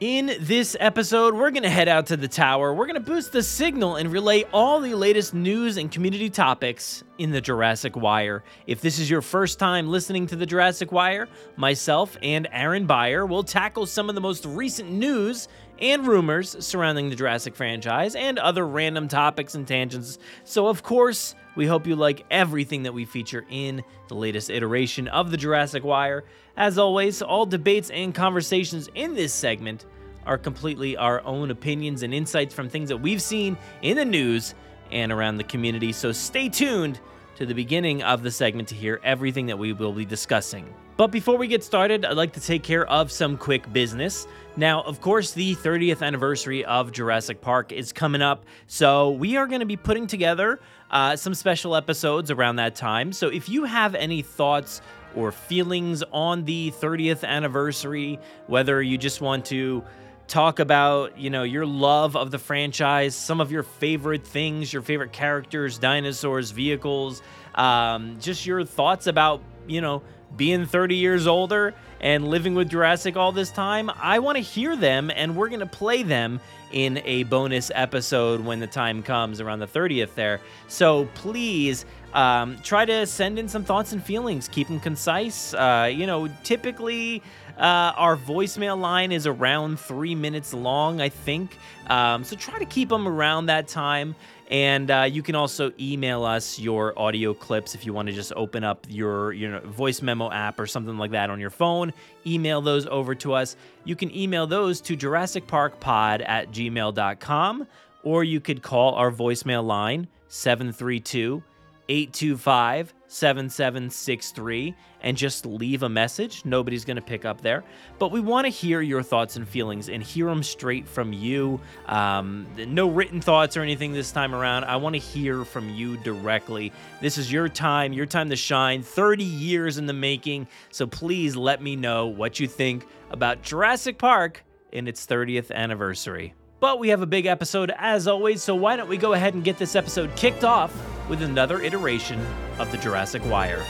In this episode, we're going to head out to the tower. We're going to boost the signal and relay all the latest news and community topics in the Jurassic Wire. If this is your first time listening to the Jurassic Wire, myself and Aaron Beyer will tackle some of the most recent news and rumors surrounding the Jurassic franchise and other random topics and tangents. So, of course, we hope you like everything that we feature in the latest iteration of the Jurassic Wire. As always, all debates and conversations in this segment are completely our own opinions and insights from things that we've seen in the news and around the community. So stay tuned to the beginning of the segment to hear everything that we will be discussing. But before we get started, I'd like to take care of some quick business. Now, of course, the 30th anniversary of Jurassic Park is coming up, so we are going to be putting together uh, some special episodes around that time. So if you have any thoughts or feelings on the 30th anniversary, whether you just want to talk about you know your love of the franchise some of your favorite things your favorite characters dinosaurs vehicles um, just your thoughts about you know being 30 years older and living with jurassic all this time. I want to hear them and we're going to play them in a bonus episode when the time comes around the 30th there. So please um, try to send in some thoughts and feelings keep them concise uh, you know typically uh, our voicemail line is around three minutes long, I think. Um, so try to keep them around that time. And uh, you can also email us your audio clips if you want to just open up your you know, voice memo app or something like that on your phone. Email those over to us. You can email those to JurassicParkPod at gmail.com, or you could call our voicemail line 732 825 7763 and just leave a message. Nobody's going to pick up there. But we want to hear your thoughts and feelings and hear them straight from you. Um, no written thoughts or anything this time around. I want to hear from you directly. This is your time, your time to shine. 30 years in the making. So please let me know what you think about Jurassic Park in its 30th anniversary. But we have a big episode as always, so why don't we go ahead and get this episode kicked off with another iteration of the Jurassic Wire.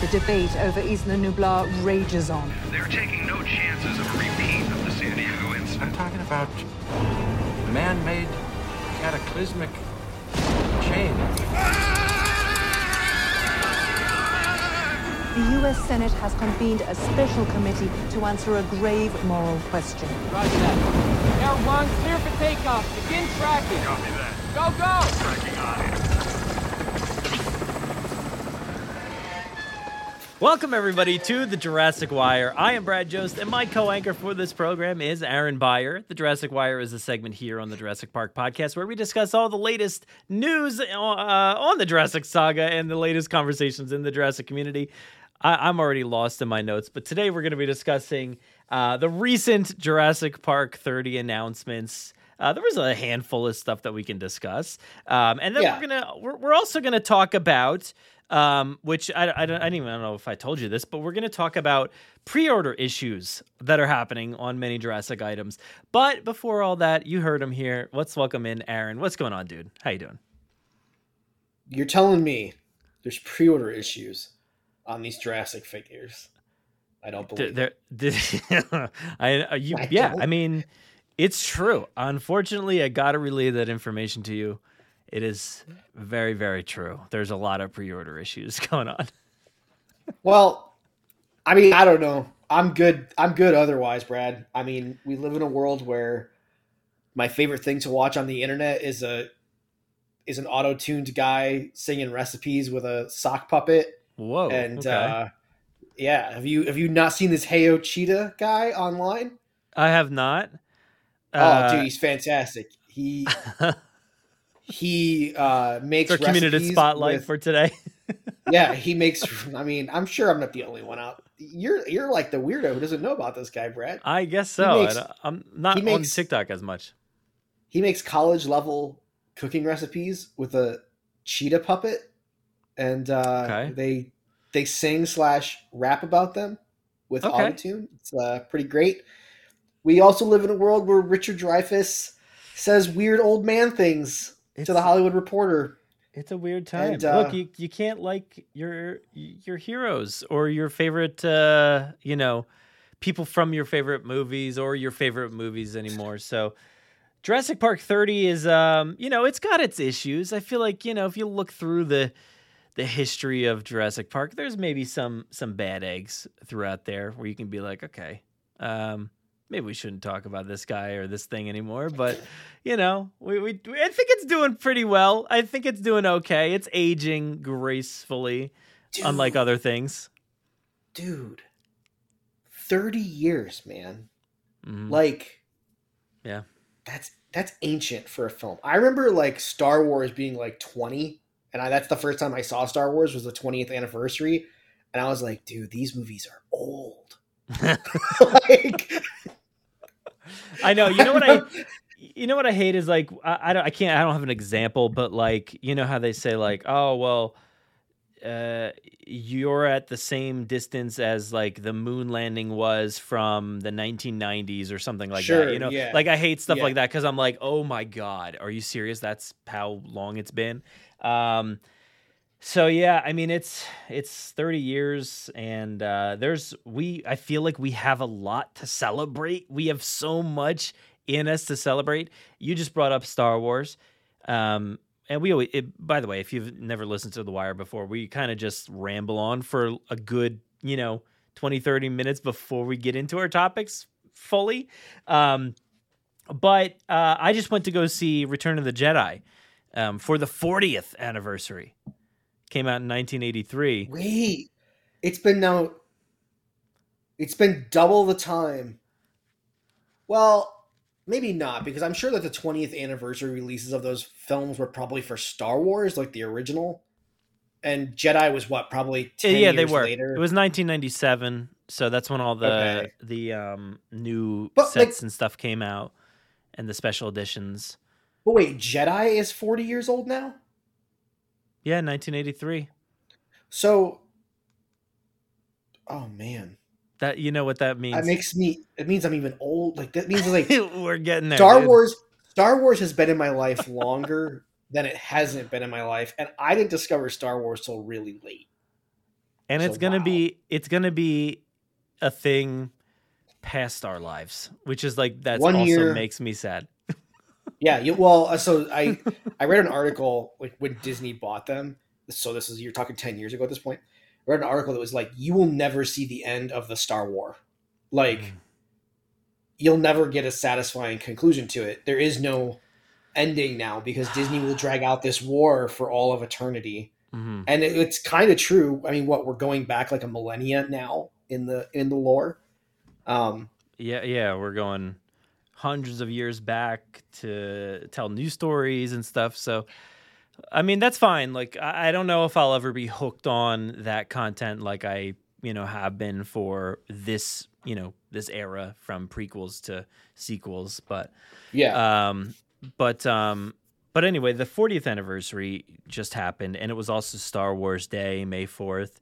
The debate over Isla Nublar rages on. They're taking no chances of a repeat of the San Diego incident. I'm talking about man-made cataclysmic change. The U.S. Senate has convened a special committee to answer a grave moral question. Roger that. Air one, clear for takeoff. Begin tracking. Copy that. Go, go! Tracking on. Welcome, everybody, to the Jurassic Wire. I am Brad Jost, and my co anchor for this program is Aaron Beyer. The Jurassic Wire is a segment here on the Jurassic Park podcast where we discuss all the latest news uh, on the Jurassic saga and the latest conversations in the Jurassic community. I- am already lost in my notes, but today we're going to be discussing uh, the recent Jurassic Park 30 announcements. Uh, there was a handful of stuff that we can discuss, um, and then Yeah. we're gonna we're, we're also gonna talk about um, which I, I, don't, I don't even know if I told you this, but we're going to talk about pre-order issues that are happening on many Jurassic items. But before all that, you heard him here. Let's welcome in Aaron. What's going on, dude? How you doing? You're telling me there's pre-order issues on these Jurassic figures. I don't believe There, it. there, I, uh, you, I yeah, don't. I mean, it's true. Unfortunately, I got to relay that information to you. It is very, very true. There's a lot of pre-order issues going on. Well, I mean, I don't know. I'm good. I'm good otherwise, Brad. I mean, we live in a world where my favorite thing to watch on the internet is a is an auto-tuned guy singing recipes with a sock puppet. Whoa. And okay. uh yeah, have you have you not seen this Heyo Cheetah guy online? I have not. oh, Uh, dude, he's fantastic. He he uh makes it's our community spotlight with- for today. yeah, he makes. I mean, I'm sure I'm not the only one out. You're you're like the weirdo who doesn't know about this guy, Brad. I guess so. makes- i'm not he on makes- TikTok as much. He makes college level cooking recipes with a cheetah puppet, and uh, Okay. they they sing slash rap about them with Okay. autotune. It's uh, pretty great. We also live in a world where Richard Dreyfuss says weird old man things to the Hollywood Reporter. It's a weird time. And, uh, Look, you, you can't like your your heroes or your favorite uh, you know, people from your favorite movies or your favorite movies anymore. So Jurassic Park 30 is um, you know, it's got its issues. I feel like, you know, if you look through the the history of Jurassic Park, there's maybe some some bad eggs throughout there where you can be like, okay, um, maybe we shouldn't talk about this guy or this thing anymore. But you know, we, we, we I think it's doing pretty well. I think it's doing okay. It's aging gracefully, unlike other things. Dude, thirty years, man. Mhm. Like, Yeah. that's that's ancient for a film. I remember like Star Wars being like twenty, and I, that's the first time I saw Star Wars was the twentieth anniversary, and I was like, dude, these movies are old. like, I know. You know what I. You know what I hate is like I, I don't I can't I don't have an example, but like you know how they say like oh well, uh, you're at the same distance as like the moon landing was from the 1990s or something like Sure, that. You know, yeah. like I hate stuff Yeah. like that because I'm like oh my god, are you serious? That's how long it's been. Um, so yeah, I mean it's it's 30 years and uh there's we I feel like we have a lot to celebrate. We have so much in us to celebrate. You just brought up Star Wars. Um and we always it, by the way, if you've never listened to The Wire before, we kind of just ramble on for a good, you know, 20 30 minutes before we get into our topics fully. Um but uh I just went to go see Return of the Jedi um for the 40th anniversary came out in 1983. wait, it's been now. It's been double the time. Well, maybe not because I'm sure that the 20th anniversary releases of those films were probably for Star Wars, like the original, and Jedi was what probably 10 yeah, they were. later. It was 1997, so that's when all the Okay. the um, new But, sets like- and stuff came out, and the special editions. But wait, Jedi is 40 years old now? Yeah, 1983. So Oh man. That you know what that means? That makes me it means I'm even old. Like that means like We're getting there. Star dude. Wars Star Wars has been in my life longer than it hasn't been in my life and I didn't discover Star Wars till really late. and so it's gonna wow. be it's gonna be a thing past our lives, which is like that's One also year- makes me sad. Yeah, you, well, uh, so I I read an article like when Disney bought them. So this is you're talking ten years ago at this point. I read an article that was like, you will never see the end of the Star War. Like, Mm. you'll never get a satisfying conclusion to it. There is no ending now because Disney will drag out this war for all of eternity. Mhm. And it, it's kind of true. I mean, what we're going back like a millennia now in the in the lore. Um, Yeah, yeah, we're going hundreds of years back to tell new stories and stuff. So, I mean, that's fine. Like, I, I don't know if I'll ever be hooked on that content like I, you know, have been for this, you know, this era from prequels to sequels. But, yeah, um, but, um, but anyway, the 40th anniversary just happened, and it was also Star Wars Day, May 4th.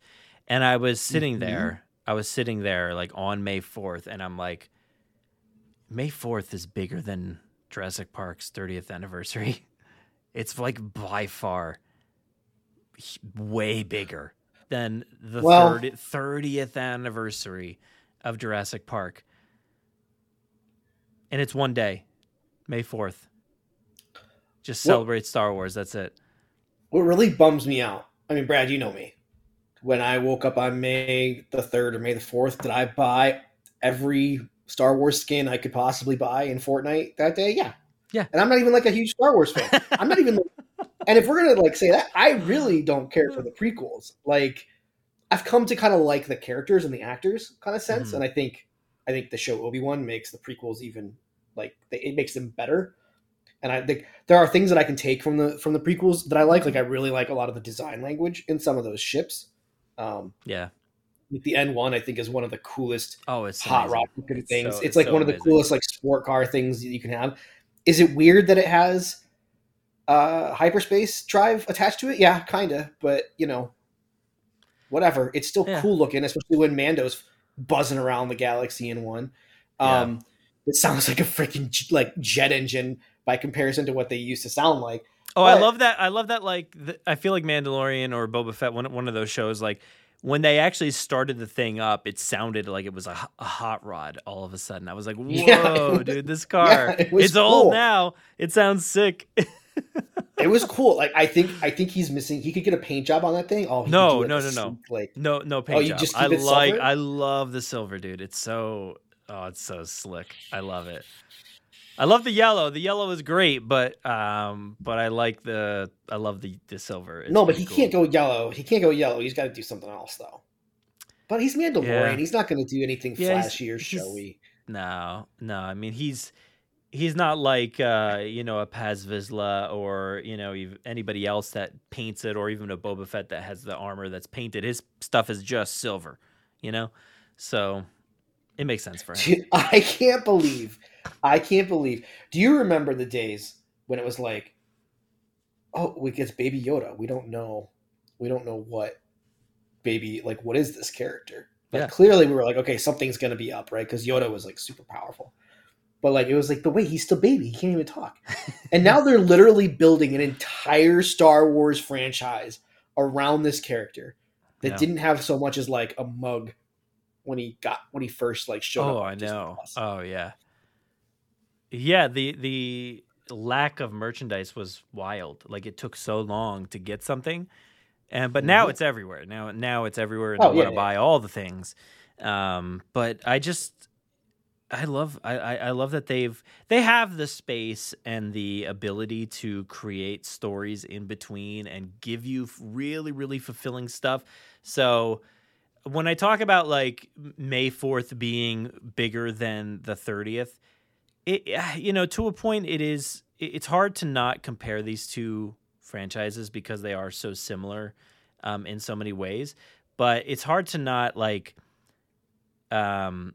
And I was sitting Mhm. there, I was sitting there like on May 4th, and I'm like, May 4th is bigger than Jurassic Park's 30th anniversary. It's like by far way bigger than the Well- 30, 30th anniversary of Jurassic Park. And it's one day, May 4th. Just celebrate Star Wars. That's it. What really bums me out, I mean, Brad, you know me. When I woke up on May the 3rd or May the 4th, did I buy every Star Wars skin I could possibly buy in Fortnite that day? Yeah. Yeah. And I'm not even like a huge Star Wars fan. I'm not even and if we're gonna like say that, I really don't care for the prequels. Like I've come to kind of like the characters and the actors kind of sense, Mhm. and I think I think the show Obi Wan makes the prequels even like they, it makes them better. And I think there are things that I can take from the from the prequels that I like. Like I really like a lot of the design language in some of those ships. Um, Yeah. Like the N one, I think, is one of the coolest Oh, it's hot amazing. rod looking It's things. so- it's like so one of the amazing. coolest like sport car things that you can have. Is it weird that it has uh hyperspace drive attached to it? Yeah, kinda. But you know, whatever. It's still Yeah. cool looking, especially when Mando's buzzing around the galaxy in one. Yeah. Um it sounds like a freaking like jet engine by comparison to what they used to sound like. Oh, I love that. I love that. Like, the, I feel like Mandalorian or Boba Fett, one one of those shows. Like, when they actually started the thing up, it sounded like it was a, a hot rod. All of a sudden, I was like, "Whoa, Yeah, was- dude, this car! it was it's old now. It sounds sick." It was cool. Like I think I think he's missing. He could get a paint job on that thing. Oh No, no, no, no. Like no, no oh, paint you job. I like. silver? I love the silver, dude. It's so. Oh, it's so slick. I love it. I love the yellow. The yellow is great, but um, but I like the. I love the the silver. It's no, but he cool. can't go yellow. He can't go yellow. He's got to do something else though. But he's Mandalorian. Yeah. He's not going to do anything Yeah, flashy or showy. No, no. I mean, he's he's not like uh, you know a Paz Vizsla or you know anybody else that paints it, or even a Boba Fett that has the armor that's painted. His stuff is just silver, you know. So it makes sense for him. Dude, I can't believe. I can't believe. Do you remember the days when it was like, oh, we get Baby Yoda. We don't know. We don't know what baby like. What is this character? But Yeah. clearly we were like, okay, something's gonna be up, right? Because Yoda was like super powerful. But like it was like the way he's still baby, he can't even talk. and now they're literally building an entire Star Wars franchise around this character that Yeah. didn't have so much as like a mug when he got when he first like showed oh, up. Oh, I know. Plus. Oh yeah, yeah. The the lack of merchandise was wild. Like it took so long to get something, and but now Mhm. it's everywhere. Now now it's everywhere, and Oh, I want yeah, to yeah. buy all the things. Um, but I just I love I, I I love that they've they have the space and the ability to create stories in between and give you really really fulfilling stuff. So when I talk about like May 4th being bigger than the 30th, it you know to a point it is it's hard to not compare these two franchises because they are so similar um, in so many ways, but it's hard to not like um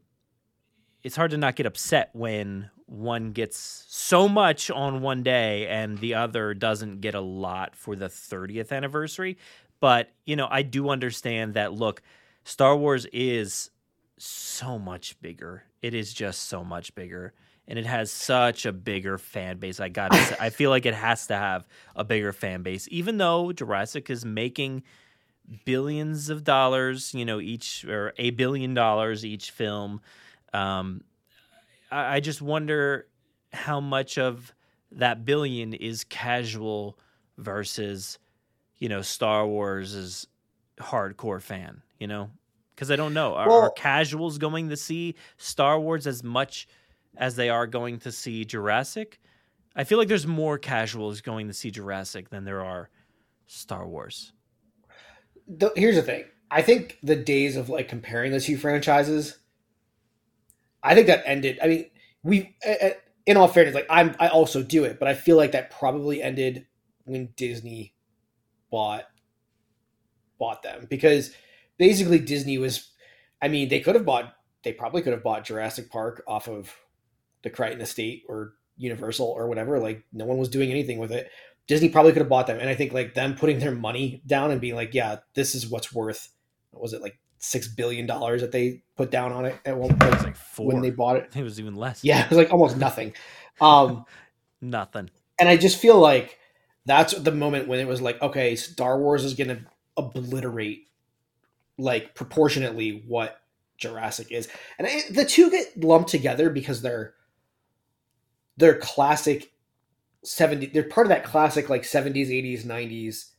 it's hard to not get upset when one gets so much on one day and the other doesn't get a lot for the 30th anniversary. But, you know, I do understand that look, Star Wars is so much bigger. It is just so much bigger. And it has such a bigger fan base. I got to I feel like it has to have a bigger fan base, even though Jurassic is making billions of dollars, you know, each or a billion dollars each film. Um, I, I just wonder how much of that billion is casual versus, you know, Star Wars is hardcore fan, you know? Because I don't know. Are, are casuals going to see Star Wars as much as they are going to see Jurassic? I feel like there's more casuals going to see Jurassic than there are Star Wars. the, here's the thing. I think the days of like comparing the two franchises, I think that ended. I mean, we, in all fairness, like I'm, I also do it, but I feel like that probably ended when Disney bought bought them because basically Disney was. I mean, they could have bought. They probably could have bought Jurassic Park off of the Crichton Estate or Universal or whatever. Like no one was doing anything with it. Disney probably could have bought them, and I think like them putting their money down and being like, "Yeah, this is what's worth." What was it like six billion dollars that they put down on it at one point like when they bought it? it was even less. Yeah, it was like almost nothing. Um, Nothing. and I just feel like that's the moment when it was like, okay, Star Wars is going to obliterate, like proportionately, what Jurassic is, and I, the two get lumped together because they're they're classic 70 they're part of that classic like 70s 80s 90s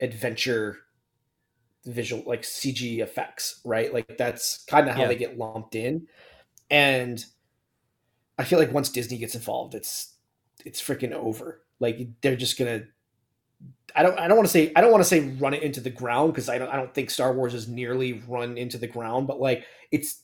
adventure visual like cg effects right? Like that's kind of how Yeah. they get lumped in. And i feel like once disney gets involved it's it's freaking over. Like they're just gonna i don't i don't want to say i don't want to say run it into the ground because i don't i don't think star wars is nearly run into the ground but like it's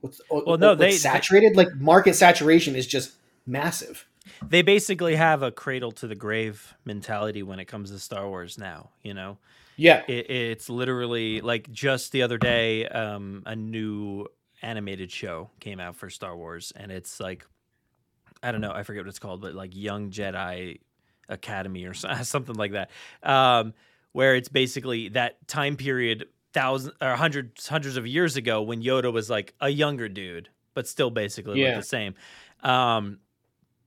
what's Well, no, they- saturated? Like market saturation is just massive they basically have a cradle to the grave mentality when it comes to Star Wars now. You know, yeah it, it's literally like just the other day, um, a new animated show came out for Star Wars, and it's like, I don't know, I forget what it's called, but like Young Jedi Academy or something like that, um, where it's basically that time period, thousands or hundreds hundreds of years ago when Yoda was like a younger dude, but still basically Yeah. the same. Um,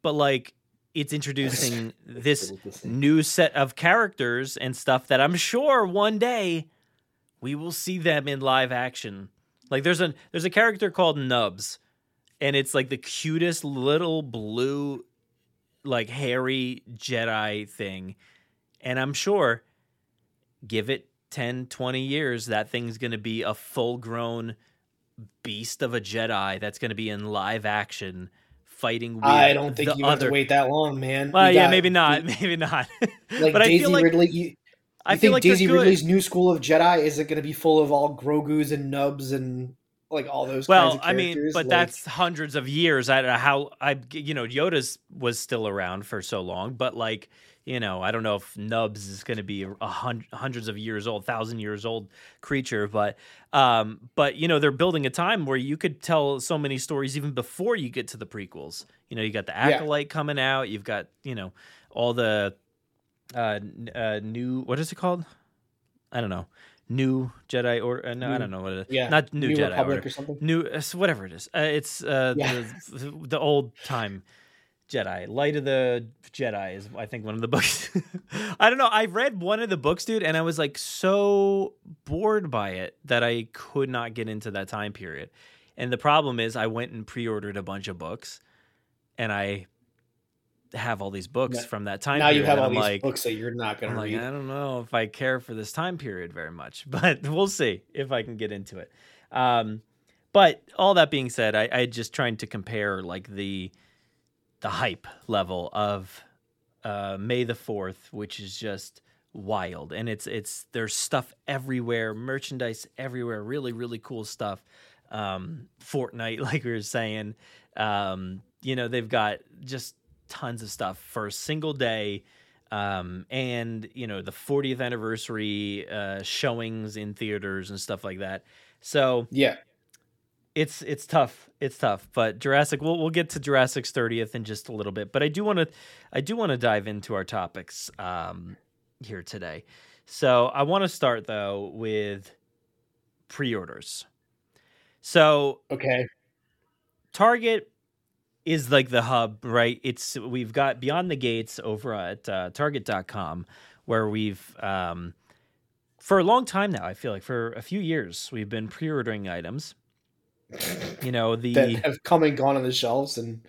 but like it's introducing this new set of characters and stuff that I'm sure one day we will see them in live action. Like there's a there's a character called Nubs, and it's like the cutest little blue, like hairy Jedi thing. And I'm sure give it 10, 20 years, that thing's gonna be a full grown beast of a Jedi that's gonna be in live action fighting with I don't think you have to wait that long, man. well, We yeah, got- maybe not, maybe not. Like but I Daisy feel like Ridley, you, I you feel think like Daisy. Ridley's new school of Jedi isn't going to be full of all Grogu's and Nubs and like all those Well, kinds of I mean, but Like, that's hundreds of years. I don't know how I, you know, Yoda's was still around for so long, but like, you know, I don't know if Nubs is going to be a hundred, hundreds of years old, thousand years old creature, but, um, but you know, they're building a time where you could tell so many stories even before you get to the prequels. You know, you got the Yeah. acolyte coming out, you've got, you know, all the, uh, uh, new, what is it called? I don't know. New Jedi or uh, no, I don't know what it is. yeah, not New, New Jedi Republic Order. or something. New, uh, whatever it is. Uh, it's uh, Yeah. the, the old time Jedi. Light of the Jedi is, I think, one of the books. I don't know. I read one of the books, dude, and I was like so bored by it that I could not get into that time period. And the problem is, I went and pre-ordered a bunch of books, and I have all these books Now- from that time. Period. Now you have all I'm these like, books that you're not going to like, read. I don't know if I care for this time period very much, but we'll see if I can get into it. Um, but all that being said, I, I just trying to compare like the the hype level of uh, May the Fourth, which is just wild, and it's it's there's stuff everywhere, merchandise everywhere, really really cool stuff. Um, Fortnite, like we were saying, um, you know they've got just tons of stuff for a single day um, and you know the 40th anniversary uh, showings in theaters and stuff like that. So Yeah. It's it's tough. It's tough. But Jurassic, we'll we'll get to Jurassic's 30th in just a little bit. But I do want to I do want to dive into our topics um, here today. So I want to start though with pre-orders. So Okay. Target is like the hub, right? It's we've got Beyond the Gates over at uh, Target.com, where we've um, for a long time now. I feel like for a few years we've been pre-ordering items. You know the That have come and gone on the shelves and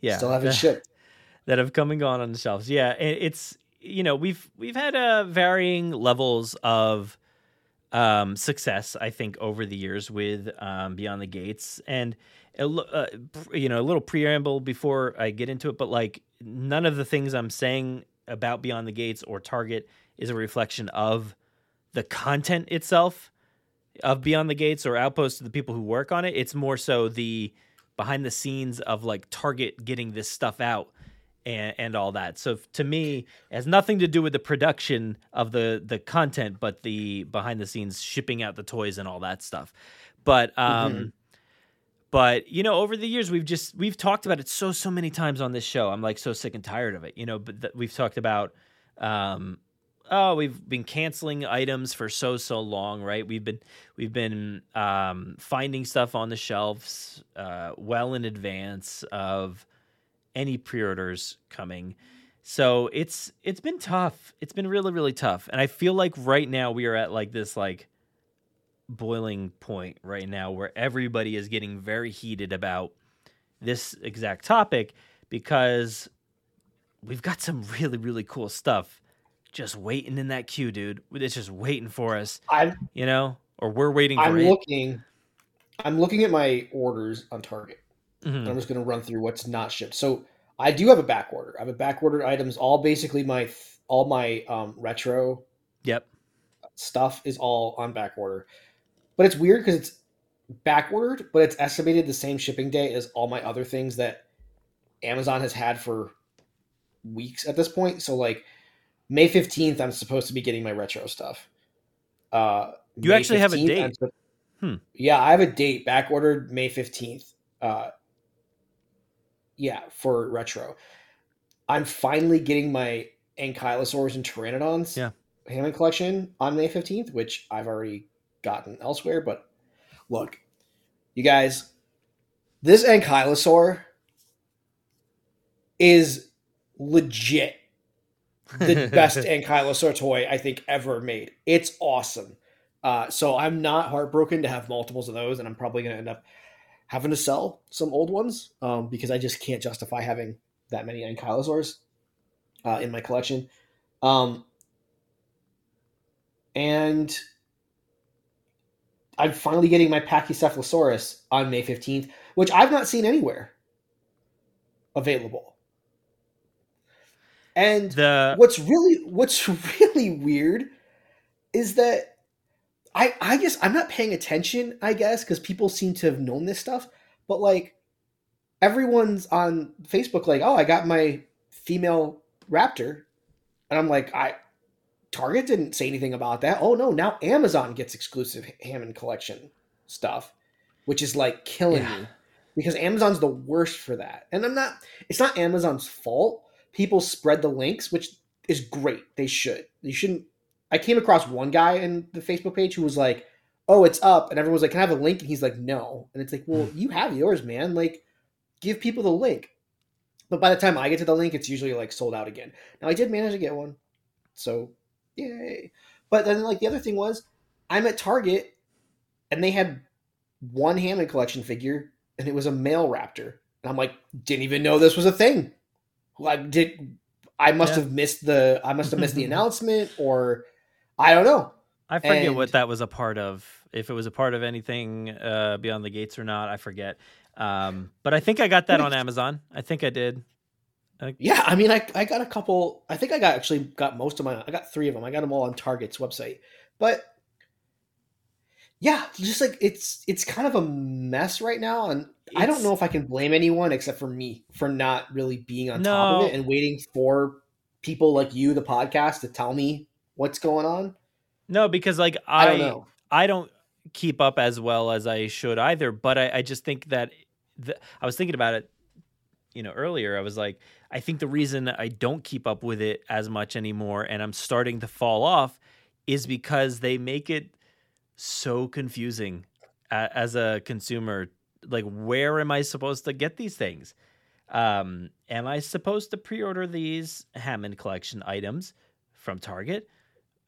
yeah still haven't shipped. that have come and gone on the shelves. Yeah, it's you know we've we've had uh, varying levels of um, success, I think, over the years with um, Beyond the Gates, and a, uh, you know a little preamble before I get into it, but like none of the things I'm saying about Beyond the Gates or Target is a reflection of the content itself of Beyond the Gates or Outpost to the people who work on it. It's more so the behind the scenes of like Target getting this stuff out and, and all that. So to me, it has nothing to do with the production of the the content, but the behind the scenes shipping out the toys and all that stuff. But um Mhm. but you know, over the years we've just we've talked about it so so many times on this show. I'm like so sick and tired of it. You know, but th- we've talked about um oh we've been canceling items for so so long right? We've been we've been um, finding stuff on the shelves uh, well in advance of any pre-orders coming. So it's it's been tough. It's been really really tough. And i feel like right now we are at like this like boiling point right now where everybody is getting very heated about this exact topic because we've got some really really cool stuff just waiting in that queue, dude. It's just waiting for us. I'm you know, or we're waiting I'm it. looking I'm looking at my orders on Target. Mhm. I'm just going to run through what's not shipped. So I do have a back order. I have a back ordered items. All basically my all my um, retro Yep. stuff is all on back order. But it's weird because it's back ordered, but it's estimated the same shipping day as all my other things that Amazon has had for weeks at this point. So like May 15th, I'm supposed to be getting my retro stuff. Uh, You May actually have a date. Hmm. Yeah, I have a date back ordered May 15th. Uh, yeah, for retro. I'm finally getting my Ankylosaurs and Pteranodons Yeah. Hammond collection on May 15th, which I've already gotten elsewhere. But look, you guys, this Ankylosaur is legit the best Ankylosaur toy I think ever made. It's awesome. Uh, so I'm not heartbroken to have multiples of those, and I'm probably going to end up having to sell some old ones um, because I just can't justify having that many Ankylosaurs uh, in my collection. Um, and I'm finally getting my Pachycephalosaurus on May 15th, which I've not seen anywhere available. And The what's really what's really weird is that I I guess I'm not paying attention, I guess, because people seem to have known this stuff, but like everyone's on Facebook like, oh, I got my female raptor. And I'm like, I Target didn't say anything about that. Oh no, now Amazon gets exclusive Hammond collection stuff, which is like killing Yeah. me. Because Amazon's the worst for that. And I'm not it's not Amazon's fault. People spread the links, which is great. They should. You shouldn't I came across one guy in the Facebook page who was like, "Oh, it's up," and everyone was like, "Can I have a link?" And he's like, "No." And it's like, "Well, hmm. you have yours, man. Like, give people the link." But by the time I get to the link, it's usually like sold out again. Now I did manage to get one, so yay! But then like the other thing was, I'm at Target, and they had one Hammond collection figure, and it was a male raptor, and I'm like, didn't even know this was a thing. Like, did I must Yeah. have missed the I must have missed the announcement, or I don't know. I forget And- what that was a part of. If it was a part of anything uh, Beyond the Gates or not, I forget. Um, but I think I got that on Amazon. I think I did. Yeah, I mean, I, I got a couple. I think I got actually got most of my. I got three of them. I got them all on Target's website. But yeah, just like it's it's kind of a mess right now, I don't know if I can blame anyone except for me for not really being on top of it and waiting for people like you, the podcast, to tell me what's going on. No, because like I I, don't know. I don't keep up as well as I should either. But I, I just think that the, I was thinking about it, you know, earlier. I was like, I think the reason I don't keep up with it as much anymore, and I'm starting to fall off, is because they make it so confusing as a consumer. Like, where am I supposed to get these things? Um, am I supposed to pre-order these Hammond collection items from Target?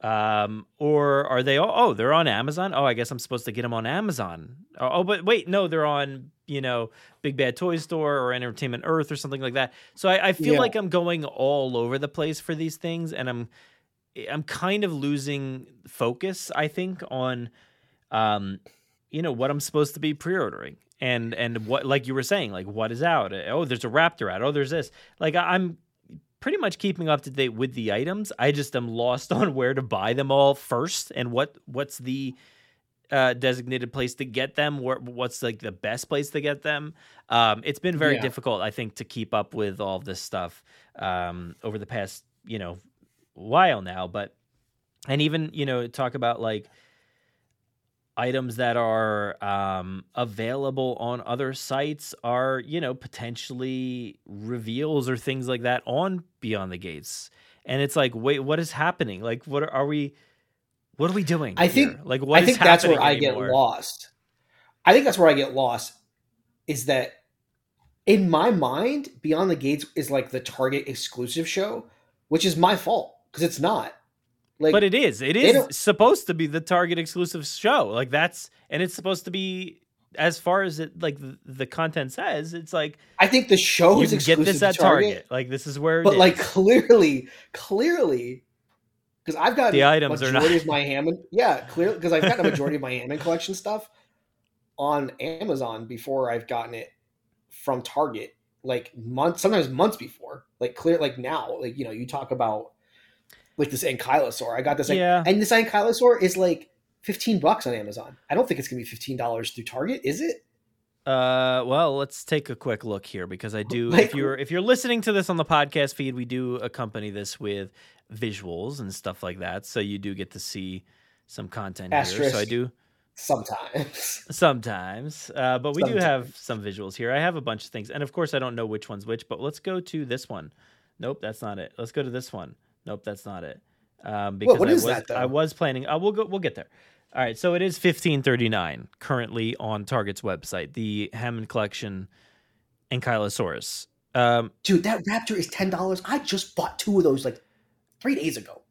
um or are they all oh they're on amazon oh i guess i'm supposed to get them on amazon oh, oh, but wait no they're on you know big bad toy store or entertainment earth or something like that so i, I feel Yeah. like i'm going all over the place for these things and i'm i'm kind of losing focus i think on um you know what i'm supposed to be pre-ordering and and what like you were saying like what is out oh there's a raptor out oh there's this like i'm pretty much keeping up to date with the items. I just am lost on where to buy them all first and what what's the uh, designated place to get them. Where, what's like the best place to get them? Um, it's been very Yeah. difficult, I think, to keep up with all this stuff um, over the past you know while now. But and even you know talk about like items that are um, available on other sites are you know potentially reveals or things like that on beyond the gates and it's like wait what is happening like what are, are we what are we doing I think like what I think that's where I get lost. I think that's where I get lost. Is that in my mind, Beyond the Gates is like the Target exclusive show, which is my fault because it's not. Like, but it is it is supposed to be the target exclusive show like that's and it's supposed to be as far as it like the, the content says, it's like I think the show is get exclusive this at Target. Like this is where but is. like clearly, clearly, because I've got The items are not- of my Hammond. Yeah, clearly, because I've got a majority of my Hammond collection stuff on Amazon before I've gotten it from Target. Like months, sometimes months before. Like clear, like now, like you know, you talk about like this Ankylosaur. I got this, Yeah. and this Ankylosaur is like fifteen bucks on Amazon. I don't think it's gonna be fifteen dollars through Target, is it? Uh, well, let's take a quick look here because I do. Like- if you're if you're listening to this on the podcast feed, we do accompany this with visuals and stuff like that, so you do get to see some content here. So I do Sometimes. sometimes, uh, but we do have some visuals here. I have a bunch of things, and of course, I don't know which one's which. But let's go to this one. Nope, that's not it. Let's go to this one. Nope, that's not it. Um, because what I is was, that, though? I was planning. Uh, we'll go. We'll get there. All right, so it is fifteen thirty nine currently on Target's website. The Hammond Collection Ankylosaurus. Um, Dude, that Raptor is ten dollars. I just bought two of those like three days ago.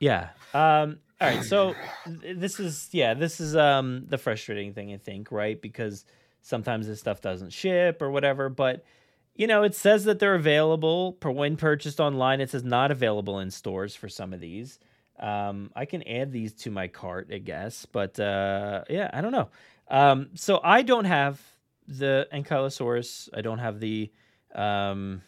Yeah. Um all right, so this is yeah, this is um the frustrating thing I think, right? Because sometimes this stuff doesn't ship or whatever, but you know, it says that they're available per when purchased online. It says not available in stores for some of these. Um I can add these to my cart, I guess, but uh yeah, I don't know. Um so I don't have the Ankylosaurus. I don't have the um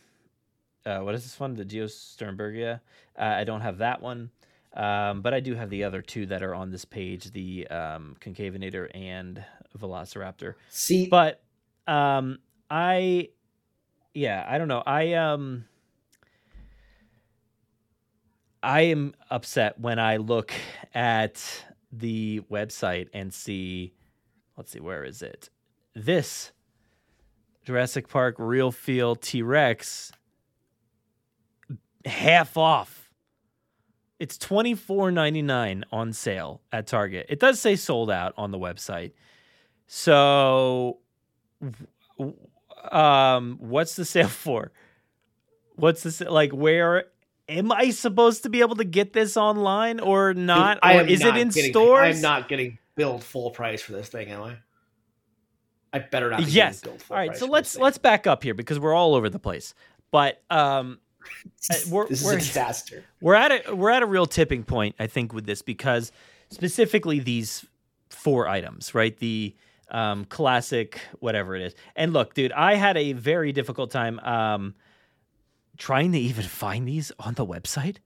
uh, what is this one? The Geosternbergia. Uh, I don't have that one, um, but I do have the other two that are on this page: the um, Concavinator and Velociraptor. See, But um, I, yeah, I don't know. I um, I am upset when I look at the website and see. Let's see, where is it? This Jurassic Park Real Feel T Rex half off. It's twenty four ninety nine on sale at Target. It does say sold out on the website. So, um, what's the sale for? What's the sa- like? Where am I supposed to be able to get this online or not? I or is not it in getting- stores? I'm not getting billed full price for this thing, am I? I better not. Be yes. All right. So let's let's back up here because we're all over the place. But um, uh, we're, this is we're a disaster. we're at a we're at a real tipping point i think with this because specifically these four items right the um classic whatever it is and look dude i had a very difficult time um trying to even find these on the website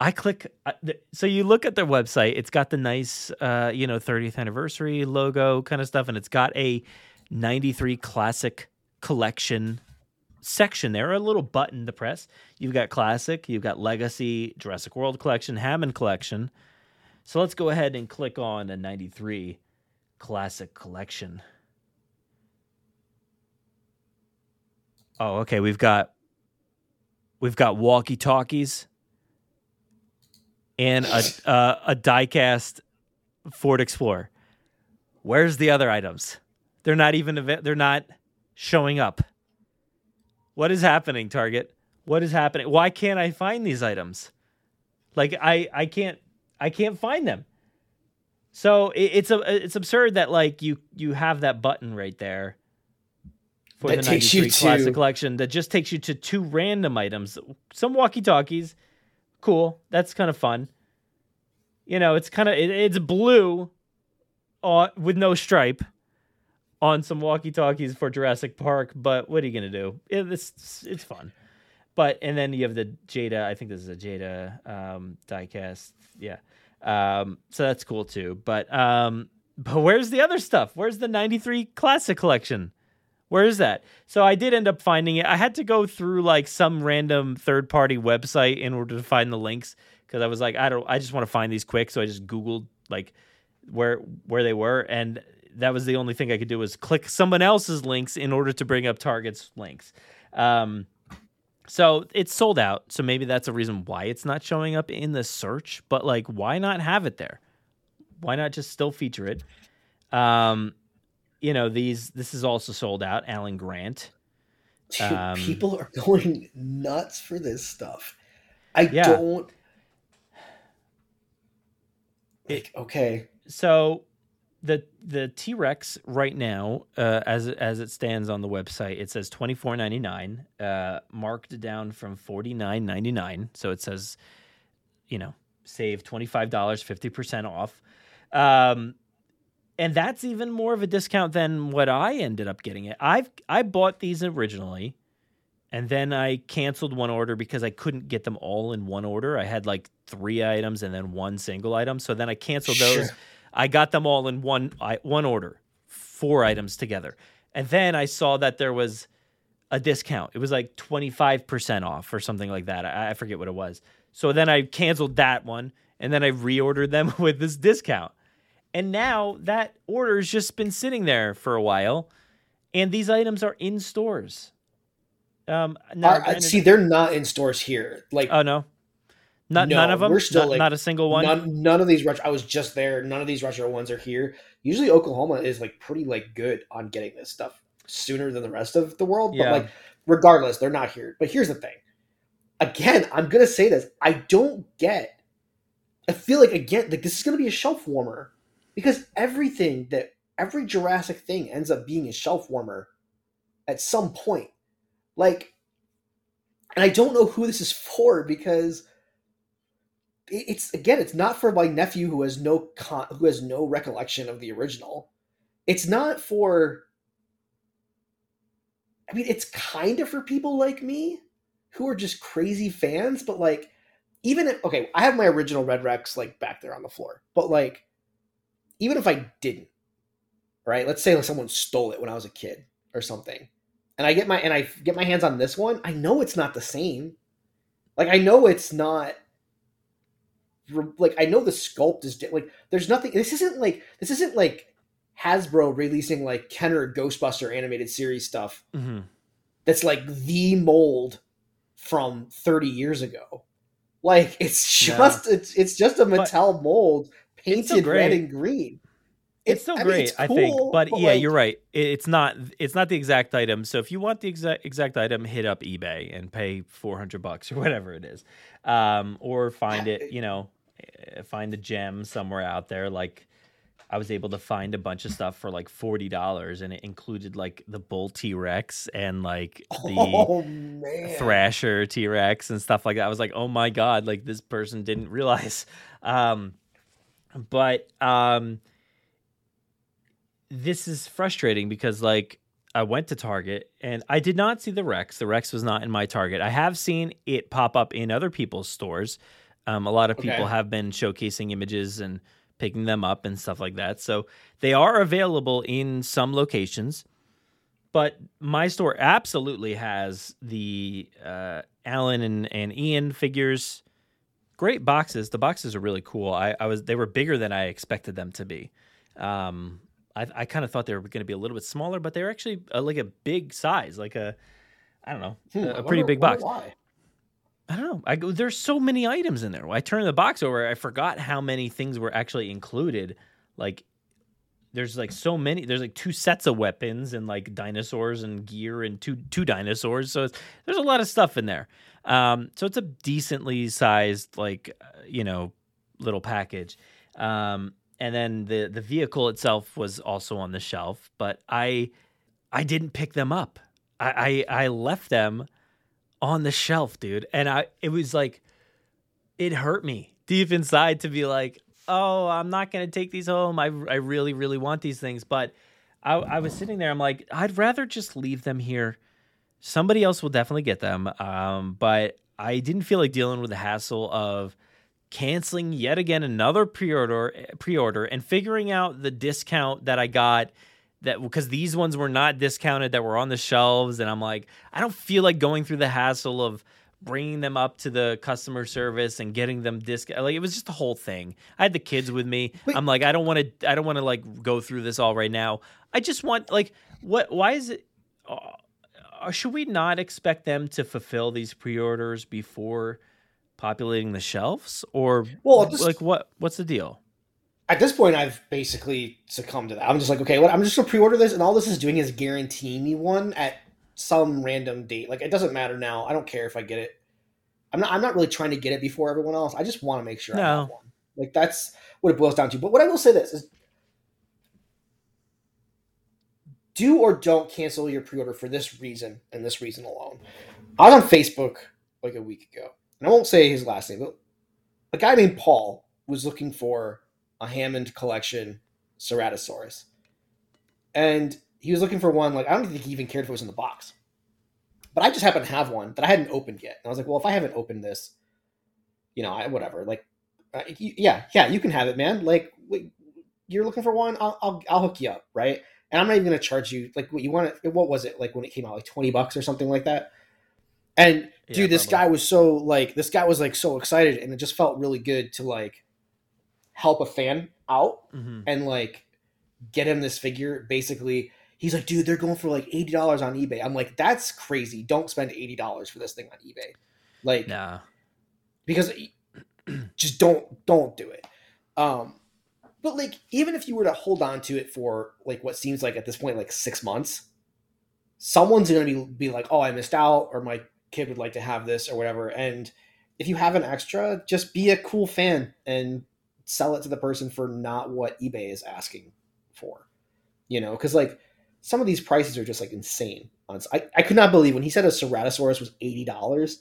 i click uh, so you look at their website it's got the nice uh you know 30th anniversary logo kind of stuff and it's got a 93 classic collection section there, a little button to press. You've got classic, you've got legacy, Jurassic World collection, Hammond collection. So let's go ahead and click on a 93 classic collection. Oh, okay, we've got we've got walkie-talkies and a uh, a diecast Ford Explorer. Where's the other items? They're not even ava- they're not showing up. What is happening, Target? What is happening? Why can't I find these items? Like I I can't I can't find them. So it, it's a it's absurd that like you you have that button right there for That the takes you 93 classic to- collection that just takes you to two random items. Some walkie-talkies. Cool. That's kind of fun. You know, it's kind of it, it's blue uh, with no stripe on some walkie-talkies for Jurassic Park, but what are you gonna do? It, it's it's fun. But and then you have the Jada. I think this is a Jada um, diecast. Yeah. Um, so that's cool too. But um, but where's the other stuff? Where's the '93 Classic Collection? Where is that? So I did end up finding it. I had to go through like some random third-party website in order to find the links because I was like, I don't. I just want to find these quick. So I just Googled like where where they were, and that was the only thing I could do was click someone else's links in order to bring up Target's links. Um, so it's sold out. So maybe that's a reason why it's not showing up in the search. But like, why not have it there? Why not just still feature it? Um, you know, these this is also sold out. Alan Grant. Dude, Um, people are going nuts for this stuff. I Yeah. don't. Like, okay, So the the T Rex right now, uh, as as it stands on the website, it says twenty four ninety nine, uh, marked down from forty nine ninety nine. So it says, you know, save twenty five dollars, fifty percent off, um, and that's even more of a discount than what I ended up getting it. I've I bought these originally, and then I canceled one order because I couldn't get them all in one order. I had like three items and then one single item, so then I canceled those. Sure. I got them all in one I, one order, four items together. And then I saw that there was a discount. It was like 25% off or something like that. I, I forget what it was. So then I canceled that one and then I reordered them with this discount. And now that order's just been sitting there for a while and these items are in stores. Um now, Are- see, they're not in stores here. Like, oh no. Not, No, none of them. we're still, not, like, not a single one. none, none of these retro. I was just there. None of these retro ones are here. Usually, Oklahoma is like pretty like good on getting this stuff sooner than the rest of the world. Yeah. But like, regardless, they're not here. But here's the thing. Again, I'm gonna say this. I don't get. I feel like again, like this is gonna be a shelf warmer because everything that every Jurassic thing ends up being a shelf warmer at some point. Like, and I don't know who this is for because it's again it's not for my nephew who has no con- who has no recollection of the original. It's not for i mean it's kind of for people like me who are just crazy fans but like even if okay i have my original red rex like back there on the floor but like even if i didn't right? Let's say like someone stole it when i was a kid or something and i get my and i get my hands on this one i know it's not the same. Like i know it's not like I know the sculpt is like there's nothing. This isn't like this isn't like Hasbro releasing like Kenner Ghostbuster animated series stuff hmm that's like the mold from 30 years ago. Like it's Yeah. just it's it's just a But Mattel mold painted red and green. It's It- still I mean, great, it's I think. cool, But, yeah, like, you're right. It, it's not. It's not the exact item. So if you want the exact exact item, hit up eBay and pay four hundred bucks or whatever it is, um, or find it. You know, find a gem somewhere out there. Like I was able to find a bunch of stuff for like forty dollars, and it included like the bull T Rex and like the. Oh. Thrasher T Rex and stuff like that. I was like, oh my god, like this person didn't realize. Um, but um, this is frustrating because like I went to Target and I did not see the Rex. The Rex was not in my Target. I have seen it pop up in other people's stores. Um, a lot of people Okay. have been showcasing images and picking them up and stuff like that. So they are available in some locations but my store absolutely has the uh, Alan and, and Ian figures. Great boxes. The boxes are really cool. I, I was they were bigger than I expected them to be. Um, I, I kind of thought they were going to be a little bit smaller, but they're actually uh, like a big size, like a I don't know, Hmm, a, I a pretty wonder- big box. Why? I don't know. I there's so many items in there. When I turned the box over, I forgot how many things were actually included. Like there's like so many. There's like two sets of weapons and like dinosaurs and gear and two two dinosaurs. So there's a lot of stuff in there. Um, so it's a decently sized like uh, you know little package. Um, and then the the vehicle itself was also on the shelf, but I I didn't pick them up. I I, I left them on the shelf, dude. And I it was like it hurt me deep inside to be like, oh, I'm not gonna take these home. I I really really want these things, but I I was sitting there. I'm like, I'd rather just leave them here. Somebody else will definitely get them. Um, but I didn't feel like dealing with the hassle of canceling yet again another pre-order pre-order and figuring out the discount that I got that because these ones were not discounted that were on the shelves and I'm like I don't feel like going through the hassle of bringing them up to the customer service and getting them discount like it was just the whole thing. I had the kids with me. Wait. I'm like I don't want to I don't want to like go through this all right now. I just want like what why is it uh, should we not expect them to fulfill these pre-orders before populating the shelves or Well, just- like what what's the deal? At this point, I've basically succumbed to that. I'm just like, okay, what? I'm just gonna pre-order this, and all this is doing is guaranteeing me one at some random date. Like, it doesn't matter now. I don't care if I get it. I'm not. I'm not really trying to get it before everyone else. I just want to make sure I No. have one. Like that's what it boils down to. But what I will say this is, do or don't cancel your pre-order for this reason and this reason alone. I was on Facebook like a week ago, and I won't say his last name, but a guy named Paul was looking for a Hammond collection Ceratosaurus, and he was looking for one like I don't think he even cared if it was in the box, but I just happened to have one that I hadn't opened yet, and I was like, well, if I haven't opened this, you know, I, whatever, like, uh, yeah, yeah, you can have it, man. Like, wait, you're looking for one, I'll, I'll, I'll hook you up, right? And I'm not even going to charge you like what you want. To, what was it like when it came out, like twenty bucks or something like that? And Yeah, dude, this probably. guy was so like this guy was like so excited, and it just felt really good to like help a fan out Mhm. and like get him this figure. Basically, he's like, dude, they're going for like eighty dollars on eBay. I'm like, that's crazy. Don't spend eighty dollars for this thing on eBay. Like, Nah. because just don't don't do it um but like even if you were to hold on to it for like what seems like at this point like six months someone's gonna be be like oh i missed out or my kid would like to have this or whatever and if you have an extra just be a cool fan and sell it to the person for not what ebay is asking for you know because like some of these prices are just like insane I, I could not believe when he said a ceratosaurus was $80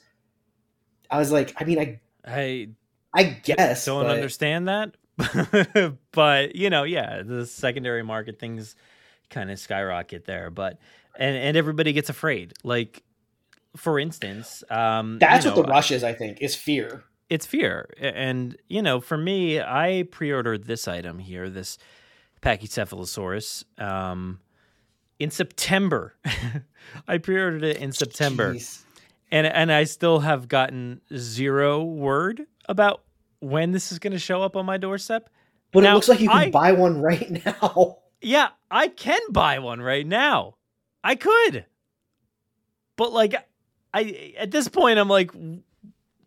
i was like i mean i I I guess. don't but understand that. but you know, yeah, the secondary market things kind of skyrocket there. But and and everybody gets afraid. Like for instance, um, That's you what the rush is, I think, is fear. It's fear. And, you know, for me, I pre ordered this item here, this Pachycephalosaurus, um, in September. I pre ordered it in September. Jeez. And, and I still have gotten zero word about when this is going to show up on my doorstep. But Now, it looks like you can I- buy one right now. Yeah, I can buy one right now. I could. But like I at this point I'm like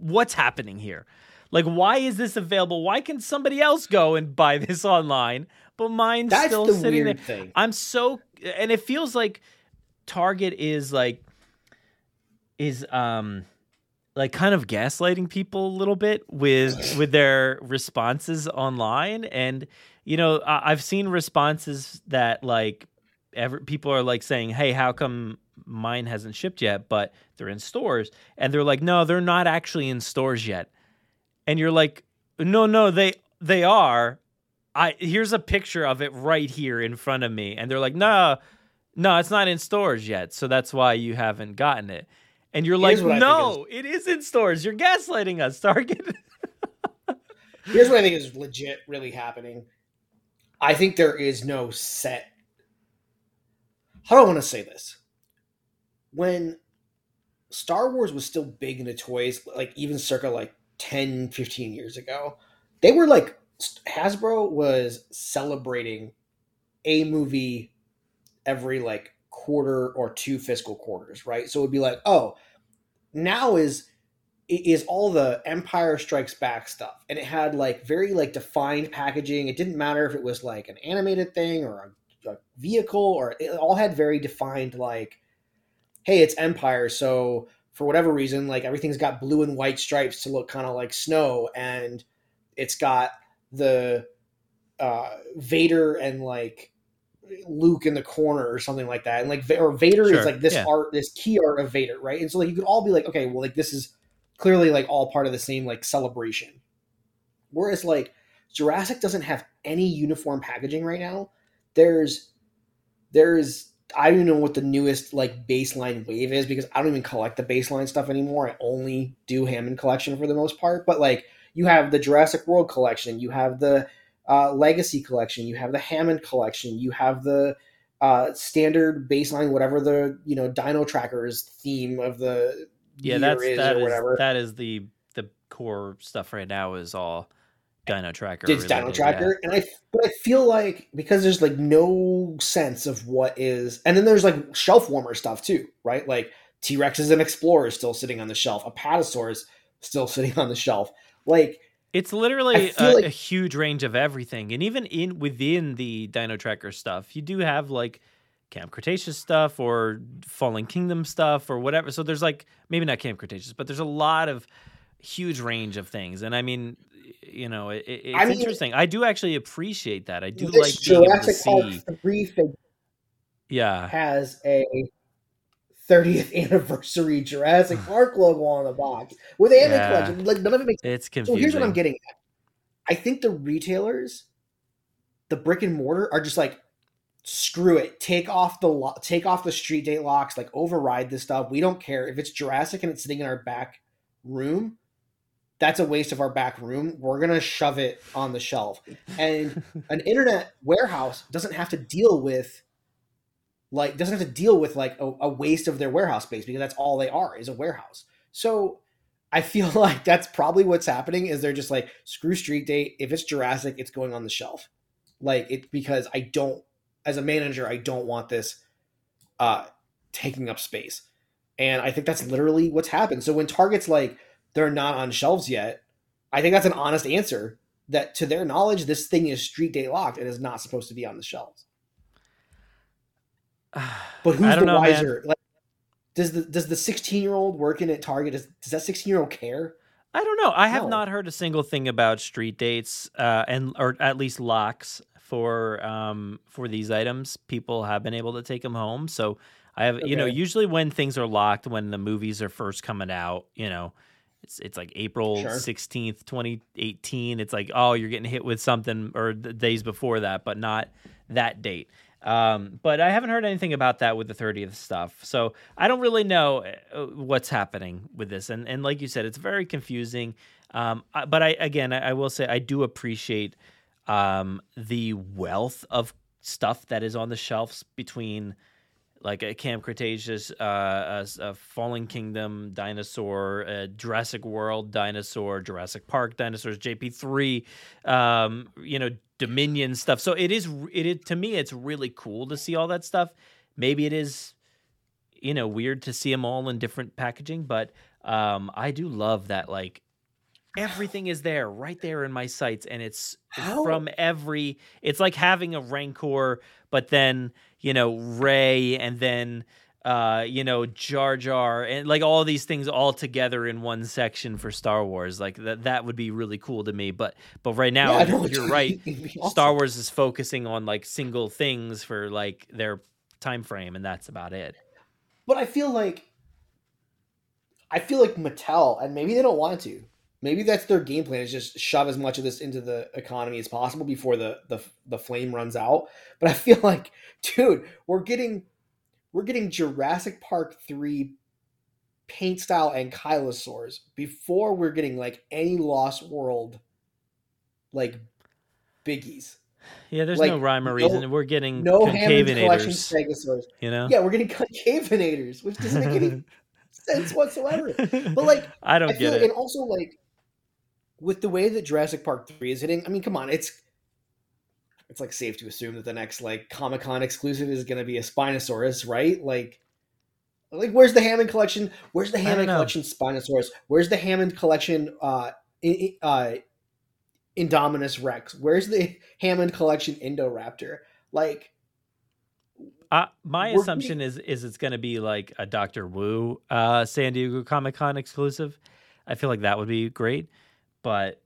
what's happening here? Like why is this available? Why can somebody else go and buy this online but mine's That's still the sitting weird there? thing. I'm so and it feels like Target is like is um like kind of gaslighting people a little bit with with their responses online and you know I, i've seen responses that like every people are like saying hey how come mine hasn't shipped yet but they're in stores. And they're like no they're not actually in stores yet. And you're like no no they they are. I here's a picture of it right here in front of me. And they're like no no it's not in stores yet. So that's why you haven't gotten it. And you're Here's like what I think no it is in stores. You're gaslighting us target. Here's what I think is legit really happening. I think there is no set. How do I want to say this? When Star Wars was still big into toys, like even circa like 10, 15 years ago, they were like, Hasbro was celebrating a movie every like quarter or two fiscal quarters, right? So it would be like, oh, now is is all the Empire Strikes Back stuff, and it had like very like defined packaging. It didn't matter if it was like an animated thing or a, a vehicle, or it all had very defined like, hey, it's Empire, so for whatever reason, like everything's got blue and white stripes to look kind of like snow, and it's got the uh, Vader and like Luke in the corner or something like that, and like or Vader Sure, is like this yeah. art, this key art of Vader, right? And so like you could all be like, okay, well, like this is clearly like all part of the same like celebration. Whereas like Jurassic doesn't have any uniform packaging right now. There's there's I don't even know what the newest like baseline wave is because I don't even collect the baseline stuff anymore. I only do Hammond collection for the most part. But like you have the Jurassic World collection, you have the uh, Legacy collection, you have the Hammond collection, you have the uh, standard baseline, whatever the you know Dino Trackers theme of the yeah that's is that is whatever. that is the the core stuff right now is all dino tracker it's Dino Tracker, and I but I feel like because there's like no sense of what is, and then there's like shelf warmer stuff too, right? Like T Rex is an explorer still sitting on the shelf, Apatosaurus still sitting on the shelf. Like It's literally a, like- a huge range of everything, and even in within the Dino Tracker stuff, you do have like Camp Cretaceous stuff or Fallen Kingdom stuff or whatever. So there's like maybe not Camp Cretaceous, but there's a lot of huge range of things, and I mean, you know, it, it- it's I mean, interesting. I do actually appreciate that. I do like being able to Jurassic Park see. three Yeah. has a 30th anniversary Jurassic Park logo on the box with Hammond Yeah. Like none of it makes It's So here's what I'm getting at. I think the retailers, the brick and mortar, are just like, screw it. Take off the lo- take off the street date locks. Like override this stuff. We don't care if it's Jurassic and it's sitting in our back room. That's a waste of our back room. We're gonna shove it on the shelf. And an internet warehouse doesn't have to deal with like doesn't have to deal with like a, a waste of their warehouse space because that's all they are is a warehouse. So I feel like that's probably what's happening is they're just like screw street date. If it's Jurassic, it's going on the shelf. Like it because I don't as a manager, I don't want this uh taking up space. And I think that's literally what's happened. So when Target's like they're not on shelves yet, I think that's an honest answer that to their knowledge, this thing is street date locked and is not supposed to be on the shelves. But who's the know, wiser? Like, does the does the sixteen year old working at Target does, does that sixteen year old care? I don't know. I have No. not heard a single thing about street dates, uh, and or at least locks for um for these items. People have been able to take them home, so I have you know usually when things are locked when the movies are first coming out, you know. It's, it's like April Sure. 16th, 2018. It's like, oh, you're getting hit with something or the days before that, but not that date. Um, but I haven't heard anything about that with the 30th stuff. So I don't really know uh, what's happening with this. And, and like you said, it's very confusing. Um, but I, again, I, I will say I do appreciate um, the wealth of stuff that is on the shelves between like a Camp Cretaceous, uh, a, a Fallen Kingdom dinosaur, a Jurassic World dinosaur, Jurassic Park dinosaurs, JP three, um, you know, Dominion stuff. So it is, it is to me, it's really cool to see all that stuff. Maybe it is, you know, weird to see them all in different packaging, but um, I do love that like everything is there right there in my sights and it's How- from every it's like having a rancor but then you know ray and then uh you know jar jar and like all these things all together in one section for star wars like that that would be really cool to me but but right now Yeah, what you're right mean. It'd be awesome. star wars is focusing on like single things for like their time frame and that's about it But I feel like I feel like Mattel, and maybe they don't want to. Maybe that's their game plan is just shove as much of this into the economy as possible before the the, the flame runs out. But I feel like, dude, we're getting we're getting Jurassic Park three paint style ankylosaurs before we're getting like any Lost World like biggies. yeah there's Like, no rhyme or no- reason we're getting No Collection concavenators Stegosaurs. you know Yeah, we're getting concavenators, which doesn't make any sense whatsoever. But like, i don't I get like, it and also like with the way that Jurassic Park three is hitting. I mean, come on, it's it's like safe to assume that the next like Comic Con exclusive is going to be a Spinosaurus, right? Like, like where's the Hammond collection? Where's the Hammond collection Spinosaurus? Where's the Hammond collection? Uh, uh, Indominus Rex. Where's the Hammond collection Indoraptor? Like, Uh, my assumption is is it's going to be like a Doctor Wu uh, San Diego Comic Con exclusive. I feel like that would be great, but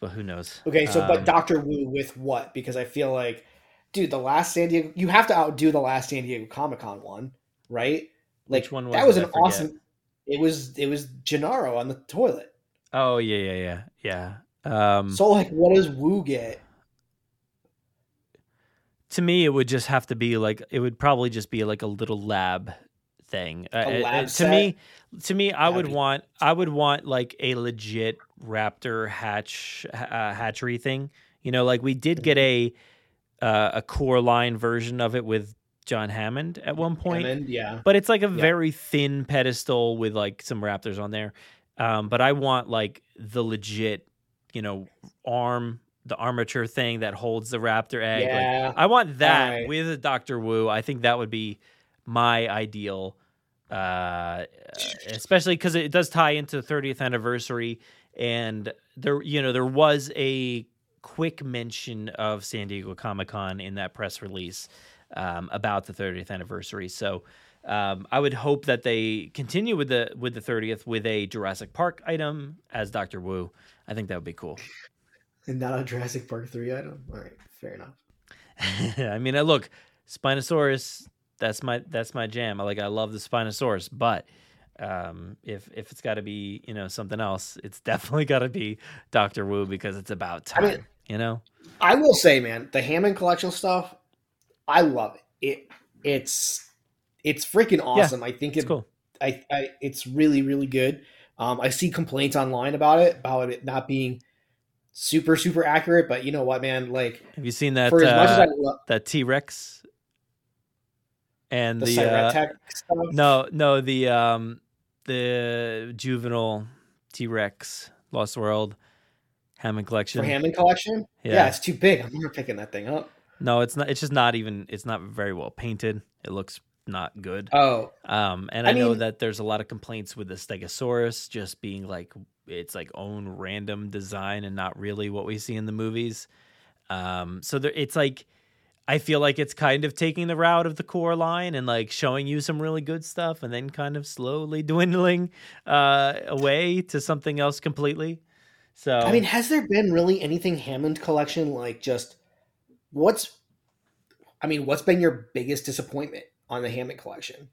but who knows? Okay, so Um, but Doctor Wu with what? Because I feel like, dude, the last San Diego, you have to outdo the last San Diego Comic Con one, right? Like Which one that was was it? an awesome. It was it was Gennaro on the toilet. Oh yeah yeah yeah yeah. Um, So like, what does Wu get? to me, it would just have to be like it would probably just be like a little lab thing. Uh, A uh, lab to me, to me, I That'd would be- want I would want like a legit raptor hatch uh, hatchery thing. You know, like we did get a uh, a core line version of it with John Hammond at one point, Hammond, yeah. but it's like a Yeah. very thin pedestal with like some raptors on there. Um, but I want like the legit, you know, arm, the armature thing that holds the raptor egg. Like, Yeah. I want that Alright. with a Doctor Wu. I think that would be my ideal, uh, especially because it does tie into the 30th anniversary, and there, you know, there was a quick mention of San Diego Comic Con in that press release um, about the 30th anniversary. So. Um, I would hope that they continue with the with the 30th with a Jurassic Park item as Doctor Wu. I think that would be cool. And not a Jurassic Park three item. All right, fair enough. I mean, uh, look, Spinosaurus, that's my that's my jam. I like I love the Spinosaurus, but um, if if it's got to be you know something else, it's definitely got to be Doctor Wu because it's about time. I mean- you know, I will say, man, the Hammond collection stuff, I love it. It it's it's freaking awesome. I think it's it, cool. I, I it's really really good. Um, I see complaints online about it about it not being super super accurate, but you know what, man? Like Have you seen that for as much as I uh, love that T Rex and the, the, uh, stuff, no no the um the juvenile T Rex Lost World Hammond collection? for Hammond collection, Yeah. yeah. it's too big. I'm never picking that thing up. No, it's not. It's just not even. It's not very well painted. It looks not good. Oh, Um, and I, I know mean- that there's a lot of complaints with the Stegosaurus just being like its like own random design and not really what we see in the movies. Um, so there, it's like I feel like it's kind of taking the route of the core line and like showing you some really good stuff, and then kind of slowly dwindling uh, away to something else completely. So I mean, has there been really anything Hammond collection like just what's? I mean, what's been your biggest disappointment on the Hammond collection?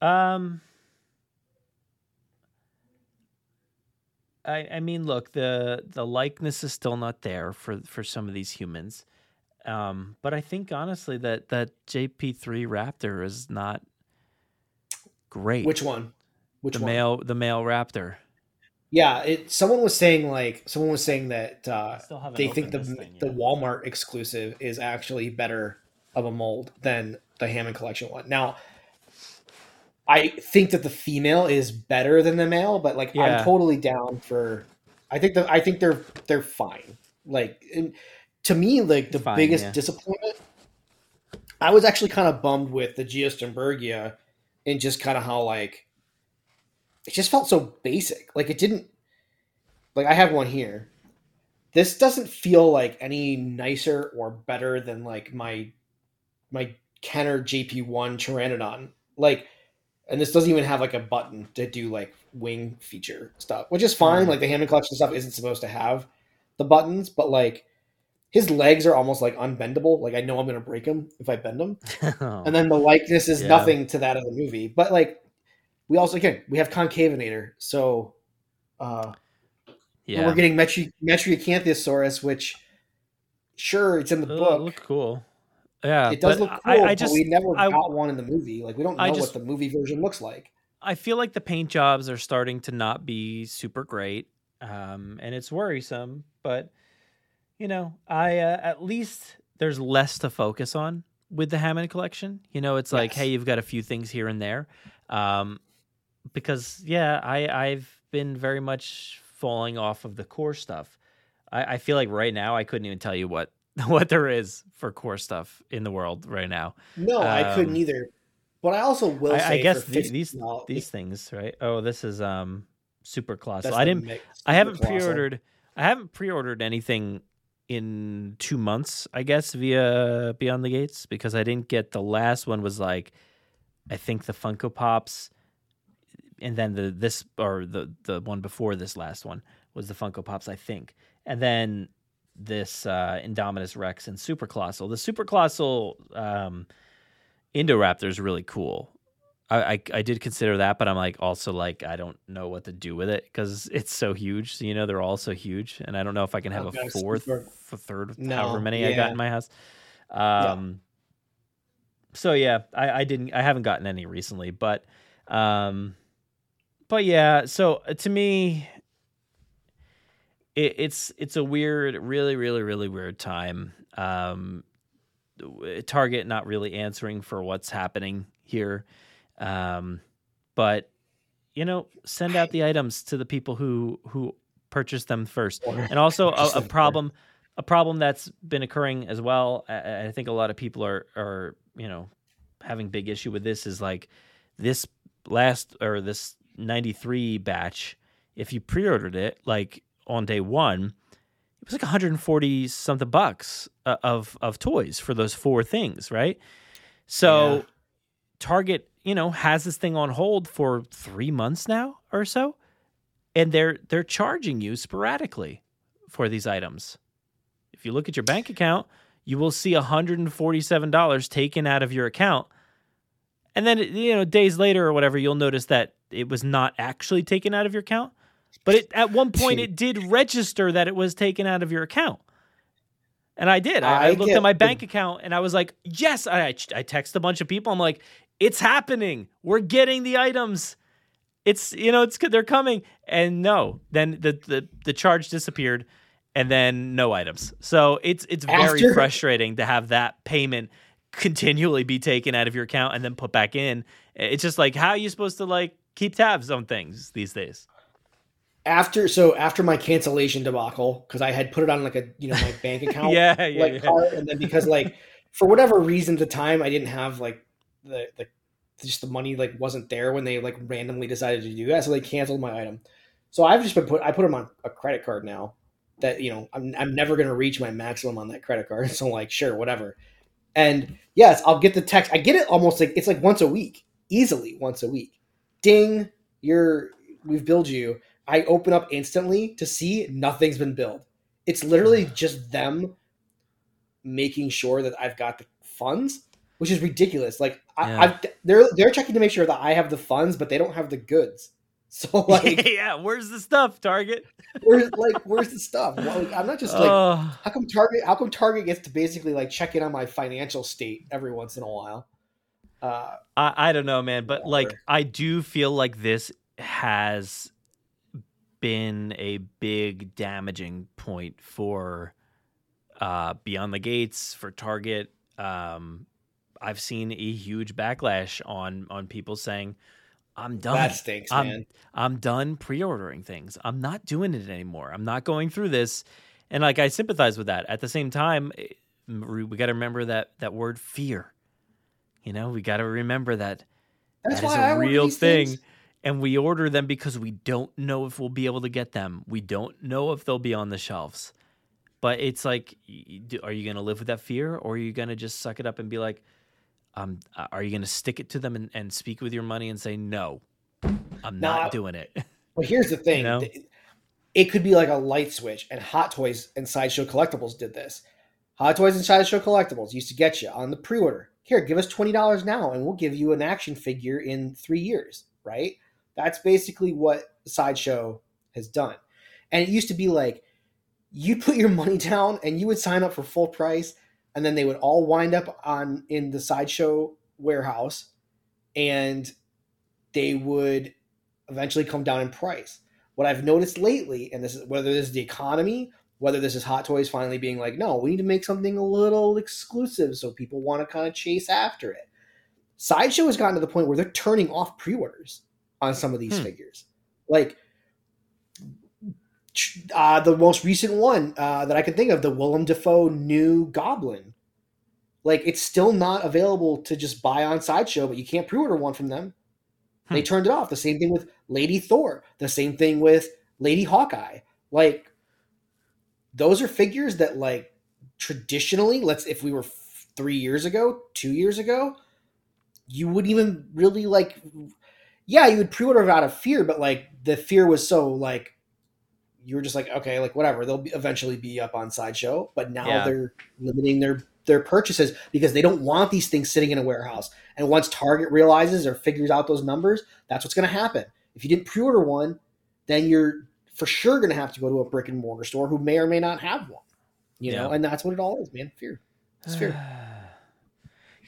Um, I I mean, look the the likeness is still not there for for some of these humans, um, but I think honestly that that JP three Raptor is not great. Which one? Which the one? male the male Raptor? Yeah, it. Someone was saying like someone was saying that uh, they think the thing the. Walmart exclusive is actually better of a mold than the Hammond collection one. Now, I think that the female is better than the male, but like Yeah. I'm totally down for. I think that I think they're they're fine. Like and to me, like the Fine, biggest yeah. disappointment. I was actually kind of bummed with the Geosternbergia and just kind of how like it just felt so basic. Like it didn't like I have one here. This doesn't feel like any nicer or better than like my my Kenner JP1 Pteranodon. Like and this doesn't even have like a button to do like wing feature stuff, which is fine. Mhm. Like the Hammond collection stuff isn't supposed to have the buttons, but like his legs are almost like unbendable. Like I know I'm gonna break them if I bend them and then the likeness is Yeah. nothing to that of the movie. But like, we also again we have Concavenator, so uh, and yeah, we're getting Metri- Metriacanthosaurus, which sure it's in the It'll book. look cool. Yeah, it does look cool, I, I but just we never I- got one in the movie. Like we don't know just- what the movie version looks like. I feel like the paint jobs are starting to not be super great, um, and it's worrisome. But you know, I uh, at least there's less to focus on with the Hammond collection. You know, it's like, hey, you've got a few things here and there, um, because yeah, I I've been very much falling off of the core stuff. I, I feel like right now I couldn't even tell you what what there is for core stuff in the world right now. No, I couldn't Um, either. But I also will I, I guess the- these these things, right? Oh, this is um super colossal. I didn't. mix- I haven't Colossal. pre-ordered. I haven't pre-ordered anything in two months. I guess via Beyond the Gates because I didn't get the last one. Was like, I think the Funko Pops, and then the this or the the one before this last one was the Funko Pops. I think, and then this uh Indominus Rex and Super Colossal. The Super Colossal um, Indoraptor is really cool. I, I I did consider that, but I'm like also like I don't know what to do with it because it's so huge. So, you know, they're all so huge, and I don't know if I can have Okay, a fourth, a third, No, however many I got in my house. Um. So yeah, I I didn't I haven't gotten any recently, but um, but yeah. So uh, to me, it, it's it's a weird, really, really, really weird time. Um, Target not really answering for what's happening here. Um, but you know, send out the items to the people who who purchase them first. And also a, a problem a problem that's been occurring as well. I, I think a lot of people are are, you know, having big issue with this is like this last or this 93 batch if you pre-ordered it like on day 1 it was like 140 something bucks uh, of of toys for those four things, right? So Yeah. Target, you know, has this thing on hold for 3 months now or so, and they're they're charging you sporadically for these items. If you look at your bank account, you will see $147 taken out of your account. And then, you know, days later or whatever, you'll notice that it was not actually taken out of your account. But it, at one point, it did register that it was taken out of your account. And I did. I, I, I looked at my bank account and I was like, yes. I, I text a bunch of people. I'm like, it's happening. We're getting the items. It's, you know, it's they're coming. And no, then the, the, the charge disappeared and then no items. So it's, it's very After- frustrating to have that payment continually be taken out of your account and then put back in. It's just like, how are you supposed to like keep tabs on things these days? After so after my cancellation debacle because I had put it on like a you know my bank account yeah, yeah, like yeah. card and then because like for whatever reason at the time I didn't have like the the just the money like wasn't there when they like randomly decided to do that so they canceled my item. So I've just been put I put them on a credit card now that you know I'm I'm never gonna reach my maximum on that credit card so like sure whatever. And yes I'll get the text I get it almost like it's like once a week easily once a week. Ding you're we've billed you I open up instantly to see nothing's been billed. It's literally just them making sure that I've got the funds, which is ridiculous. Like yeah. I, I've, they're they're checking to make sure that I have the funds, but they don't have the goods. So like, yeah, where's the stuff, Target? where's like, where's the stuff? Well, like, I'm not just like, how come Target? How come Target gets to basically like check in on my financial state every once in a while? Uh, I I don't know, man, but whatever. like, I do feel like this has been a big damaging point for uh, Beyond the Gates for Target. Um, I've seen a huge backlash on on people saying, "I'm done. That stinks, I'm, man. I'm done pre-ordering things. I'm not doing it anymore. I'm not going through this." And like I sympathize with that. At the same time, eh, we got to remember that that word fear. You know, we got to remember that That's that is a real thing. Things and we order them because we don't know if we'll be able to get them. We don't know if they'll be on the shelves. But it's like, are you going to live with that fear, or are you going to just suck it up and be like, um, are you going to stick it to them and, and, speak with your money and say, no, I'm not doing it? But here's the thing: you know? it could be like a light switch, and Hot Toys and Sideshow Collectibles did this. Hot Toys and Sideshow Collectibles used to get you on the pre-order. Here, give us twenty dollars now, and we'll give you an action figure in three years. Right? That's basically what Sideshow has done. And it used to be like you put your money down and you would sign up for full price, and then they would all wind up on in the Sideshow warehouse, and they would eventually come down in price. What I've noticed lately, and this is whether this is the economy, whether this is Hot Toys finally being like, no, we need to make something a little exclusive so people want to kind of chase after it. Sideshow has gotten to the point where they're turning off pre-orders on some of these hmm. figures. Like uh, the most recent one uh, that I can think of, the Willem Dafoe new Goblin. Like it's still not available to just buy on Sideshow, but you can't pre-order one from them. Hmm. They turned it off. The same thing with Lady Thor. The same thing with Lady Hawkeye. Like those are figures that like traditionally, let's if we were three years ago, two years ago, you wouldn't even really like yeah, you would pre-order out of fear, but like the fear was so like you were just like, okay, like whatever, they'll be, eventually be up on sideshow, but now yeah. they're limiting their their purchases because they don't want these things sitting in a warehouse. And once Target realizes or figures out those numbers, that's what's going to happen. If you didn't pre-order one, then you're for sure going to have to go to a brick and mortar store who may or may not have one. You know, and that's what it all is, man. Fear. It's fear.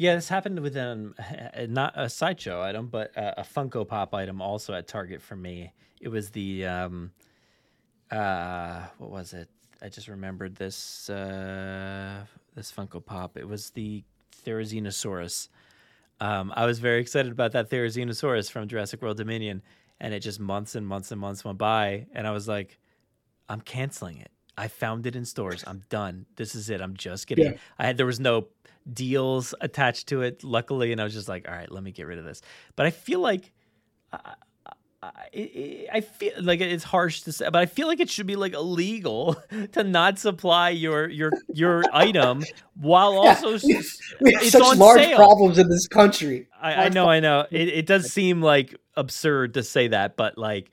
Yeah, this happened with um, not a sideshow item, but a, a, Funko Pop item also at Target for me. It was the um, uh, what was it? I just remembered this uh, this Funko Pop. It was the Therizinosaurus. Um, I was very excited about that Therizinosaurus from Jurassic World Dominion, and it just months and months and months went by, and I was like, I'm canceling it. I found it in stores. I'm done. This is it. I'm just getting. Yeah. I had there was no deals attached to it, luckily, and I was just like, all right, let me get rid of this. But I feel like. I, I, I feel like it's harsh to say, but I feel like it should be like illegal to not supply your your your item while also yeah, we have such large sale. problems in this country. I, I know, I know. It, it does seem like absurd to say that, but like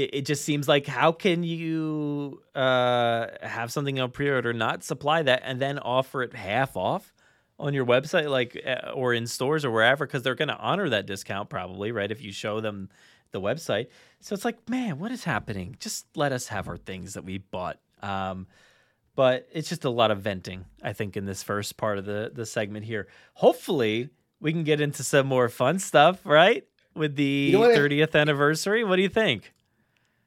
it, it just seems like how can you uh, have something on pre-order, not supply that, and then offer it half off on your website, like uh, or in stores or wherever, because they're going to honor that discount probably, right? If you show them the website, so it's like, man, what is happening? Just let us have our things that we bought. Um, but it's just a lot of venting, I think, in this first part of the the segment here. Hopefully, we can get into some more fun stuff, right? With the You know what? 30th anniversary. What do you think?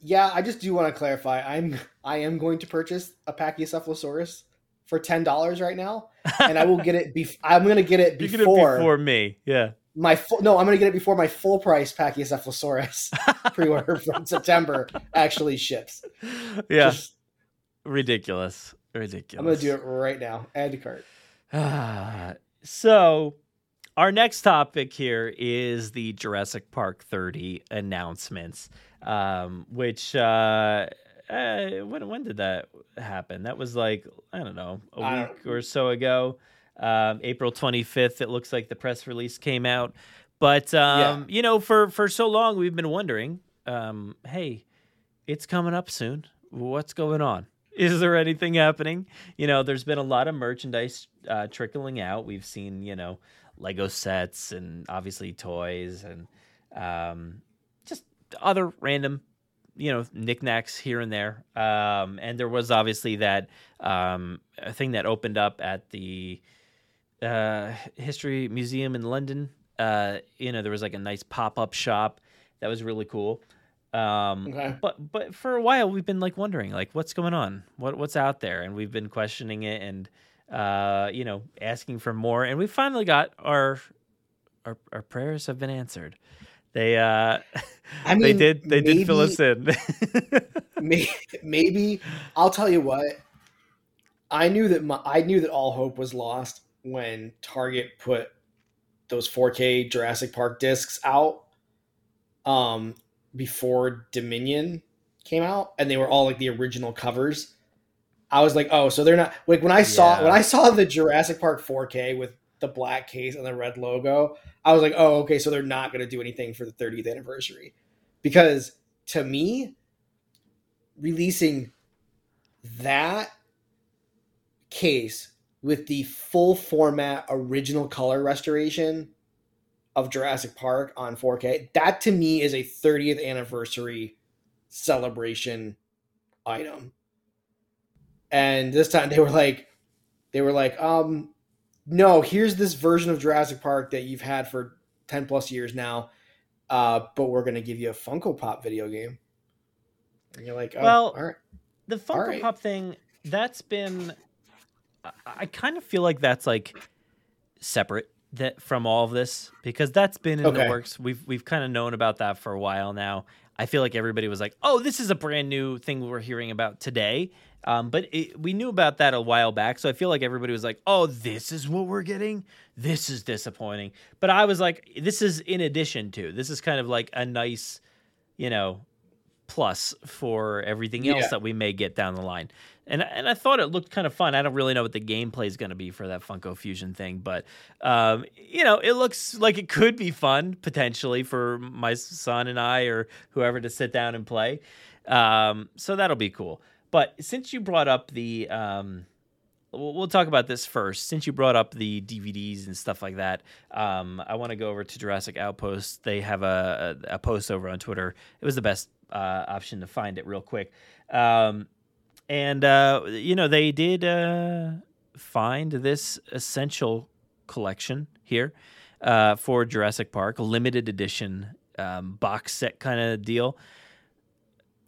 Yeah, I just do want to clarify. I'm I am going to purchase a Pachycephalosaurus for ten dollars right now, and I will get it. Bef- I'm going to get it before, before me. Yeah. my full. No, I'm going to get it before my full price Pachycephalosaurus pre-order from September actually ships. Yeah. Just- Ridiculous. Ridiculous. I'm going to do it right now. Add to cart. So, our next topic here is the Jurassic Park 30 announcements, um, which uh, uh, when when did that happen? That was like I don't know a I week or so ago. Um, April 25th. It looks like the press release came out, but um, you know, for for so long we've been wondering, um, hey, it's coming up soon. What's going on? Is there anything happening? You know, there's been a lot of merchandise uh, trickling out. We've seen, you know, Lego sets and obviously toys and um, just other random, you know, knickknacks here and there. Um, and there was obviously that um, a thing that opened up at the uh, History Museum in London. Uh, you know, there was like a nice pop up shop that was really cool. Um, Okay. but but for a while we've been like wondering like what's going on, what what's out there, and we've been questioning it and uh, you know asking for more, and we finally got our our our prayers have been answered. They uh, I mean, they did they did fill us in. May- maybe I'll tell you what. I knew that my, I knew that all hope was lost when Target put those 4K Jurassic Park discs out um before Dominion came out and they were all like the original covers. I was like, "Oh, so they're not like when I saw Yeah. when I saw the Jurassic Park 4K with the black case and the red logo, I was like, "Oh, okay, so they're not going to do anything for the 30th anniversary." Because to me, releasing that case with the full format original color restoration of Jurassic Park on 4K, that to me is a 30th anniversary celebration item. And this time they were like they were like, um no, here's this version of Jurassic Park that you've had for 10 plus years now. Uh, but we're gonna give you a Funko Pop video game. And you're like, oh, Well, all right. the Funko right. Pop thing, that's been. I, I kind of feel like that's like separate that from all of this because that's been in the works. We've we've kind of known about that for a while now. I feel like everybody was like, "Oh, this is a brand new thing we're hearing about today." Um, but it, we knew about that a while back, so I feel like everybody was like, "Oh, this is what we're getting. This is disappointing." But I was like, "This is in addition to. This is kind of like a nice, you know, plus for everything else Yeah. that we may get down the line. And and I thought it looked kind of fun. I don't really know what the gameplay is going to be for that Funko Fusion thing, but um, you know, it looks like it could be fun potentially for my son and I or whoever to sit down and play. Um, so that'll be cool. But since you brought up the um, we'll, talk about this first. Since you brought up the DVDs and stuff like that, um, I want to go over to Jurassic Outpost. They have a, a, a post over on Twitter. It was the best uh, option to find it real quick. Um, and, uh, you know, they did uh, find this essential collection here uh, for Jurassic Park, limited edition um, box set kind of deal.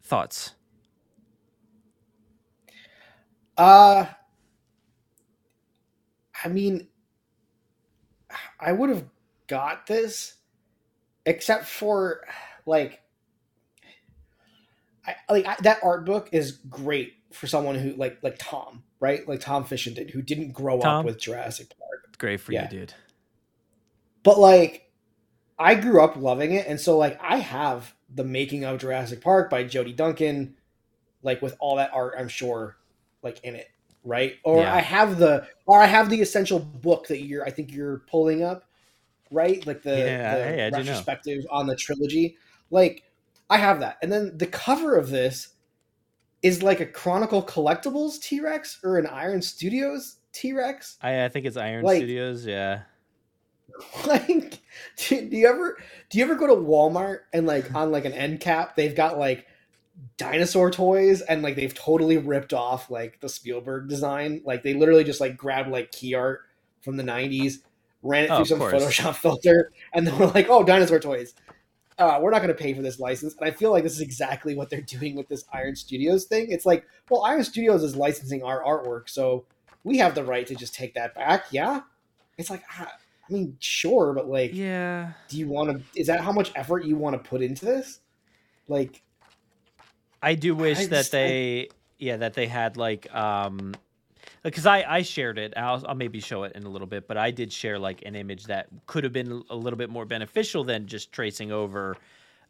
Thoughts? Uh I mean I would have got this except for like I like I, that art book is great for someone who like like Tom, right? Like Tom Fishington who didn't grow Tom? up with Jurassic Park. Great for Yeah. you, dude. But like I grew up loving it and so like I have the making of Jurassic Park by Jody Duncan like with all that art I'm sure like in it, right? Or Yeah. I have the or I have the essential book that you're I think you're pulling up, right? Like the, Yeah, the hey, I know. retrospective on the trilogy. Like I have that. And then the cover of this is like a Chronicle Collectibles T Rex or an Iron Studios T Rex. I, I think it's Iron Like- Studios. Yeah. Like, do, do you ever do you ever go to Walmart and like on like an end cap they've got like dinosaur toys and like they've totally ripped off like the Spielberg design. Like they literally just like grabbed like key art from the '90s, ran it Oh, through some course. Photoshop filter, and then we're like, "Oh, dinosaur toys." Uh, we're not going to pay for this license, and I feel like this is exactly what they're doing with this Iron Studios thing. It's like, well, Iron Studios is licensing our artwork, so we have the right to just take that back. Yeah, it's like, ah, I mean, sure, but like, Yeah. do you want to? Is that how much effort you want to put into this? Like, I do wish I that just- I- they, yeah, that they had like, um, because I I shared it. I'll, I'll maybe show it in a little bit, but I did share like an image that could have been a little bit more beneficial than just tracing over,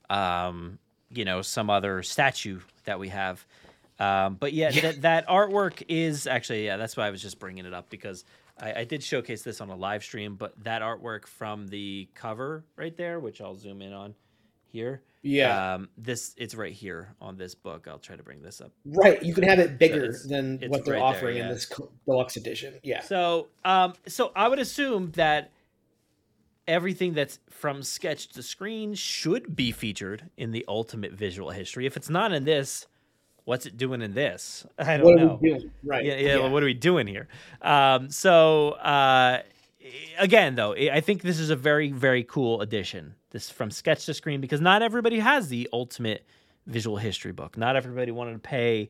um, you know, some other statue that we have. Um, but yeah, that that artwork is actually yeah. That's why I was just bringing it up because I, I did showcase this on a live stream. But that artwork from the cover right there, which I'll zoom in on here. Yeah. Um, this it's right here on this book. I'll try to bring this up. right? You can have it bigger it's- than what they're right there, offering yeah. in this deluxe edition. Yeah. So, um, so I would assume that everything that's from sketch to screen should be featured in the ultimate visual history. If it's not in this, what's it doing in this? I don't know. are we doing? Right. Yeah, yeah, well, what are we doing here? Um, so uh, again, though, I think this is a very, very cool addition. This from sketch to screen because not everybody has the ultimate visual history book. Not everybody wanted to pay,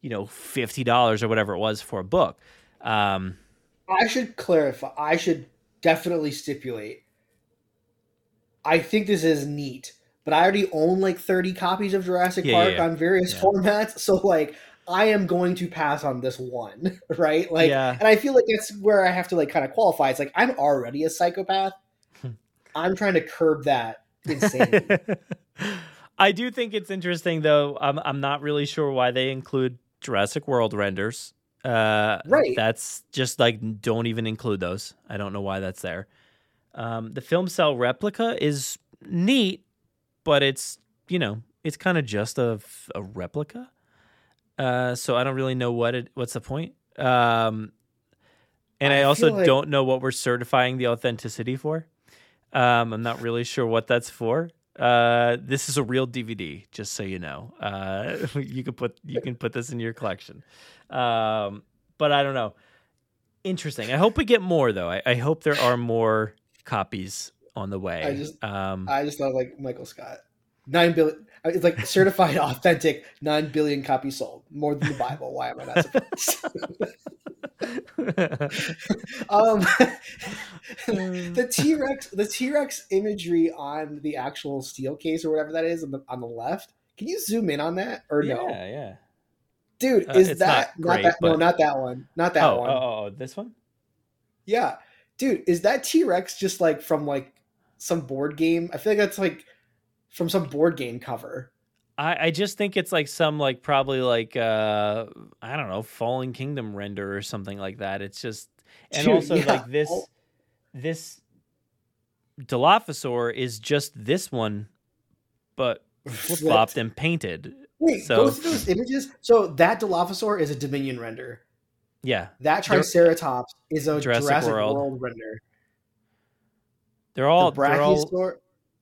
you know, fifty dollars or whatever it was for a book. Um, I should clarify. I should definitely stipulate. I think this is neat, but I already own like 30 copies of Jurassic Yeah, yeah, Park yeah. on various Yeah. formats. So like I am going to pass on this one, right? Like Yeah. and I feel like that's where I have to like kind of qualify. It's like I'm already a psychopath. I'm trying to curb that insanity. I do think it's interesting, though. I'm I'm not really sure why they include Jurassic World renders. Uh, Right. That's just like don't even include those. I don't know why that's there. Um, the film cell replica is neat, but it's you know it's kind of just a replica. Uh, so I don't really know what it what's the point. Um, and I, I also like- don't know what we're certifying the authenticity for. Um, I'm not really sure what that's for. Uh, this is a real DVD, just so you know. Uh, you can put you can put this in your collection. Um, but I don't know. Interesting. I hope we get more though. I, I hope there are more copies on the way. I just- um, I just thought like Michael Scott. Nine billion. It's like certified authentic. Nine billion copies sold. More than the Bible. Why am I not surprised? um, the T Rex, the T Rex imagery on the actual steel case or whatever that is on the on the left. Can you zoom in on that or no, yeah, yeah. dude? Uh, Is it's that not not, great, that? No, not that one. Not that oh, one. oh, oh, oh, this one. Yeah, dude, is that T Rex just like from like some board game? I feel like that's like from some board game cover. I, I just think it's like some like probably like uh I don't know Fallen Kingdom render or something like that. It's just and Dude, also yeah. like this this Dilophosaur is just this one, but flip flopped and painted. Wait, So- go through those images. So that Dilophosaur is a Dominion render. Yeah, That Triceratops is a Jurassic Jurassic, World. World. render. they're all the they're all Brachiosaur.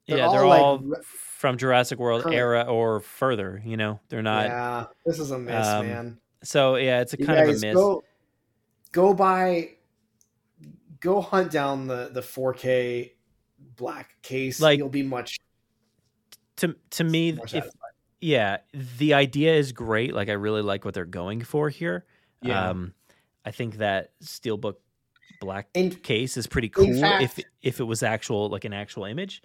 They're yeah they're all, like, all from Jurassic World current. era or further. You know they're not. yeah, this is a miss, um, man. So yeah, it's a You kind of a miss. go go buy, go hunt down the the 4K black case. Like- you'll be much to to me if yeah the idea is great like i really like what they're going for here Yeah. um i think that steelbook black And- case is pretty cool if if it was actual like an actual image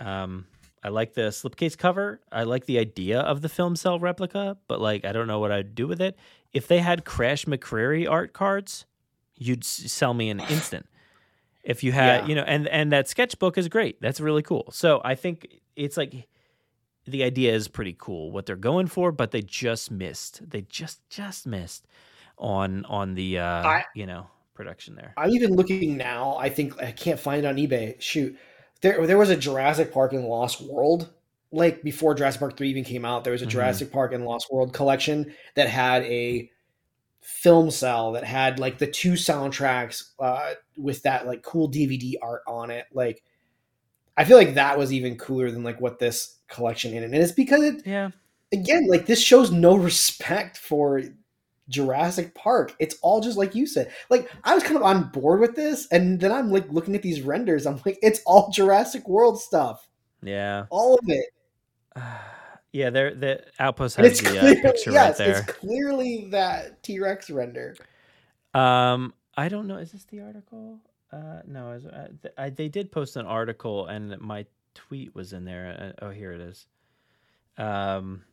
um i like the slipcase cover. I like the idea of the film cell replica but like i don't know what i'd do with it. If they had Crash McCreery art cards you'd s- sell me an instant. If you had Yeah. you know and and that sketchbook is great. That's really cool. So i think it's like the idea is pretty cool what they're going for but they just missed they just just missed on on the uh I- you know production there. I'm even looking now. I think I can't find it on eBay. Shoot, there there was a Jurassic Park and Lost World like before Jurassic Park 3 even came out, there was a Mhm. Jurassic Park and Lost World collection that had a film cell that had like the two soundtracks uh, with that like cool DVD art on it. Like, I feel like that was even cooler than like what this collection in, and it's because it Yeah. again like this shows no respect for Jurassic Park. It's all just like you said. Like I was kind of on board with this, and then I'm like looking at these renders. I'm like, it's all Jurassic World stuff, Yeah. all of it. Yeah, there the outpost has the uh, picture yes, right there. it's clearly that T Rex render. Um, I don't know. Is this the article? Uh, no. Is, uh, th- I, they did post an article, and my tweet was in there. Uh, oh, here it is. Um,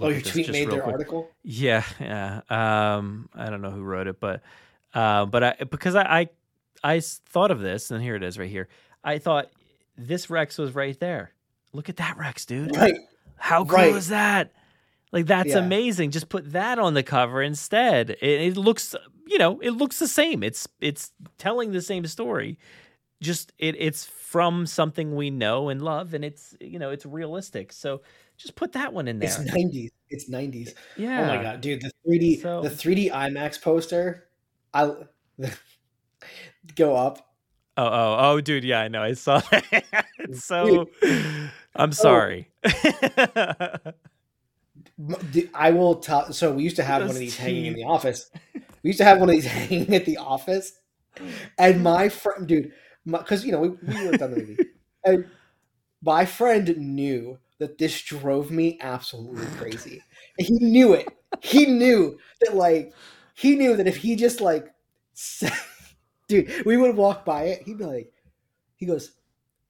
Oh, your tweet made their quick. article. Yeah, yeah. Um, I don't know who wrote it, but uh, but I because I, I I thought of this, and here it is right here. I thought this Rex was right there. Look at that Rex, dude. Right. How cool Right. is that? Like that's Yeah. amazing. Just put that on the cover instead. It, it looks, you know, it looks the same. It's it's telling the same story. Just it it's from something we know and love, and it's you know it's realistic. So just put that one in there. It's nineties. It's nineties. yeah. Oh my god, dude! The three D, So- the three D IMAX poster. I go up. Oh, oh, oh, dude, yeah, I know. I saw that. So. I'm oh. sorry. I will tell. So we used to have one of Those these hanging in the office. We used to have one of these hanging at the office, and my friend, dude, because you know we, we worked on the movie, and my friend knew that this drove me absolutely crazy. He knew it. He knew that, like, he knew that if he just like, dude, we would walk by it. He'd be like, he goes,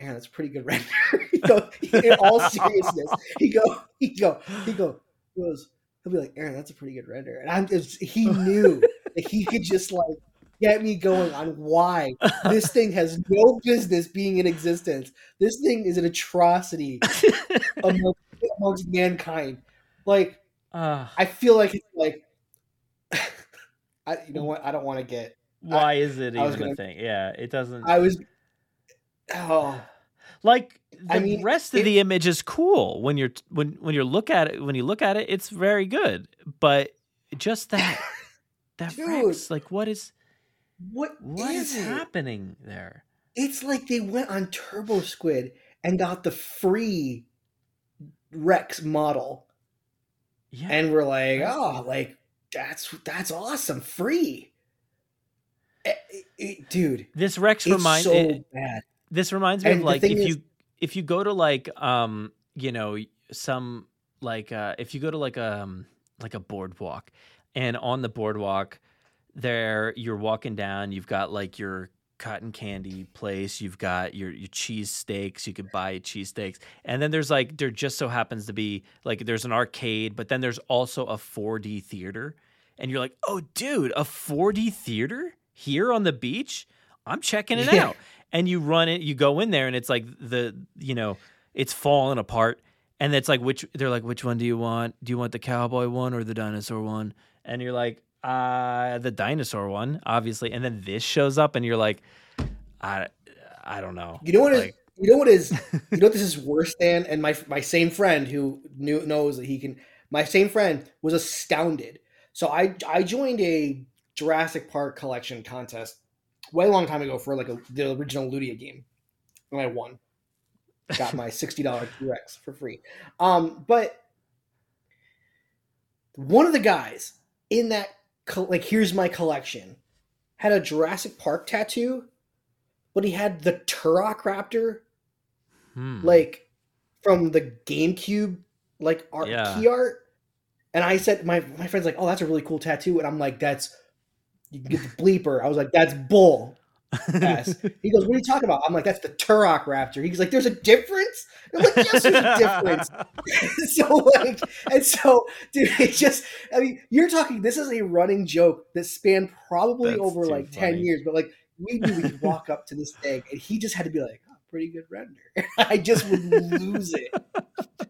"Man, that's pretty good render." he go, in all seriousness, he go, he go, he go, he goes. He'll be like, "Aaron, that's a pretty good render," and I'm just, he knew that he could just like get me going on why this thing has no business being in existence. This thing is an atrocity amongst, amongst mankind. Like, Uh, I feel like it's like, I, you know what? I don't want to get. why is it I even a gonna- thing? Yeah, it doesn't. I was. Oh, like the I mean, rest of it- the image is cool when you're when when you look at it when you look at it it's very good but just that that Dude. Like what is what what is, is happening there? It's like they went on Turbo Squid and got the free Rex model, yeah. And we're like, oh, like that's that's awesome, free. It- it- it- dude, this Rex reminds so it- bad. this reminds me And of like if is- you if you go to like um you know some like uh if you go to like um like a boardwalk and on the boardwalk there you're walking down you've got like your cotton candy place you've got your your cheese steaks you could buy cheese steaks and then there's like there just so happens to be like there's an arcade but then there's also a 4D theater and you're like oh dude a 4D theater here on the beach? I'm checking it Yeah. out. And you run it you go in there and it's like the you know it's falling apart and it's like which they're like which one do you want? Do you want the cowboy one or the dinosaur one? And you're like uh the dinosaur one obviously and then this shows up and you're like i i don't know You know what is Like, you know what is you know what this is worse than and my my same friend who knew knows that he can my same friend was astounded. So I I joined a Jurassic Park collection contest way long time ago for like a, the original Ludia game. And I won. Got my $60 T-Rex for free. Um but one of the guys in that like here's my collection had a Jurassic Park tattoo but he had the Turok Raptor, hmm. like from the GameCube, like art Yeah. key art. And I said, my my friend's like, "Oh, that's a really cool tattoo," and I'm like, "That's you can get the bleeper." I was like, "That's bull." Yes. He goes, "What are you talking about?" I'm like, "That's the Turok Raptor." He's like, "There's a difference." I'm like, "Yes, there's a difference." so like, and so, dude, it just, I mean, you're talking. This is a running joke that spanned probably That's over like ten years, but like we knew we could walk up to this thing, and he just had to be like, oh, "Pretty good render." I just would lose it.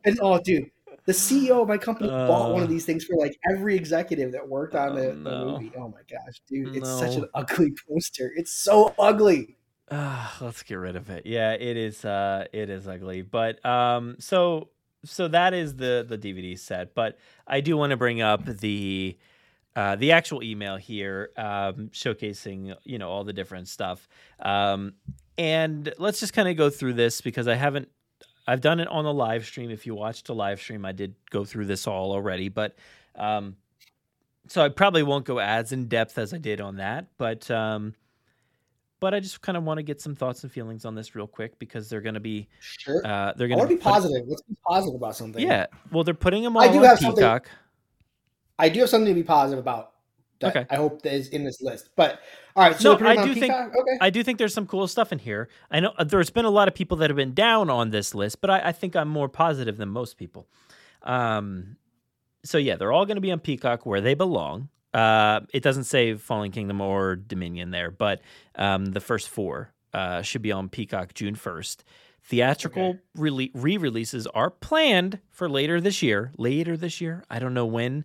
And oh, dude, the CEO of my company bought one of Uh. these things for like every executive that worked on Oh, the, the movie. Oh my gosh, dude, it's such an ugly poster. It's so ugly. Uh, let's get rid of it. Yeah, it is. Uh, it is ugly. But um, so so that is the the DVD set. But I do want to bring up the uh, the actual email here, um, showcasing you know all the different stuff. Um, and let's just kind of go through this because I haven't. I've done it on the live stream. If you watched the live stream, I did go through this all already. But um, so I probably won't go as in depth as I did on that. But um, but I just kind of want to get some thoughts and feelings on this real quick because they're going to be Sure. uh, they're going to be positive. Let's be positive about something. Yeah, well, they're putting them all I do on have something- I do have something to be positive about. That Okay. I hope that is in this list. But all right, so no, I do think okay. I do think there's some cool stuff in here. I know uh, there's been a lot of people that have been down on this list, but I, I think I'm more positive than most people. Um, so yeah, they're all going to be on Peacock where they belong. Uh, it doesn't say Fallen Kingdom or Dominion there, but um, the first four uh, should be on Peacock June 1st. Theatrical rele- re-releases are planned for later this year. Later this year, I don't know when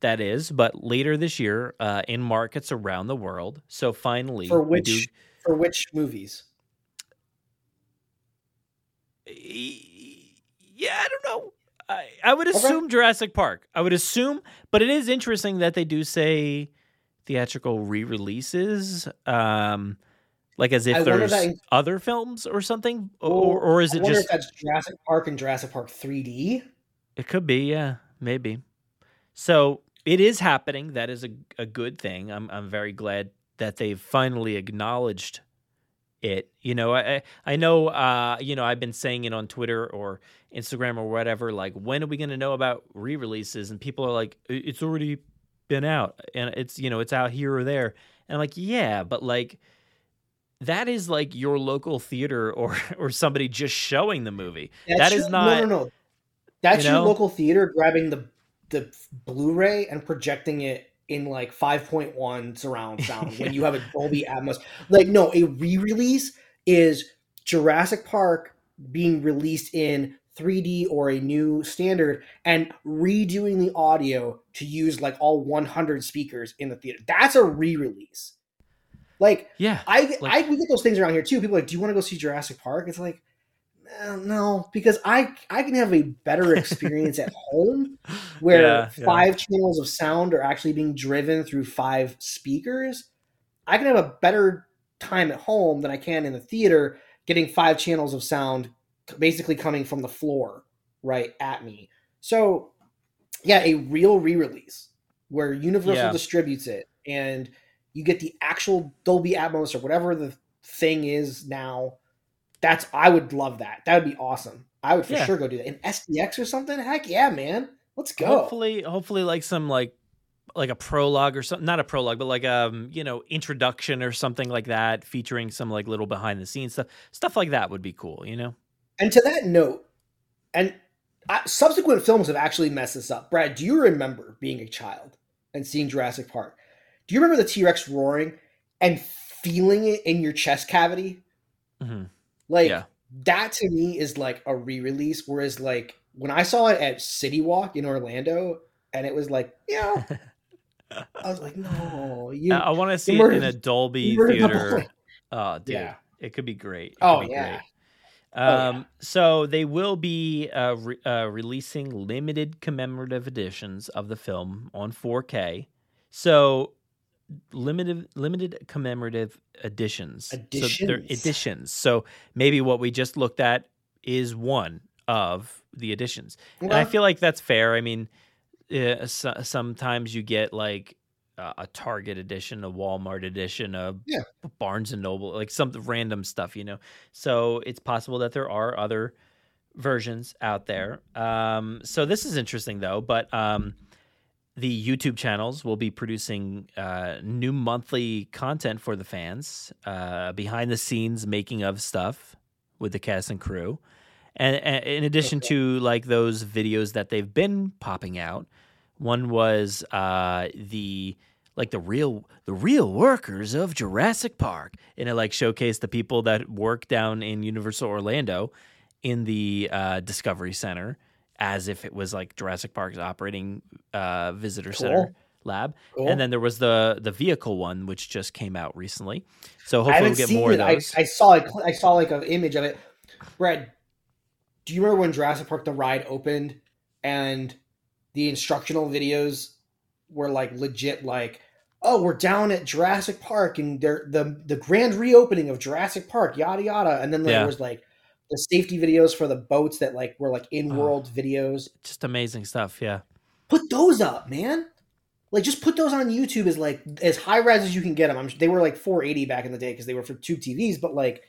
that is, but later this year uh, in markets around the world. So finally, for we do- which for which movies? yeah, I don't know. I, I would Okay. assume Jurassic Park. I would assume, but it is interesting that they do say theatrical re-releases, um, like as if I there's that- other films or something, or or is I it wonder just if that's Jurassic Park and Jurassic Park 3D? It could be, yeah, maybe. So it is happening. That is a, a good thing. I'm I'm very glad that they've finally acknowledged it. You know, I I- know uh, you know, I've been saying it on Twitter or Instagram or whatever, like when are we gonna know about re-releases? And people are like, it's already been out and it's you know, it's out here or there. And I'm like, yeah, but like that is like your local theater or or somebody just showing the movie. That's That is your- not No, no, no. That's you your local theater grabbing the the Blu-ray and projecting it in like 5.1 surround sound when you have a Dolby Atmos. Like no, a re-release is Jurassic Park being released in 3D or a new standard and redoing the audio to use like all 100 speakers in the theater. That's a re-release. Like Yeah. I, Like- I we get those things around here too. People are like, do you want to go see Jurassic Park? It's like, "Eh, Eh, no, because I I can have a better experience at home where Yeah, yeah. five channels of sound are actually being driven through five speakers. I can have a better time at home than I can in the theater, getting five channels of sound basically coming from the floor right at me. So, yeah, a real re-release where Universal Yeah. distributes it and you get the actual Dolby Atmos or whatever the thing is now. That's I would love that. That would be awesome. I would for Yeah. sure go do that. In SDX or something? Heck yeah, man. Let's go. Hopefully, hopefully, like some like like a prologue or something. Not a prologue, but like um you know introduction or something like that, featuring some like little behind the scenes stuff. Stuff like that would be cool. You know. And to that note, and I, subsequent films have actually messed this up. Brad, do you remember being a child and seeing Jurassic Park? Do you remember the T Rex roaring and feeling it in your chest cavity? hmm Like Yeah. that to me is like a re-release. Whereas like when I saw it at City Walk in Orlando, and it was like, you know, I was like, no, you. I, want to see it in a Dolby theater. Oh, dude, Yeah. it could be great. It Oh, could be yeah. great. Oh, yeah. Um, so they will be uh, re- uh, releasing limited commemorative editions of the film on 4K. So limited limited commemorative editions. So they're Editions. editions. So maybe what we just looked at is one of the editions. And I feel like that's fair. I mean, uh, so, sometimes you get like uh, a Target edition, a Walmart edition, a Yeah. Barnes and Noble, like some random stuff, you know. So it's possible that there are other versions out there. Um, so this is interesting though, but um, the YouTube channels will be producing uh, new monthly content for the fans, uh, behind the scenes making of stuff with the cast and crew. And, and in addition to like those videos that they've been popping out, one was uh, the like the real the real workers of Jurassic Park, and it like showcased the people that work down in Universal Orlando in the uh, Discovery Center as if it was like Jurassic Park's operating uh, visitor Cool. center lab, Cool. and then there was the the vehicle one, which just came out recently. So hopefully we'll get more it. of I, those. I saw like I saw like an image of it. Brad, do you remember when Jurassic Park the ride opened and the instructional videos were like legit like oh we're down at Jurassic Park and they're the the grand reopening of Jurassic Park yada yada and then there Yeah. was like the safety videos for the boats that like were like in world videos. just amazing stuff. Yeah. Put those up, man. Like just put those on YouTube as like as high res as you can get them. I'm, they were like 480 back in the day because they were for tube TVs, but like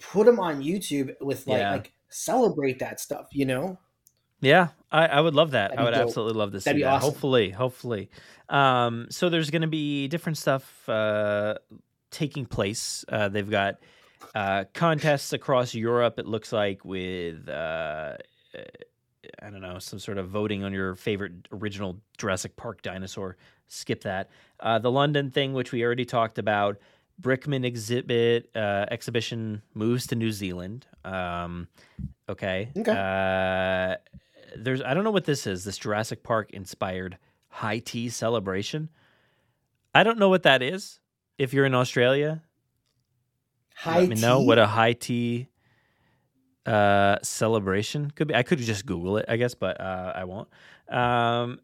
put them on YouTube with like Yeah. like celebrate that stuff. You know, Yeah, I, I would love that. I would dope. absolutely love to see That'd be that. awesome. Hopefully, hopefully. Um, so there's going to be different stuff uh, taking place. Uh, they've got uh, contests across Europe. It looks like with uh, I don't know some sort of voting on your favorite original Jurassic Park dinosaur. Skip that. Uh, the London thing, which we already talked about. Brickman exhibit uh, exhibition moves to New Zealand. Um, okay. Okay. Uh, there's I don't know what this is. This Jurassic Park inspired high tea celebration. I don't know what that is. If you're in Australia, high let me know what a high tea uh celebration could be. I could just Google it, I guess, but uh, I won't. Um,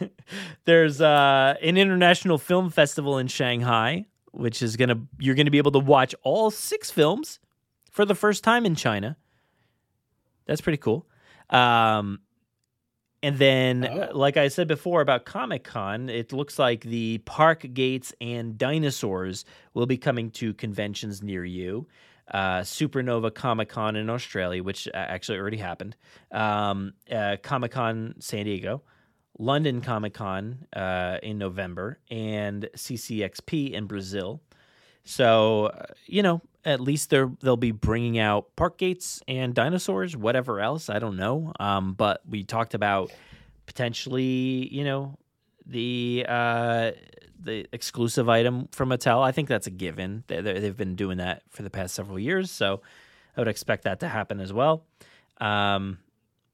there's uh, an international film festival in Shanghai, which is gonna you're gonna be able to watch all six films for the first time in China. That's pretty cool. Um, and then, Oh. like I said before about Comic Con, it looks like the park gates and dinosaurs will be coming to conventions near you. Uh, Supernova Comic Con in Australia, which uh, actually already happened. Um, uh, Comic Con San Diego, London Comic Con uh, in November, and CCXP in Brazil. So, uh, you know, at least they're they'll be bringing out park gates and dinosaurs, whatever else I don't know. Um, but we talked about potentially, you know, the uh, the exclusive item from Mattel. I think that's a given. They, they've been doing that for the past several years, so I would expect that to happen as well. Um,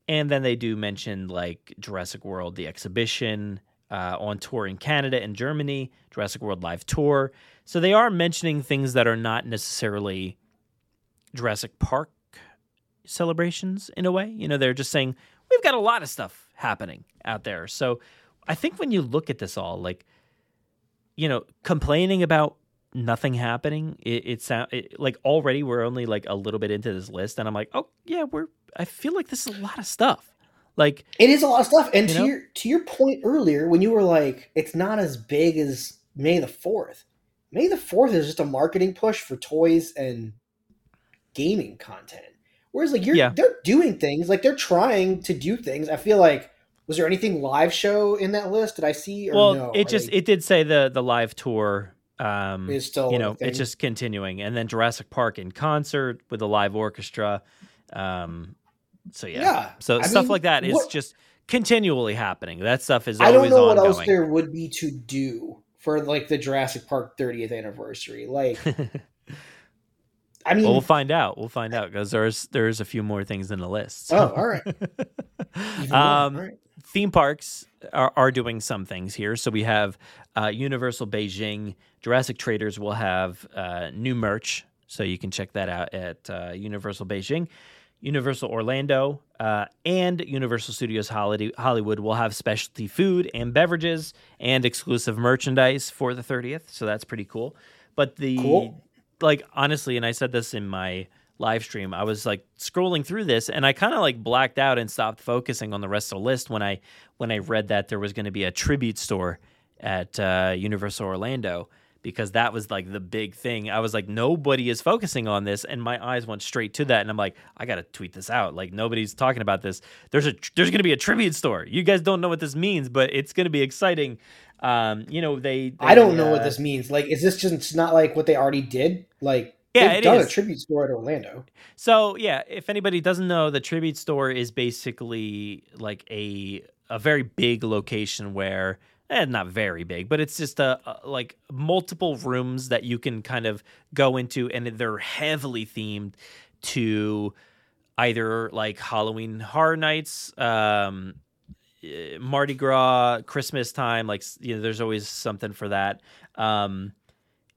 and then they do mention like Jurassic World, the exhibition uh, on tour in Canada and Germany, Jurassic World Live Tour. So they are mentioning things that are not necessarily Jurassic Park celebrations in a way. You know, they're just saying we've got a lot of stuff happening out there. So I think when you look at this all, like, you know, complaining about nothing happening, it, it sound it, like already we're only like a little bit into this list, and I'm like, oh yeah, we're. I feel like this is a lot of stuff. Like, It is a lot of stuff. And You to know? your to your point earlier, when you were like, it's not as big as May the Fourth. May the Fourth is just a marketing push for toys and gaming content. Whereas like you're Yeah. they're doing things, like they're trying to do things. I feel like was there anything live show in that list? Did I see or well, no? it Are just they- it did say the the live tour. Um, Is still you know it's just continuing, and then Jurassic Park in concert with a live orchestra. Um, so yeah, Yeah, so I stuff mean, like that is what- just continually happening. That stuff is I don't know what ongoing. else there would be to do for like the Jurassic Park 30th anniversary. Like I mean well, we'll find out. We'll find out because there's there's a few more things in the list. so. Oh, all right. Um, All right. theme parks are, are doing some things here. So we have uh, Universal Beijing. Jurassic Traders will have uh, new merch, so you can check that out at uh, Universal Beijing. Universal Orlando uh, and Universal Studios Hollywood will have specialty food and beverages and exclusive merchandise for the 30th. So that's pretty cool. But the Cool. like honestly, and I said this in my live stream, I was like scrolling through this and I kind of like blacked out and stopped focusing on the rest of the list when I when I read that there was going to be a tribute store at uh, Universal Orlando because that was like the big thing. I was like, nobody is focusing on this, and my eyes went straight to that, and I'm like, I gotta tweet this out. Like nobody's talking about this. There's a there's gonna be a tribute store. You guys don't know what this means, but it's gonna be exciting. Um, you know they. I don't they, know what uh, this means. Like, is this just not like what they already did? Like, Yeah, they've it done is. a tribute store at Orlando. So yeah, if anybody doesn't know, the tribute store is basically like a a very big location where eh, not very big, but it's just a, a like multiple rooms that you can kind of go into, and they're heavily themed to either like Halloween Horror Nights, um, uh, Mardi Gras, Christmas time, like you know, there's always something for that. Um,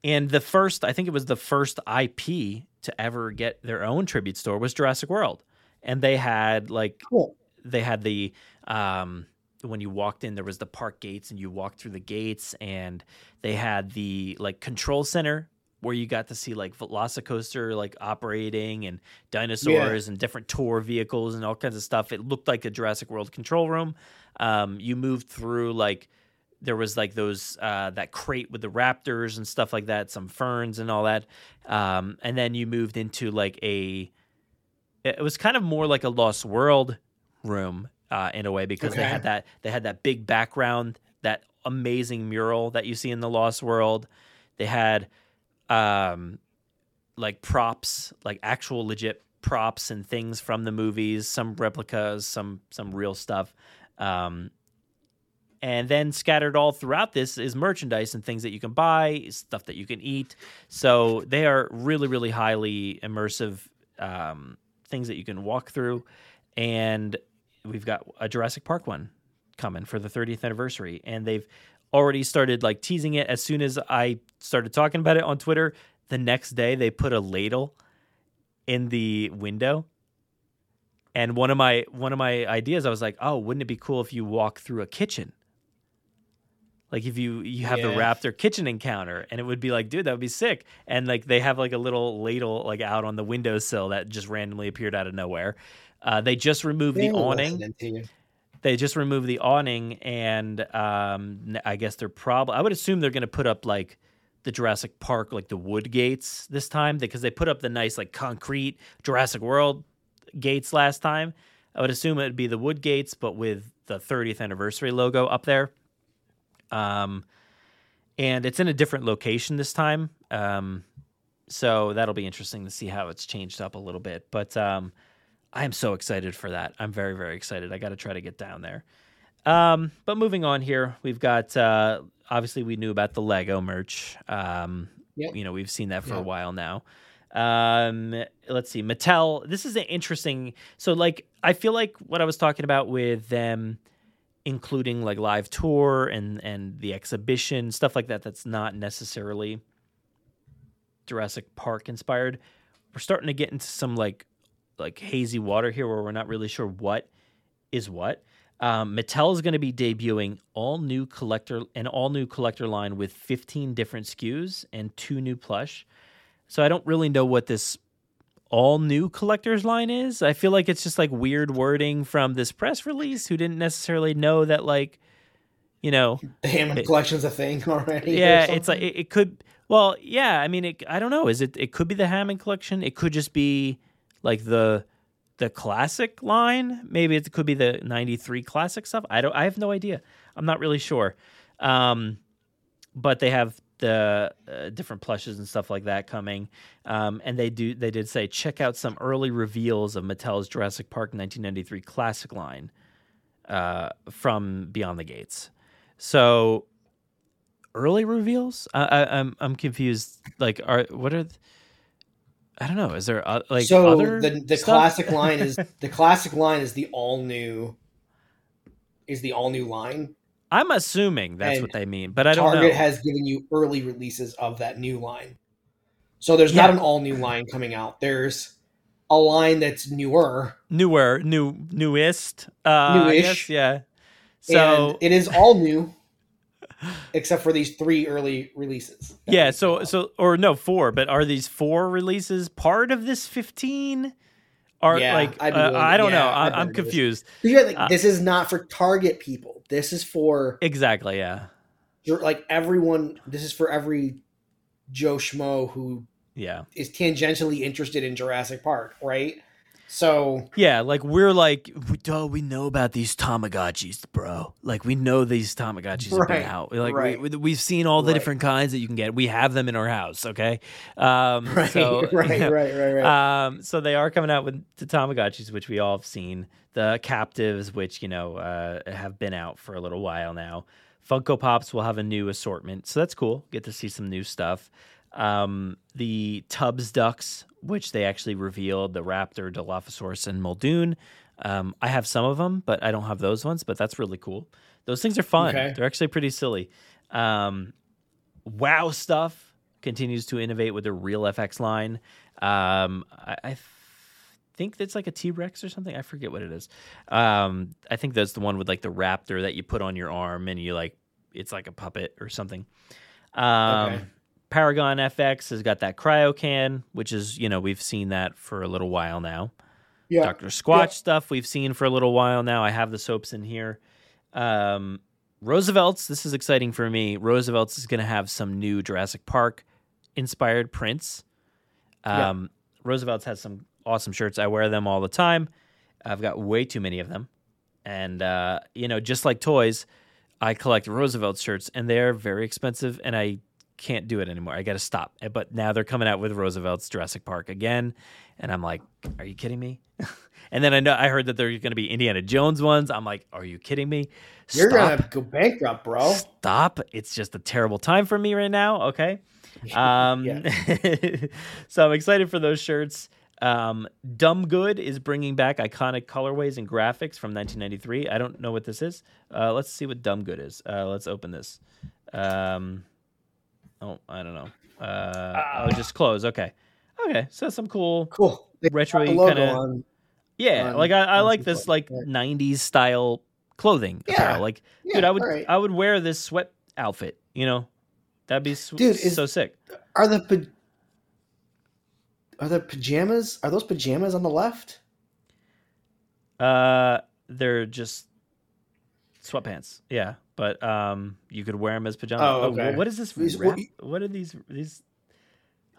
and the first, I think it was the first IP to ever get their own tribute store was Jurassic World, and they had like Cool. they had the um when you walked in there was the park gates and you walked through the gates and they had the like control center where you got to see like velocicoaster like operating and dinosaurs and different tour vehicles and all kinds of stuff. It looked like a jurassic world control room. Um you moved through like there was like those uh that crate with the raptors and stuff like that some ferns and all that. Um and then you moved into like a it was kind of more like a lost world room uh, in a way because they had that they had that big background that amazing mural that you see in the lost world. They had um like props like actual legit props and things from the movies some replicas some some real stuff. Um and then scattered all throughout this is merchandise and things that you can buy stuff that you can eat. So they are really really highly immersive um, things that you can walk through. And we've got a jurassic park one coming for the 30th anniversary and they've already started like teasing it. As soon as i started talking about it on twitter the next day they put a ladle in the window. And one of my one of my ideas i was like oh wouldn't it be cool if you walk through a kitchen? Like if you you have the raptor kitchen encounter. And it would be like dude that would be sick. And like they have like a little ladle like out on the windowsill that just randomly appeared out of nowhere uh, they just removed the awning. listening to you. they just removed the awning and um i guess they're probably i would assume they're going to put up like the jurassic park like the wood gates this time because they put up the nice like concrete jurassic world gates last time. I would assume it would be the wood gates but with the 30th anniversary logo up there. Um and it's in a different location this time. Um so that'll be interesting to see how it's changed up a little bit. But um I am so excited for that. I'm very, very excited. I got to try to get down there. Um, but moving on here, we've got uh, obviously we knew about the Lego merch. Um, Yep. You know, we've seen that for a while now. Um, let's see, Mattel. This is an interesting. So, like, I feel like what I was talking about with them including like live tour and and the exhibition stuff like that. That's not necessarily Jurassic Park inspired. We're starting to get into some like like hazy water here where we're not really sure what is what. Um, Mattel is going to be debuting all new collector an all new collector line with 15 different SKUs and two new plush. So I don't really know what this all new collectors line is. I feel like it's just like weird wording from this press release who didn't necessarily know that like you know The Hammond It- collection's a thing already. yeah, it's like it, it could. Well, yeah. I mean, it, I don't know. Is it? It could be the Hammond collection. It could just be like the the classic line. Maybe it could be the '93 classic stuff. I don't. I have no idea. I'm not really sure. Um, but they have the uh, different plushes and stuff like that coming. Um, and they do. They did say check out some early reveals of Mattel's Jurassic Park 1993 classic line uh, from Beyond the Gates. So early reveals? I, I, I'm I'm confused. Like, are what are? th- I don't know. Is there uh, like so the the stuff? classic line is the classic line is the all new is the all new line. I'm assuming that's and what they mean, but I don't Target know. Target has given you early releases of that new line. So there's not an all new line coming out. There's a line that's newer Newer, new, newest. Uh, Newish. yeah. So and it is all new except for these three early releases. yeah, so so or no four, but are these four releases part of this 15? Are Yeah, like be uh, I don't know. yeah, I'd I, I'm better do this. confused. Like, uh, this is not for Target people. This is for Exactly. Yeah. like everyone. This is for every Joe Schmo who Yeah. is tangentially interested in Jurassic Park, right? So Yeah, like we're like, we, duh, we know about these Tamagotchis, bro. Like we know these Tamagotchis have been out. Like right. we, we've seen all the Right. different kinds that you can get. We have them in our house. Okay, um, right, so, right, you know, right, right, right. Um, so they are coming out with the Tamagotchis, which we all have seen. The captives, which you know uh, have been out for a little while now. Funko Pops will have a new assortment, so that's cool. Get to see some new stuff. Um, the Tubbz ducks, which they actually revealed, the Raptor, Dilophosaurus, and Muldoon, Um, I have some of them, but I don't have those ones. But that's really cool. Those things are fun. Okay. They're actually pretty silly. Um, wow stuff continues to innovate with their Real FX line. Um, I, I think that's like a T Rex or something. I forget what it is. Um, I think that's the one with like the raptor that you put on your arm and you like it's like a puppet or something. Um, Okay. Paragon FX has got that cryo can, which is you know we've seen that for a little while now. Yeah. Doctor Squatch stuff we've seen for a little while now. I have the soaps in here. Um, Roosevelt's. This is exciting for me. Roosevelt's is going to have some new Jurassic Park inspired prints. Yeah. Um, Roosevelt's has some awesome shirts. I wear them all the time. I've got way too many of them, and uh, you know, just like toys, I collect Roosevelt shirts, and they're very expensive, and I can't do it anymore. I got to stop. But now they're coming out with Roosevelt's Jurassic Park again, and I'm like, are you kidding me? and then I know I heard that there's going to be Indiana Jones ones. I'm like, are you kidding me? You're gonna go bankrupt, bro. Stop. It's just a terrible time for me right now. Okay. Um, so I'm excited for those shirts. Um, Dumb Good is bringing back iconic colorways and graphics from 1993. I don't know what this is. Uh, let's see what Dumb Good is. Uh, let's open this. Um, oh, I don't know. Uh, oh, just close. Okay. Okay. So some cool, Cool. Retro got the logo kind of. Yeah, on- like I, I like this clothes, like yeah. '90s style clothing Yeah, apparel. Like, yeah, dude, I would alright. I would wear this sweat outfit. You know, that'd be sw- Dude, is- so sick. Are the pa- are the pajamas? Are those pajamas on the left? Uh, they're just sweatpants. Yeah, but um, you could wear them as pajamas. Oh, wh- okay. what is this? These-? What are these? These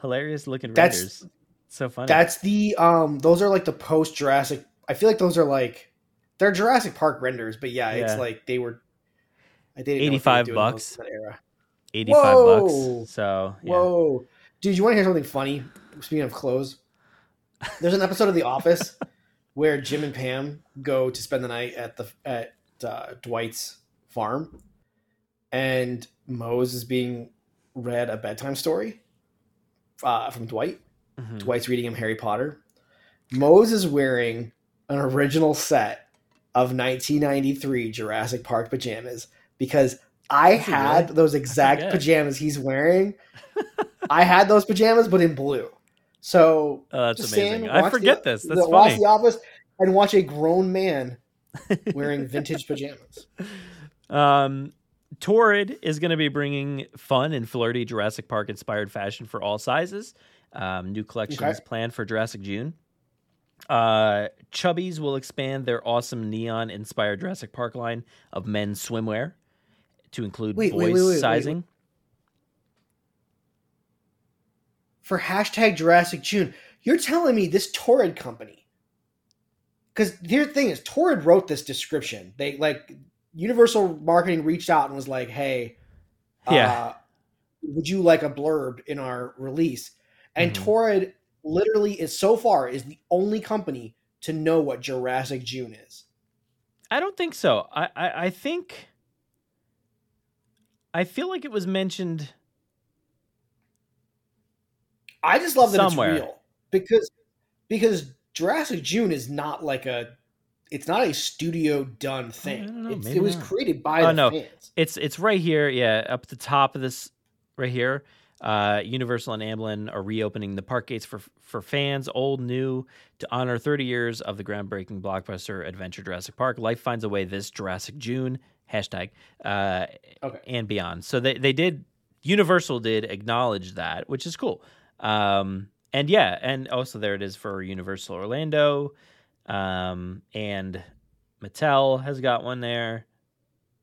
hilarious looking That's- renders. So funny. That's the um. Those are like the post Jurassic. I feel like those are like they're Jurassic Park renders, but yeah, it's like they were. I didn't know what they were 85 bucks. that era. eighty-five bucks. So yeah. Whoa, dude! You want to hear something funny? Speaking of clothes, there's an episode of The Office where Jim and Pam go to spend the night at the at uh, Dwight's farm, and Mose is being read a bedtime story uh, from Dwight. Mhm. Dwight's reading him Harry Potter. Mose is wearing an original set of 1993 Jurassic Park pajamas because I he had really? those exact pajamas he's wearing. I had those pajamas, but in blue. So Oh, that's amazing. I forget the, this. the- That's watch. The Office and watch a grown man wearing vintage pajamas. Um, Torrid is going to be bringing fun and flirty Jurassic Park inspired fashion for all sizes. Um, new collections Okay. planned for Jurassic June. Uh, Chubbies will expand their awesome neon inspired Jurassic Park line of men's swimwear to include Wait, boys wait, wait, sizing. For hashtag Jurassic June, you're telling me this Torrid company because here's the thing is Torrid wrote this description. They like Universal Marketing reached out and was like, "Hey, Yeah. uh, would you like a blurb in our release?" And Mhm. Torrid literally is so far is the only company to know what Jurassic June is. I don't think so. I, I, I think. I feel like it was mentioned. I just love that Somewhere. it's real because because Jurassic June is not like a it's not a studio done thing. know, it was not. created by Oh, the no. fans. It's it's right here, yeah, up at the top of this right here. Uh, Universal and Amblin are reopening the park gates for for fans, old, new, to honor 30 years of the groundbreaking blockbuster adventure Jurassic Park. Life finds a way this Jurassic June hashtag uh, Okay. and beyond. So they they did Universal did acknowledge that, which is cool. Um, and yeah, and also there it is for Universal Orlando, um, and Mattel has got one there.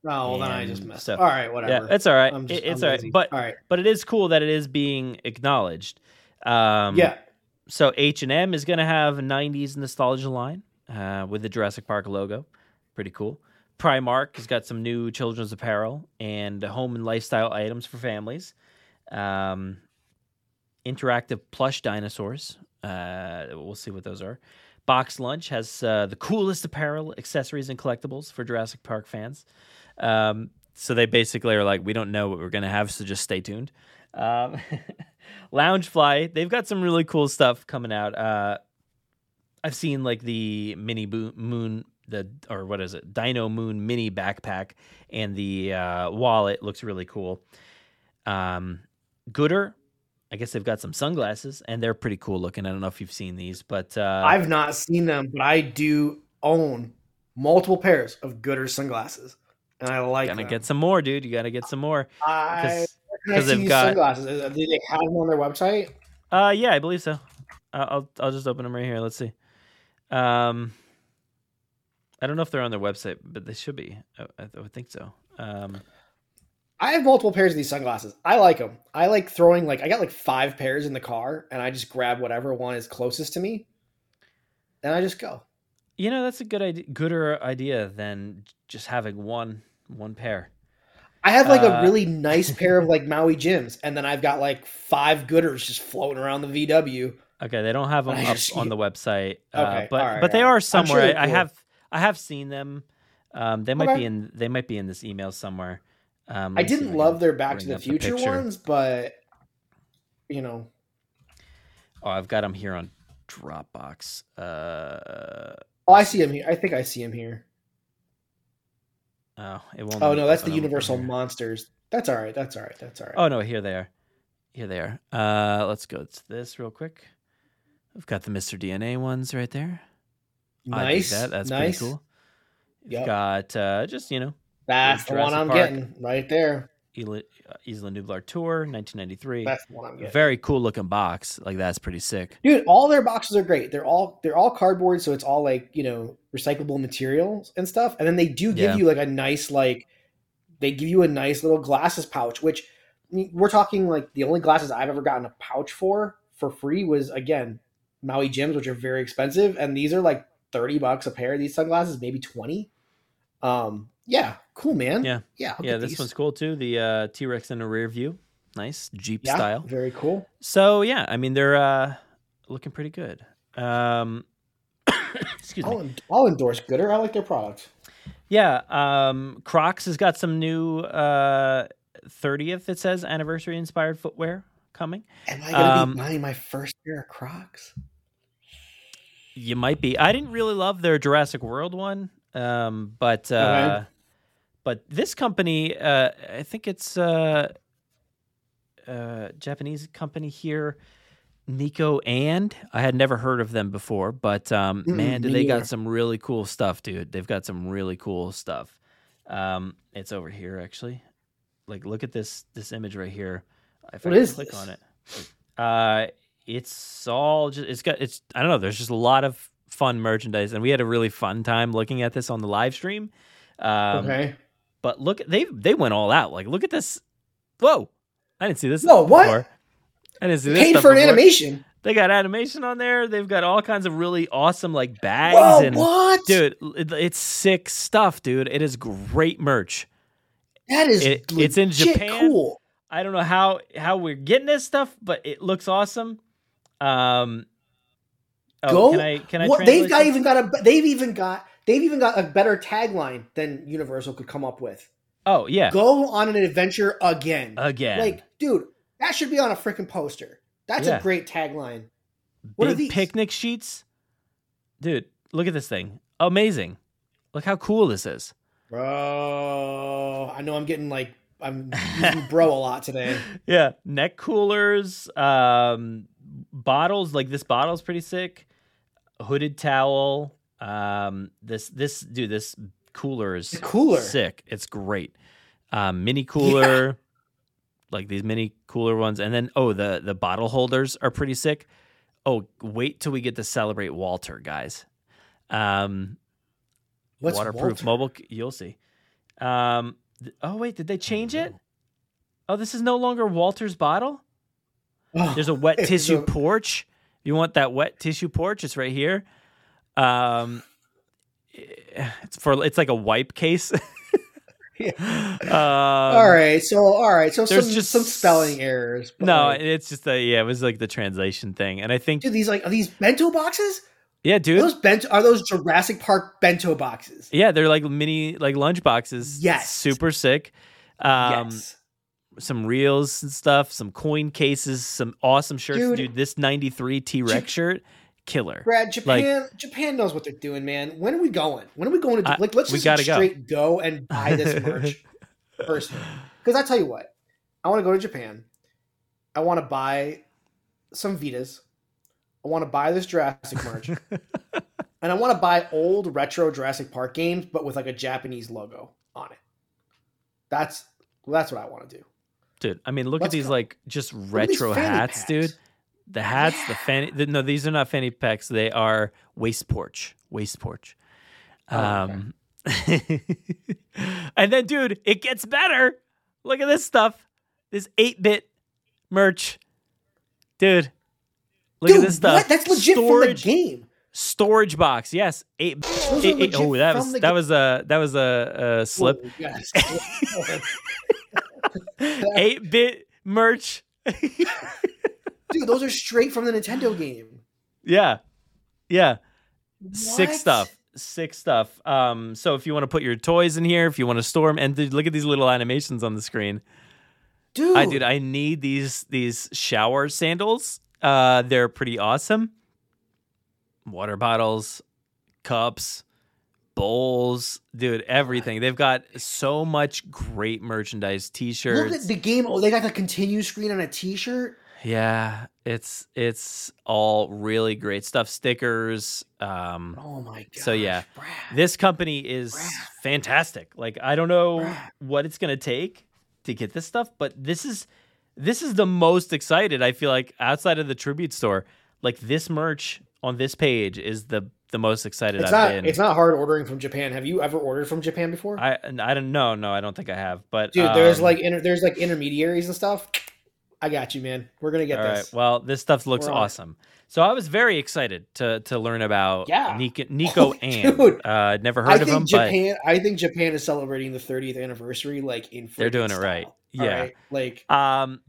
Oh, well, then I just And messed so- up. All right, whatever. Yeah, it's all right. Just- It- it's all right. But all right. but it is cool that it is being acknowledged. Um, yeah. So H and M is going to have a '90s nostalgia line uh, with the Jurassic Park logo. Pretty cool. Primark has got some new children's apparel and home and lifestyle items for families. Um, interactive plush dinosaurs. Uh, we'll see what those are. Box Lunch has uh, the coolest apparel, accessories, and collectibles for Jurassic Park fans. Um, so they basically are like, we don't know what we're gonna have, so just stay tuned. Um, Loungefly, they've got some really cool stuff coming out. Uh, I've seen like the mini Bo- moon, the or what is it, Dino Moon mini backpack, and the uh, wallet looks really cool. Um, Goodr, I guess they've got some sunglasses, and they're pretty cool looking. I don't know if you've seen these, but uh, I've not seen them, but I do own multiple pairs of Goodr sunglasses, and I like gotta them. get some more, dude. You gotta get some more. I, see they've got- sunglasses. Uh, Do they have them on their website? Uh, yeah, I believe so. I'll I'll just open them right here. Let's see. Um, I don't know if they're on their website, but they should be. I, I would think so. Um, I have multiple pairs of these sunglasses. I like them. I like throwing like I got like five pairs in the car, and I just grab whatever one is closest to me, and I just go. you know, that's a good idea. Gooder idea than just having one one pair. I have like Uh, a really nice pair of like Maui Jims, and then I've got like five Goodrs just floating around the VW. Okay, they don't have them up on the website, uh, Okay, but right, but they are I'm sure somewhere. I, I have I have seen them. Um, they might Okay. be in they might be in this email somewhere. Um, I let me see didn't love their Back to the Future picture. ones, but you know, Oh, I've got them here on Dropbox. Uh, oh, I see him here. I think I see him here. oh, it won't. Oh no, that's the Universal. Monsters. That's all right. That's all right. That's all right. Oh no, here they are. Here they are. Uh, let's go to this real quick. I've got the Mr. DNA ones right there. Nice. that. That's nice. pretty cool. You've Yep. got uh, just you know That's the one I'm Park. getting right there. Isla, uh, Isla Nublar Tour, 1993. That's the one I'm getting. Very cool looking box. Like that's pretty sick. Dude, all their boxes are great. They're all they're all cardboard, so it's all like you know recyclable materials and stuff. And then they do give Yeah. you like a nice like they give you a nice little glasses pouch, which we're talking like the only glasses I've ever gotten a pouch for for free was again Maui Jims, which are very expensive, and these are like thirty bucks a pair. These sunglasses, maybe twenty. Um, yeah, cool, man. Yeah. yeah, I'll yeah, this these. one's cool too. The uh, T Rex in the rear view. Nice Jeep yeah, style. very cool. So yeah, I mean they're uh, looking pretty good. Um, excuse me. I'll, I'll endorse Goodr. I like their product. Yeah, um, Crocs has got some new uh, 30th. It says anniversary inspired footwear coming. Am I gonna Um, be buying my first pair of Crocs? You might be. I didn't really love their Jurassic World one, um, but uh. But this company, uh, I think it's uh, uh, Japanese company here, Nico and I had never heard of them before, but um, Mm-mm, man, do they got some really cool stuff, dude. They've got some really cool stuff. Um, it's over here actually. Like, look at this this image right here. If What I is click this? on it, uh, it's all just it's got it's I don't know. There's just a lot of fun merchandise, and we had a really fun time looking at this on the live stream. Um, okay. But look, they they went all out. Like, look at this. Whoa, I didn't see this. Whoa, what? Before. I didn't see this. Paid stuff for an before. animation. They got animation on there. They've got all kinds of really awesome like bags Whoa, and what? dude, it- it's sick stuff, dude. It is great merch. That is It- it's in Japan. Cool. I don't know how how we're getting this stuff, but it looks awesome. Um, oh, Go. Can I can I? what, they've got even got a they've even got they've even got a better tagline than Universal could come up with. Oh yeah, Go on an adventure again. again. Like, dude, that should be on a freaking poster. That's Yeah. a great tagline. what are these? picnic sheets, dude. Look at this thing. Amazing. Look how cool this is. Bro, I know I'm getting like I'm using bro a lot today. yeah, neck coolers, um, bottles. Like this bottle's pretty sick. Hooded towel. Um, this this dude, this cooler is The cooler. sick. It's great. Um, mini cooler, like these mini cooler ones, and then oh, the the bottle holders are pretty sick. Oh, wait till we get to celebrate Walter, guys. Um, What's waterproof Walter? mobile. You'll see. Um, th- oh wait, did they change it? Oh, this is no longer Walter's bottle. Oh, There's a wet tissue porch. You want that wet tissue porch? It's right here. Um, it's for it's like a wipe case. Yeah. Um, all right, so all right, so there's some just some spelling errors. but, No, like- it's just a yeah. It was like the translation thing, and I think dude, these like are these bento boxes? yeah, Are dude. those bento are those Jurassic Park bento boxes? Yeah, they're like mini like lunch boxes. Yes. super sick. Um, yes. some reels and stuff, some coin cases, some awesome shirts. Dude. Dude, this 93 T Rex shirt killer. Brad, Japan, Japan knows what they're doing, man. When are we going? When are we going to I- like? Let's just gotta go. straight go. and buy this merch personally. Because I tell you what, I want to go to Japan. I want to buy some Vitas. I want to buy this Jurassic merch, and I want to buy old retro Jurassic Park games, but with like a Japanese logo on it. That's that's what I want to do. Dude, I mean, look at Let's these go. like just retro hats, dude. The hats, the fanny. The, no, these are not fanny packs. They are waist porch. Waist porch. Oh, okay. Um, and then, dude, it gets better. Look at this stuff. This eight bit merch, dude. Look Dude, at this stuff. what? That's legit storage, from the game. Storage box. Yes, eight. Those are eight- eight- oh, that was that game. was a that was a, a slip. Whoa, yes. Eight bit merch. Dude, those are straight from the Nintendo game. Yeah. Yeah. Sick stuff. Sick stuff. Um, so if you want to put your toys in here, if you want to store them, and dude, look at these little animations on the screen. Dude, I dude, I need these these shower sandals. Uh, they're pretty awesome. Water bottles, cups, bowls, dude, everything. They've got so much great merchandise, t-shirts. Look at the game. Oh, they got the continue screen on a T-shirt. Yeah, it's it's all really great stuff. Stickers, um, Oh my god. So, yeah, this company is fantastic. Like I don't know Brad. what it's gonna take to get this stuff, but this is this is the most excited I feel like outside of the tribute store. Like this merch on this page is the the most excited It's I've not. been. It's not hard ordering from Japan. Have you ever ordered from Japan before? I I don't know. No, I don't think I have. But Dude, there's um, like inter, there's like intermediaries and stuff. I got you, man. We're gonna get this. all right. Well, this stuff looks We're on awesome. So I was very excited to to learn about Yeah. Nico, Nico Oh, and dude. uh, never I heard of think him, but Japan. I think Japan is celebrating the 30th anniversary like in. They're doing it right. Yeah. alright? Like Um,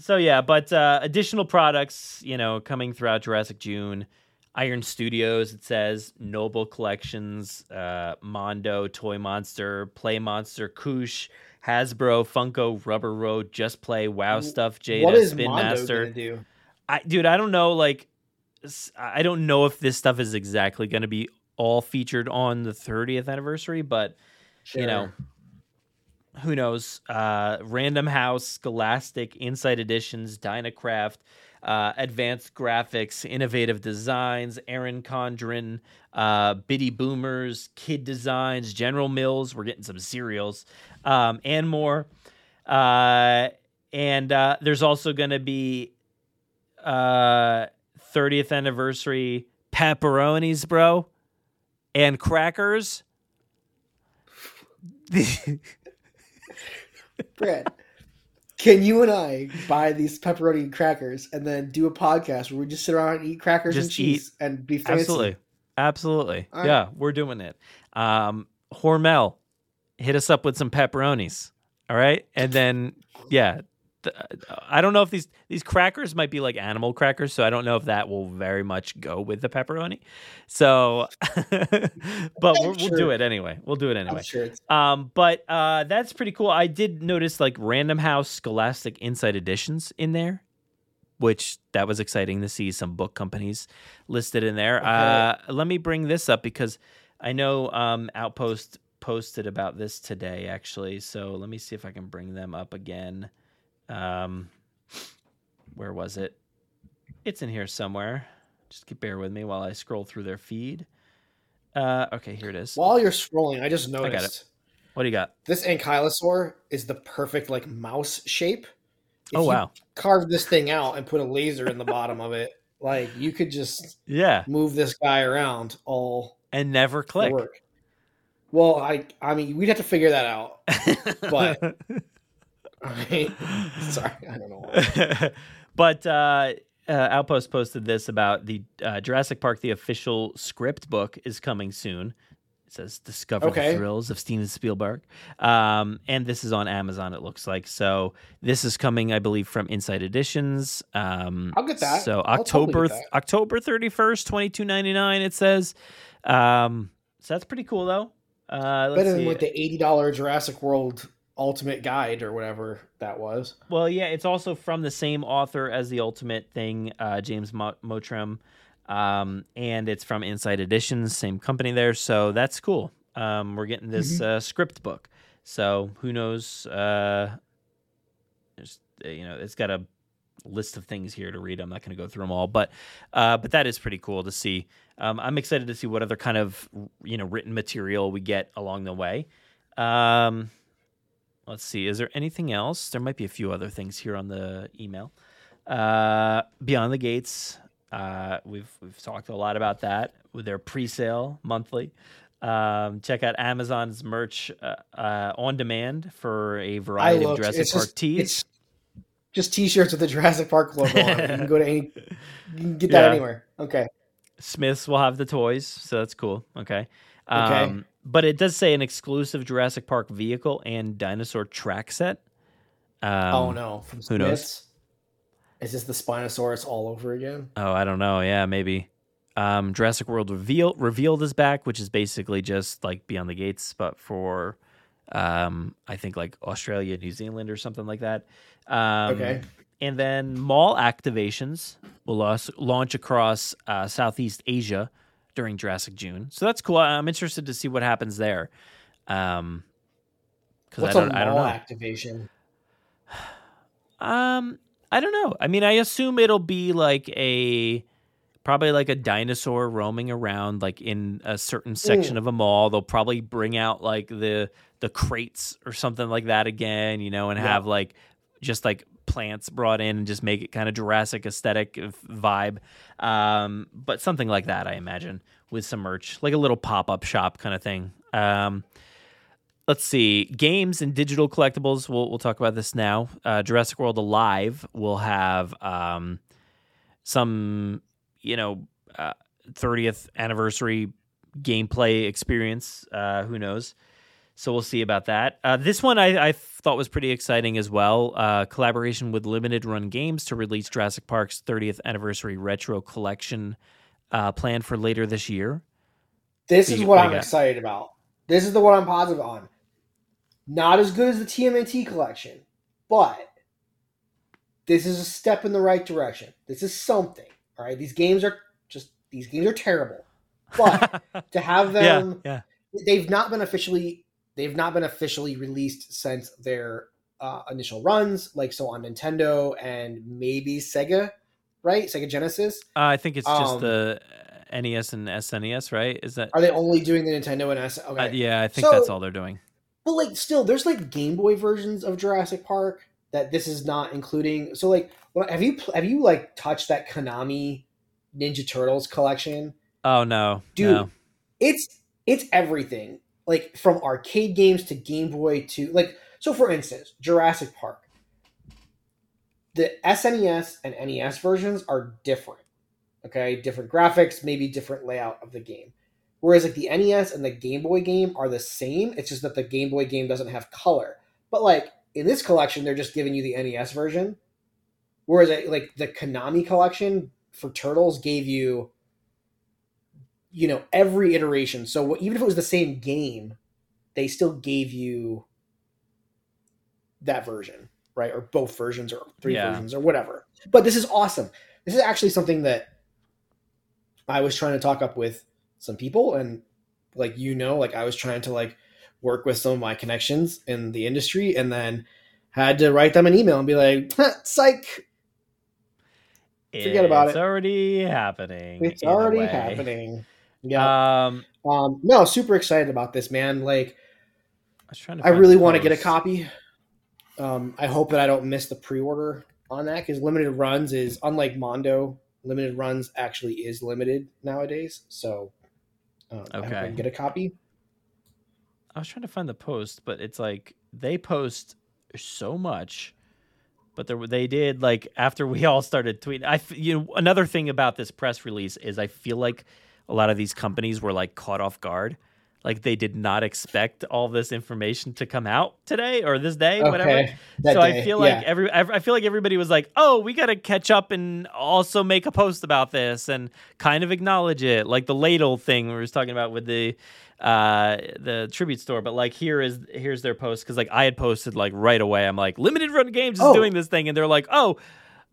so yeah, but uh, additional products, you know, coming throughout Jurassic June. Iron Studios, it says Noble Collections, uh, Mondo, Toy Monster, Play Monster, Koosh, Hasbro, Funko, Rubber Road, Just Play, Wow Stuff, Jada, what is Spin Mondo Master. do? I, dude, I don't know. Like, I don't know if this stuff is exactly going to be all featured on the 30th anniversary, but you know, who knows? Uh, Random House, Scholastic, Insight Editions, Dynacraft, uh, Advanced Graphics, Innovative Designs, Aaron Condren, uh, Bitty Boomers, Kid Designs, General Mills. We're getting some cereals um, and more. Uh, and uh, there's also going to be uh, 30th anniversary pepperonis, bro, and crackers. Brad, can you and I buy these pepperoni and crackers and then do a podcast where we just sit around and eat crackers and Just cheese and be fancy? Absolutely. Absolutely. Right. Yeah, we're doing it. Um, Hormel, hit us up with some pepperonis. All right. And then, yeah, I don't know if these these crackers might be like animal crackers, so I don't know if that will very much go with the pepperoni. So, but we'll, we'll do it anyway. We'll do it anyway. sure Um, but uh, that's pretty cool. I did notice like Random House Scholastic Insight Editions in there, which that was exciting to see some book companies listed in there. Uh, let me bring this up because I know um, Outpost posted about this today actually. So let me see if I can bring them up again. Um, where was it? It's in here somewhere. Just keep bear with me while I scroll through their feed. Uh, okay, here it is. while you're scrolling, I just got it. noticed What do you got? this ankylosaur is the perfect like mouse shape. If Oh, wow. Carve this thing out and put a laser in the bottom of it. Like you could just Yeah, move this guy around all and never click. work. Well, I I mean we'd have to figure that out. But- Sorry, I don't know. but uh, uh, Outpost posted this about the uh, Jurassic Park, the official script book is coming soon. It says "Discover Okay. the Thrills of Steven Spielberg," um, and this is on Amazon. It looks like so. This is coming, I believe, from Insight Editions. Um, I'll get that. So I'll totally October that. October thirty first, twenty two ninety nine. It says. Um, so that's pretty cool, though. Uh, let's Better than see. the eighty dollar Jurassic World Ultimate Guide or whatever that was. Well, yeah, it's also from the same author as the Ultimate thing, uh, James Mo- Mottram. um, and it's from Insight Editions, same company there. So that's cool. Um, we're getting this Mm-hmm. uh, script book. So who knows? Uh, there's, uh, you know, it's got a list of things here to read. I'm not going to go through them all, but uh, but that is pretty cool to see. Um, I'm excited to see what other kind of you know written material we get along the way. Um, let's see. Is there anything else? There might be a few other things here on the email. Uh, Beyond the Gates. Uh, we've we've talked a lot about that with their pre-sale monthly. Um, check out Amazon's merch uh, uh, on demand for a variety of. Jurassic It's Park just, tees. it's just T-shirts with the Jurassic Park logo on. You can go to any. You can get that Yeah. anywhere. Okay. Smyths will have the toys, so that's cool. Okay. Okay. But it does say an exclusive Jurassic Park vehicle and dinosaur track set. Um, oh no, from who knows? Is this the Spinosaurus all over again? Oh, I don't know. Yeah, maybe. Um, Jurassic World reveal revealed is back, which is basically just like Beyond the Gates, but for um, I think like Australia, New Zealand, or something like that. Um, Okay. And then mall activations will launch across uh, Southeast Asia during Jurassic June. So that's cool. I'm interested to see what happens there. Um, because What's I a don't, I don't know. activation? Um, I don't know. I mean, I assume it'll be like a probably like a dinosaur roaming around like in a certain section of a mall. They'll probably bring out like the the crates or something like that again, you know, and Yeah. have like just like plants brought in and just make it kind of Jurassic aesthetic vibe. Um, but something like that, I imagine, with some merch, like a little pop up shop kind of thing. Um, let's see games and digital collectibles we'll, we'll talk about this now uh, jurassic world alive will have um, some you know uh, 30th anniversary gameplay experience uh, who knows so we'll see about that uh, this one I, I thought was pretty exciting as well uh, collaboration with limited run games to release jurassic park's 30th anniversary retro collection uh, planned for later this year This is what what I'm excited about. This is the one I'm positive on. Not as good as the TMNT collection, but this is a step in the right direction. This is something. All right, these games are just these games are terrible, but to have yeah them, yeah they've not been officially they've not been officially released since their uh, initial runs, like so on Nintendo and maybe Sega, right? Sega Genesis. Uh, I think it's just Um, the NES and SNES, right? Is that? Are they only doing the Nintendo and S? Okay, Uh, yeah, I think So- that's all they're doing. But like, still, there's like Game Boy versions of Jurassic Park that this is not including. So like, have you have you like touched that Konami Ninja Turtles collection? Oh no, Dude, no. It's it's everything. Like from arcade games to Game Boy to like. So for instance, Jurassic Park. The SNES and NES versions are different. Okay, different graphics, maybe different layout of the game. Whereas like the NES and the Game Boy game are the same. It's just that the Game Boy game doesn't have color. But like in this collection, they're just giving you the NES version. Whereas like the Konami collection for Turtles gave you, you know, every iteration. So even if it was the same game, they still gave you that version, right? Or both versions, or three Yeah. versions, or whatever. But this is awesome. This is actually something that I was trying to talk up with some people, and like you know, like I was trying to like work with some of my connections in the industry, and then had to write them an email and be like, "Huh, "Psych, Forget about it. it's already happening. it's already happening." Yeah. Um, Um, no, super excited about this, man. Like, I was trying to. I really want to get a copy. Um, I hope that I don't miss the pre-order on that because limited runs is unlike Mondo. Limited runs actually is limited nowadays, so um, I hope I Okay. can get a copy. I was trying to find the post, but it's like they post so much. But there, they did like after we all started tweeting. I you know, another thing about this press release is I feel like a lot of these companies were like caught off guard, like they did not expect all this information to come out today or this day, whatever. Okay, that so day, I feel like every I feel like everybody was like, "Oh, we got to catch up and also make a post about this and kind of acknowledge it." Like the ladle thing we were talking about with the uh the tribute store, but like here is here's their post cuz like I had posted like right away. I'm like, "Limited Run Games is Oh. doing this thing." And they're like, "Oh,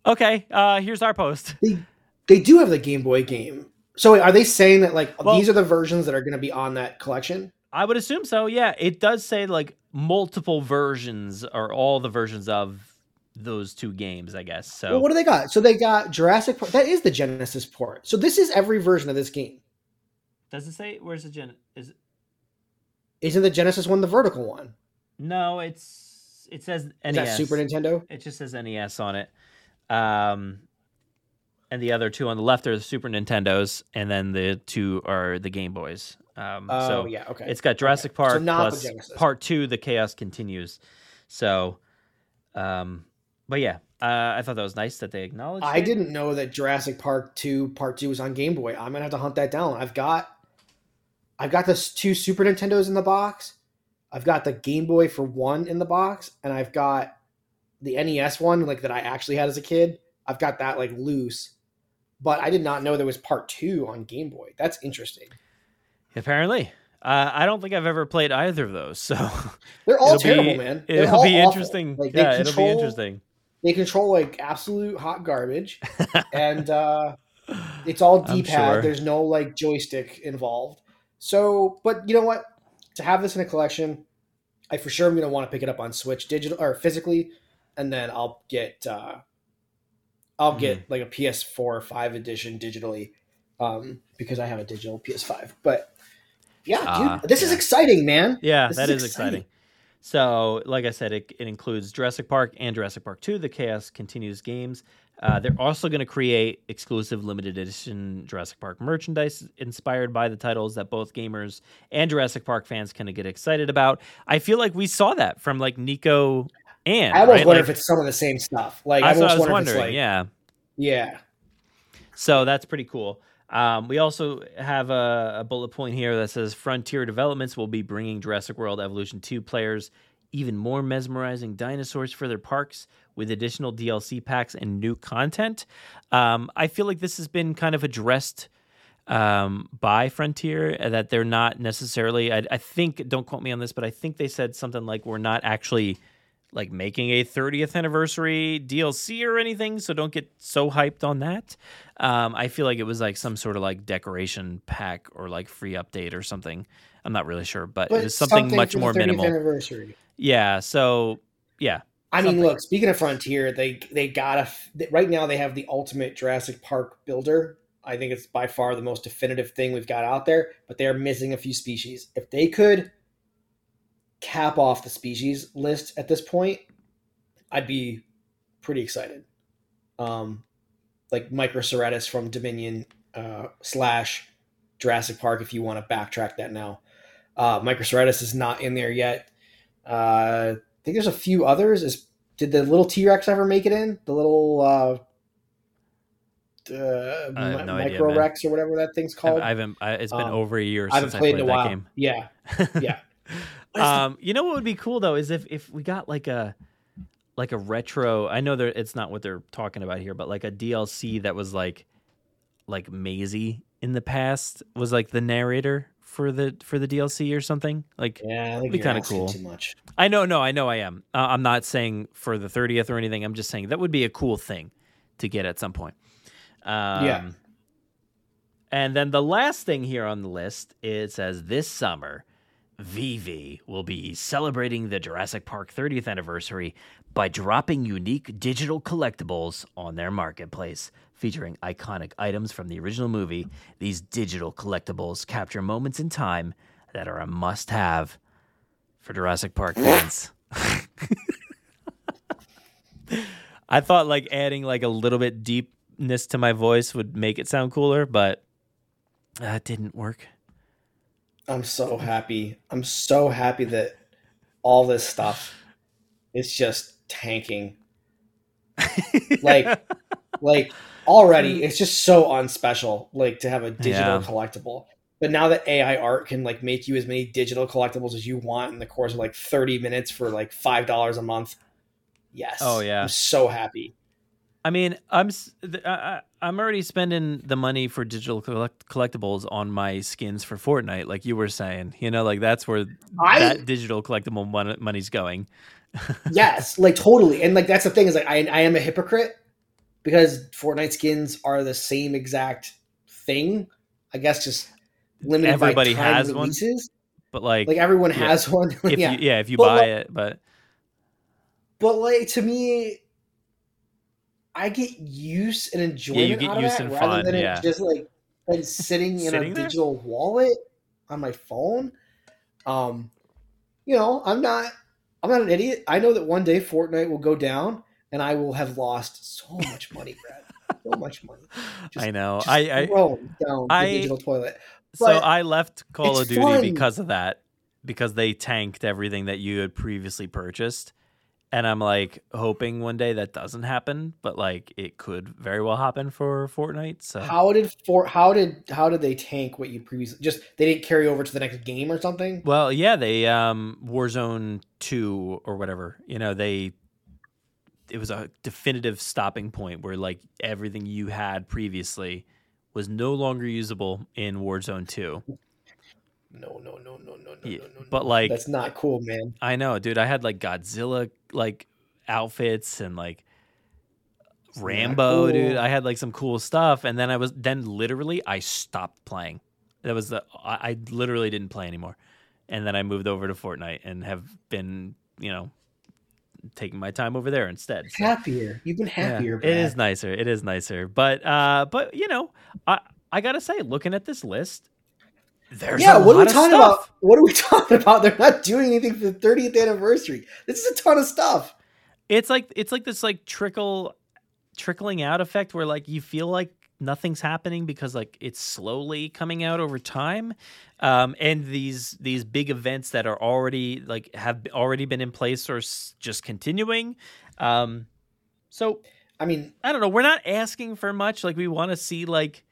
okay. Uh here's our post." They They do have the Game Boy game. So wait, are they saying that like Well- these are the versions that are going to be on that collection? I would assume so. Yeah, it does say like multiple versions or all the versions of those two games. I guess so. Well, what do they got? So they got Jurassic Park. That is the Genesis port. So this is every version of this game. does it say? Where's the gen? Is it? Isn't the Genesis one the vertical one? No, it's it says NES. Is that Super Nintendo? It just says NES on it. Um, and the other two on the left are the Super Nintendos, and then the two are the Game Boys. Um, Oh so yeah, okay. it's got Jurassic So Park not plus. Part Two. The Chaos continues. So, um, but yeah, uh, I thought that was nice that they acknowledged. I it. didn't know that Jurassic Park Two Part Two was on Game Boy. I'm gonna have to hunt that down. I've got, I've got the two Super Nintendos in the box. I've got the Game Boy for one in the box, and I've got the NES one, like that I actually had as a kid. I've got that like loose, but I did not know there was Part Two on Game Boy. That's interesting. Apparently, uh, I don't think I've ever played either of those. So They're all terrible, be, man. They're It'll be awful. interesting. Like, they yeah, it'll be control- interesting. They control like absolute hot garbage, and uh, it's all D-pad. sure. There's no like joystick involved. So, but you know what? To have this in a collection, I for sure am going to want to pick it up on Switch digital or physically, and then I'll get uh, I'll Mm-hmm. get like a PS4 or five edition digitally um, because I have a digital PS5. But yeah, Ah, dude, this is exciting, man. Yeah, This that is is exciting. So, like I said, it, it includes Jurassic Park and Jurassic Park 2, the Chaos Continues games. Uh, they're also going to create exclusive limited edition Jurassic Park merchandise inspired by the titles that both gamers and Jurassic Park fans kind of get excited about. I feel like we saw that from like Nico and I almost right? wonder Like, if it's some of the same stuff. Like I what I was wonder wondering. like yeah. yeah. So that's pretty cool. Um, we also have a, a bullet point here that says Frontier Developments will be bringing Jurassic World Evolution 2 players even more mesmerizing dinosaurs for their parks with additional DLC packs and new content. Um, I feel like this has been kind of addressed um, by Frontier uh, that they're not necessarily. I, I think, don't quote me on this, but I think they said something like we're not actually like making a 30th anniversary DLC or anything, so don't get so hyped on that. Um, I feel like it was like some sort of like decoration pack or like free update or something. I'm not really sure, but, But it was something, much for the more 30th minimal. Anniversary. Yeah, so yeah, I mean, look. Speaking of Frontier, they they got a right now. They have the ultimate Jurassic Park builder. I think it's by far the most definitive thing we've got out there. But they are missing a few species. If they could cap off the species list at this point, I'd be pretty excited. Um, like Microceratus from Dominion uh, slash Jurassic Park. If you want to backtrack that now, uh, Microceratus is not in there yet. Uh, I think there's a few others. Is did the little T Rex ever make it in? The little uh, uh, mi- no Micro. Rex or whatever that thing's called. I haven't. I, it's been Um, over a year I since haven't I played played in a that while. game. Yeah, yeah. Um, you know what would be cool though is if if we got like a like a retro. I know that it's not what they're talking about here, but like a DLC that was like like Maisie in the past was like the narrator for the for the DLC or something. Like Yeah, I think Be kinda cool. Too much. I know, no, I know, I am. Uh, I'm not saying for the 30th or anything. I'm just saying that would be a cool thing to get at some point. Um, Yeah. And then the last thing here on the list it says this summer, VeVe will be celebrating the Jurassic Park 30th anniversary by dropping unique digital collectibles on their marketplace. Featuring iconic items from the original movie, these digital collectibles capture moments in time that are a must have for Jurassic Park fans. I thought like adding like a little bit deepness to my voice would make it sound cooler, but uh, that didn't work. I'm so happy. I'm so happy that all this stuff is just tanking. like, like already, mm. it's just so unspecial. Like to have a digital Yeah. collectible. But now that AI art can like make you as many digital collectibles as you want in the course of like 30 minutes for like five dollars a month, yes. Oh, yeah. I'm so happy. I mean, I'm s- th- I, I- I'm already spending the money for digital collect- collectibles on my skins for Fortnite, like you were saying. You know, like that's where I- that digital collectible mon- money's going. yes, like totally. And like that's the thing is like I I am a hypocrite because Fortnite skins are the same exact thing. I guess just limited. Everybody has one, releases. But like, Like everyone yeah. has one. if yeah, you, yeah, if you But, buy like- it, but but like to me, I get use and enjoyment get out of use that and rather fun, than yeah. it just like been sitting in Sitting a there? digital wallet on my phone. Um, you know, I'm not. I'm not an idiot. I know that one day Fortnite will go down, and I will have lost so much money, Brad. so much money. Just- I know. I, I down I- the digital toilet. so I left Call of Duty fun. because of that, because they tanked everything that you had previously purchased. And I'm like hoping one day that doesn't happen, but like it could very well happen for Fortnite. So How did for how did how did they tank what you previously just they didn't carry over to the next game or something? Well, yeah, they um Warzone 2 or whatever. You know, they it was a definitive stopping point where like everything you had previously was no longer usable in Warzone 2. No, no, no, no, no, no, Yeah, no, no. no. but, like- that's not cool, man. I know, dude. I had like Godzilla like outfits and like Rambo, cool. dude. I had like some cool stuff and then I was then literally I stopped playing. That was the I, I literally didn't play anymore. And then I moved over to Fortnite and have been, you know, taking my time over there instead. So, Happier. You've been yeah, happier. it is nicer. It is nicer. But uh but you know, I I got to say looking at this list there's Yeah, what are we talking stuff. about? What are we talking about? They're not doing anything for the 30th anniversary. This is a ton of stuff. It's like it's like this like trickle trickling out effect where like you feel like nothing's happening because like it's slowly coming out over time um and these these big events that are already like have already been in place or s- just continuing um so I mean, i don't know we're not asking for much like we want to see like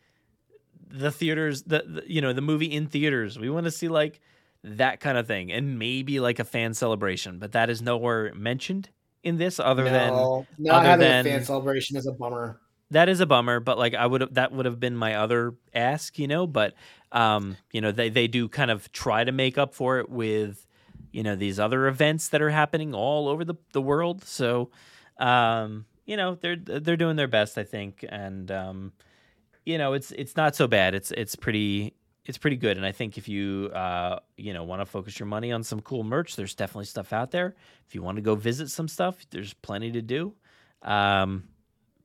the theaters the, the you know the movie in theaters. We want to see like that kind of thing and maybe like a fan celebration but that is nowhere mentioned in this other than not other having than- a fan celebration is a bummer. that is a bummer but like i would have that would have been my other ask you know but um you know they they do kind of try to make up for it with you know these other events that are happening all over the, the world. So um you know they're they're doing their best i think and um you know it's it's not so bad it's it's pretty it's pretty good and i think if you uh you know want to focus your money on some cool merch there's definitely stuff out there if you want to go visit some stuff there's plenty to do um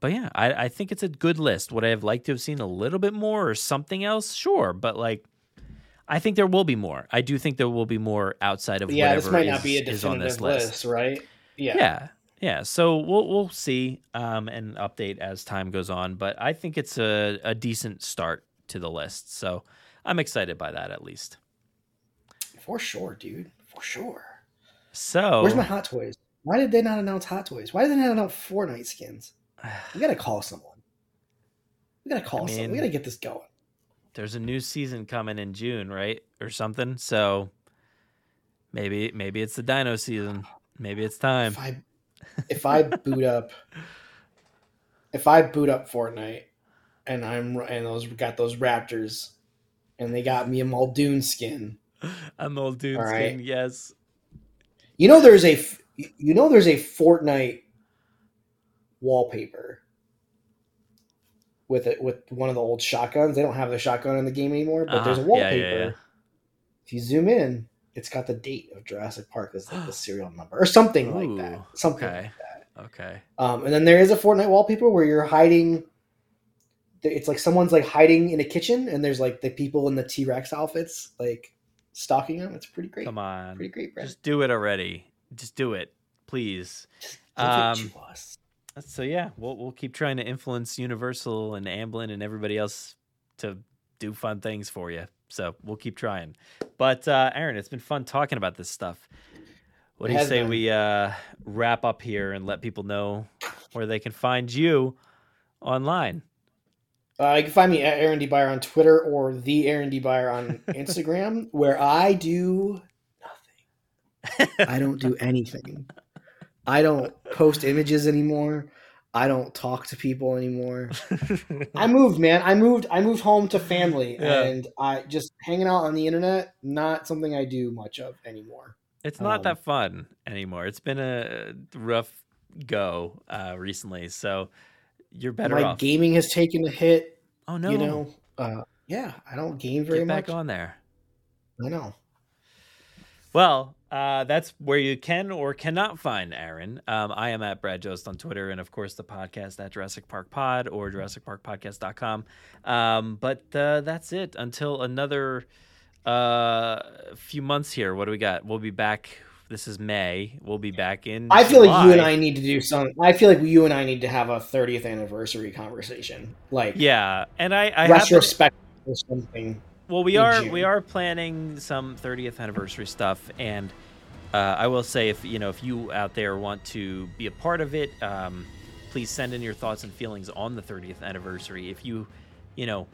but yeah, I, I think it's a good list. Would I have liked to have seen a little bit more or something else? Sure, but like, I think there will be more. I do think there will be more outside of Yeah, whatever this might is, not be a on this definitive list. list, right? Yeah. Yeah, yeah. So we'll we'll see um, and update as time goes on. But I think it's a, a decent start to the list. So I'm excited by that at least. For sure, dude. For sure. So Where's my Hot Toys? Why did they not announce Hot Toys? Why did they not announce Fortnite skins? We gotta call someone. We gotta call I someone. We gotta get this going. there's a new season coming in June, right, or something. So maybe maybe it's the Dino season. Maybe it's time. If I if I boot up if I boot up Fortnite and I'm and those got those Raptors and they got me a Muldoon skin. A Muldoon the All right. skin. Yes. You know there's a you know there's a Fortnite wallpaper with it with one of the old shotguns. They don't have the shotgun in the game anymore, but there's a Uh-huh. Yeah, wallpaper. yeah, yeah. If you zoom in, it's got the date of Jurassic Park as like the serial number or something like that. Something okay. like that. Okay. Um, and then there is a Fortnite wallpaper where you're hiding. It's like someone's like hiding in a kitchen, and there's like the people in the T Rex outfits like stalking them. It's pretty great. Come on. pretty great. Just do it already. Just do it, please. Give it Um, to us. So yeah, we'll we'll keep trying to influence Universal and Amblin and everybody else to do fun things for you. So we'll keep trying. But uh, Aaron, it's been fun talking about this stuff. What do you say been. we uh, wrap up here and let people know where they can find you online? Uh, you can find me at Aaron D. Beyer on Twitter or the Aaron D. Beyer on Instagram, where I do nothing. I don't do anything. I don't post images anymore. I don't talk to people anymore. I moved, man. I moved. I moved home to family, Yeah. and I just hanging out on the internet. Not something I do much of anymore. It's not Um, that fun anymore. It's been a rough go uh, recently. So you're better My off. gaming has taken a hit. oh no, You know, uh, yeah, I don't game very get back much. on there. I know. Well, uh, that's where you can or cannot find Aaron. Um, I am at Brad Jost on Twitter, and of course the podcast at Jurassic Park Pod or JurassicParkPodcast.com. Um, but uh, that's it until another uh, few months here. What do we got? We'll be back. This is May. We'll be back in. I feel like you and I need to do some. I feel like you and I need to have a 30th anniversary conversation, like Yeah, and I, I have been- retrospective or something. Well, we are June. we are planning some 30th anniversary stuff, and uh, I will say if you know if you out there want to be a part of it, um, please send in your thoughts and feelings on the 30th anniversary. If you, you know,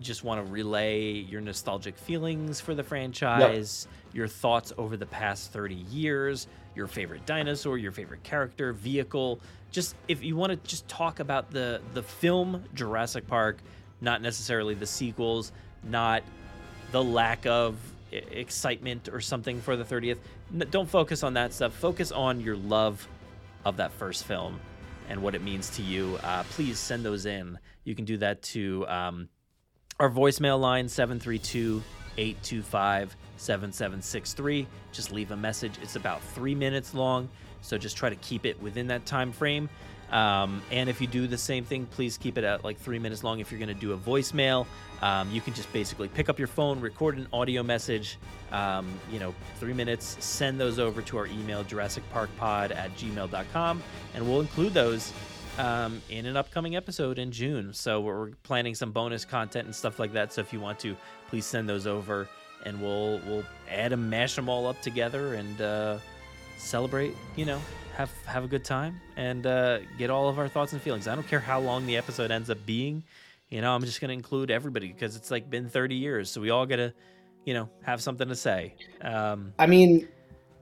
just want to relay your nostalgic feelings for the franchise, your thoughts over the past 30 years, your favorite dinosaur, your favorite character, vehicle, just if you want to just talk about the the film Jurassic Park, not necessarily the sequels, not the lack of excitement or something for the 30th. Don't focus on that stuff. Focus on your love of that first film and what it means to you. Uh, please send those in. You can do that to um, our voicemail line 732 825 7763. Just leave a message. It's about three minutes long, so just try to keep it within that time frame. Um, and if you do the same thing, please keep it at like three minutes long. If you're going to do a voicemail, um, you can just basically pick up your phone, record an audio message, um, you know, three minutes, send those over to our email, JurassicParkPod at gmail.com, and we'll include those um, in an upcoming episode in June. So we're planning some bonus content and stuff like that. So if you want to, please send those over, and we'll we'll add them, mash them all up together, and uh, celebrate. You know, have have a good time, and uh, get all of our thoughts and feelings. I don't care how long the episode ends up being. You know, I'm just gonna include everybody because it's like been 30 years, so we all gotta, you know, have something to say. Um, I mean,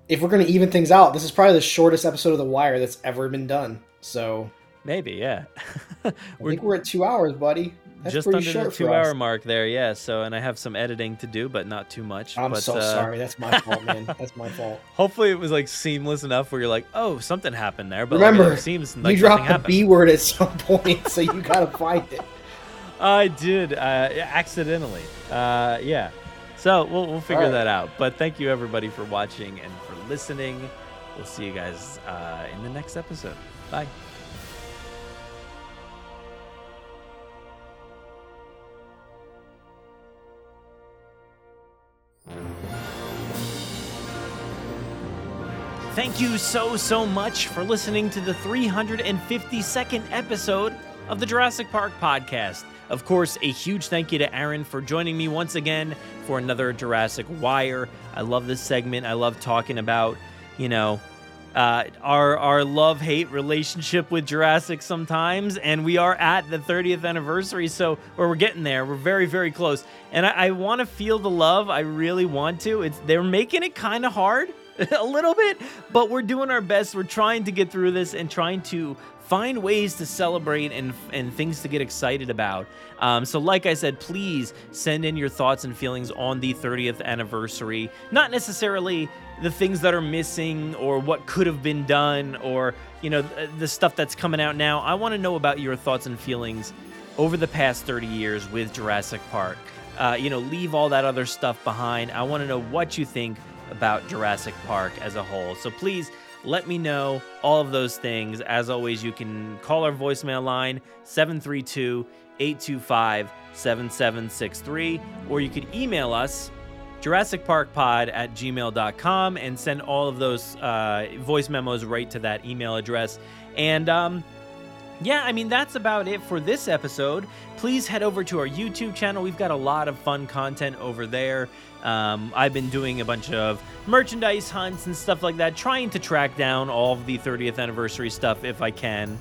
if we're gonna even things out, this is probably the shortest episode of The Wire that's ever been done. So maybe, yeah. I think we're at two hours, buddy. That's just under short the for two us. hour mark there, yeah. So, and I have some editing to do, but not too much. I'm but, so uh, sorry. That's my fault, man. That's my fault. Hopefully, it was like seamless enough where you're like, oh, something happened there. But like, Remember, it seems like you dropped the happened. B word at some point, so you gotta find it. I did uh, accidentally. Uh, yeah. So we'll we'll figure All right. that out. But thank you everybody for watching and for listening. We'll see you guys uh, in the next episode. Bye. Thank you so, so much for listening to the 352nd episode of the Jurassic Park podcast. Of course, a huge thank you to Aaron for joining me once again for another Jurassic Wire. I love this segment. I love talking about, you know, uh, our our love hate relationship with Jurassic sometimes, and we are at the 30th anniversary, so where we're getting there, we're very very close, and I, I want to feel the love. I really want to. It's they're making it kind of hard, a little bit, but we're doing our best. We're trying to get through this and trying to find ways to celebrate and and things to get excited about. Um, so, like I said, please send in your thoughts and feelings on the 30th anniversary. Not necessarily the things that are missing or what could have been done or you know the, stuff that's coming out now. I want to know about your thoughts and feelings over the past 30 years with Jurassic Park. Uh, you know, leave all that other stuff behind. I want to know what you think about Jurassic Park as a whole. So please let me know all of those things. As always, you can call our voicemail line 732 825 7763, or you could email us JurassicParkPod at gmail.com and send all of those uh, voice memos right to that email address. And um, yeah, I mean, that's about it for this episode. Please head over to our YouTube channel. We've got a lot of fun content over there. Um, I've been doing a bunch of merchandise hunts and stuff like that, trying to track down all of the 30th anniversary stuff if I can.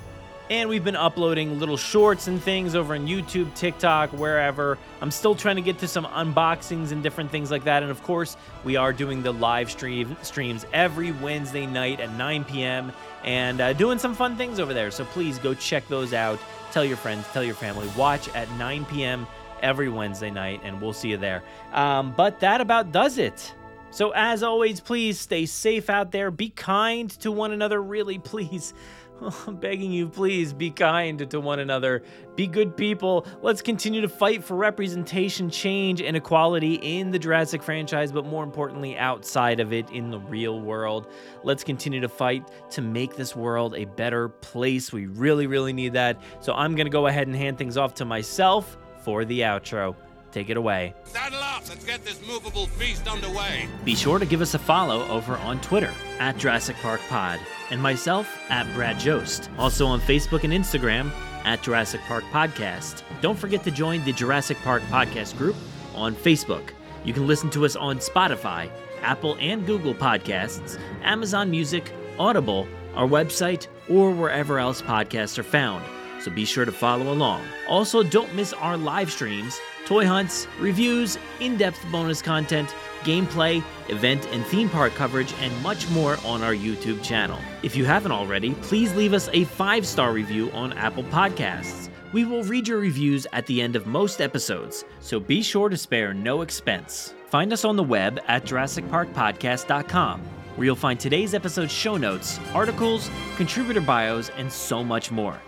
And we've been uploading little shorts and things over on YouTube, TikTok, wherever. I'm still trying to get to some unboxings and different things like that. And of course, we are doing the live stream streams every Wednesday night at 9 p.m. and uh, doing some fun things over there. So please go check those out. Tell your friends, tell your family. Watch at 9 p.m. every Wednesday night, and we'll see you there. Um, but that about does it. So, as always, please stay safe out there. Be kind to one another, really, please. I'm begging you, please be kind to one another. Be good people. Let's continue to fight for representation, change, and equality in the Jurassic franchise, but more importantly, outside of it in the real world. Let's continue to fight to make this world a better place. We really, really need that. So I'm going to go ahead and hand things off to myself for the outro. Take it away. Saddle up! Let's get this movable feast underway. Be sure to give us a follow over on Twitter at Jurassic Park Pod and myself at Brad Jost. Also on Facebook and Instagram at Jurassic Park Podcast. Don't forget to join the Jurassic Park Podcast group on Facebook. You can listen to us on Spotify, Apple and Google Podcasts, Amazon Music, Audible, our website, or wherever else podcasts are found. So be sure to follow along. Also, don't miss our live streams toy hunts, reviews, in depth bonus content, gameplay, event and theme park coverage, and much more on our YouTube channel. If you haven't already, please leave us a five star review on Apple Podcasts. We will read your reviews at the end of most episodes, so be sure to spare no expense. Find us on the web at JurassicParkPodcast.com, where you'll find today's episode's show notes, articles, contributor bios, and so much more.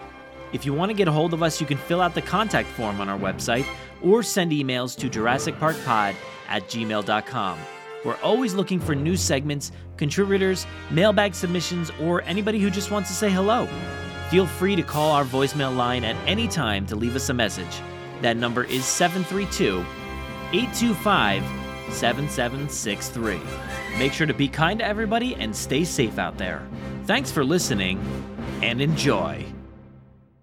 If you want to get a hold of us, you can fill out the contact form on our website or send emails to JurassicParkPod at gmail.com. We're always looking for new segments, contributors, mailbag submissions, or anybody who just wants to say hello. Feel free to call our voicemail line at any time to leave us a message. That number is 732 825 7763. Make sure to be kind to everybody and stay safe out there. Thanks for listening and enjoy.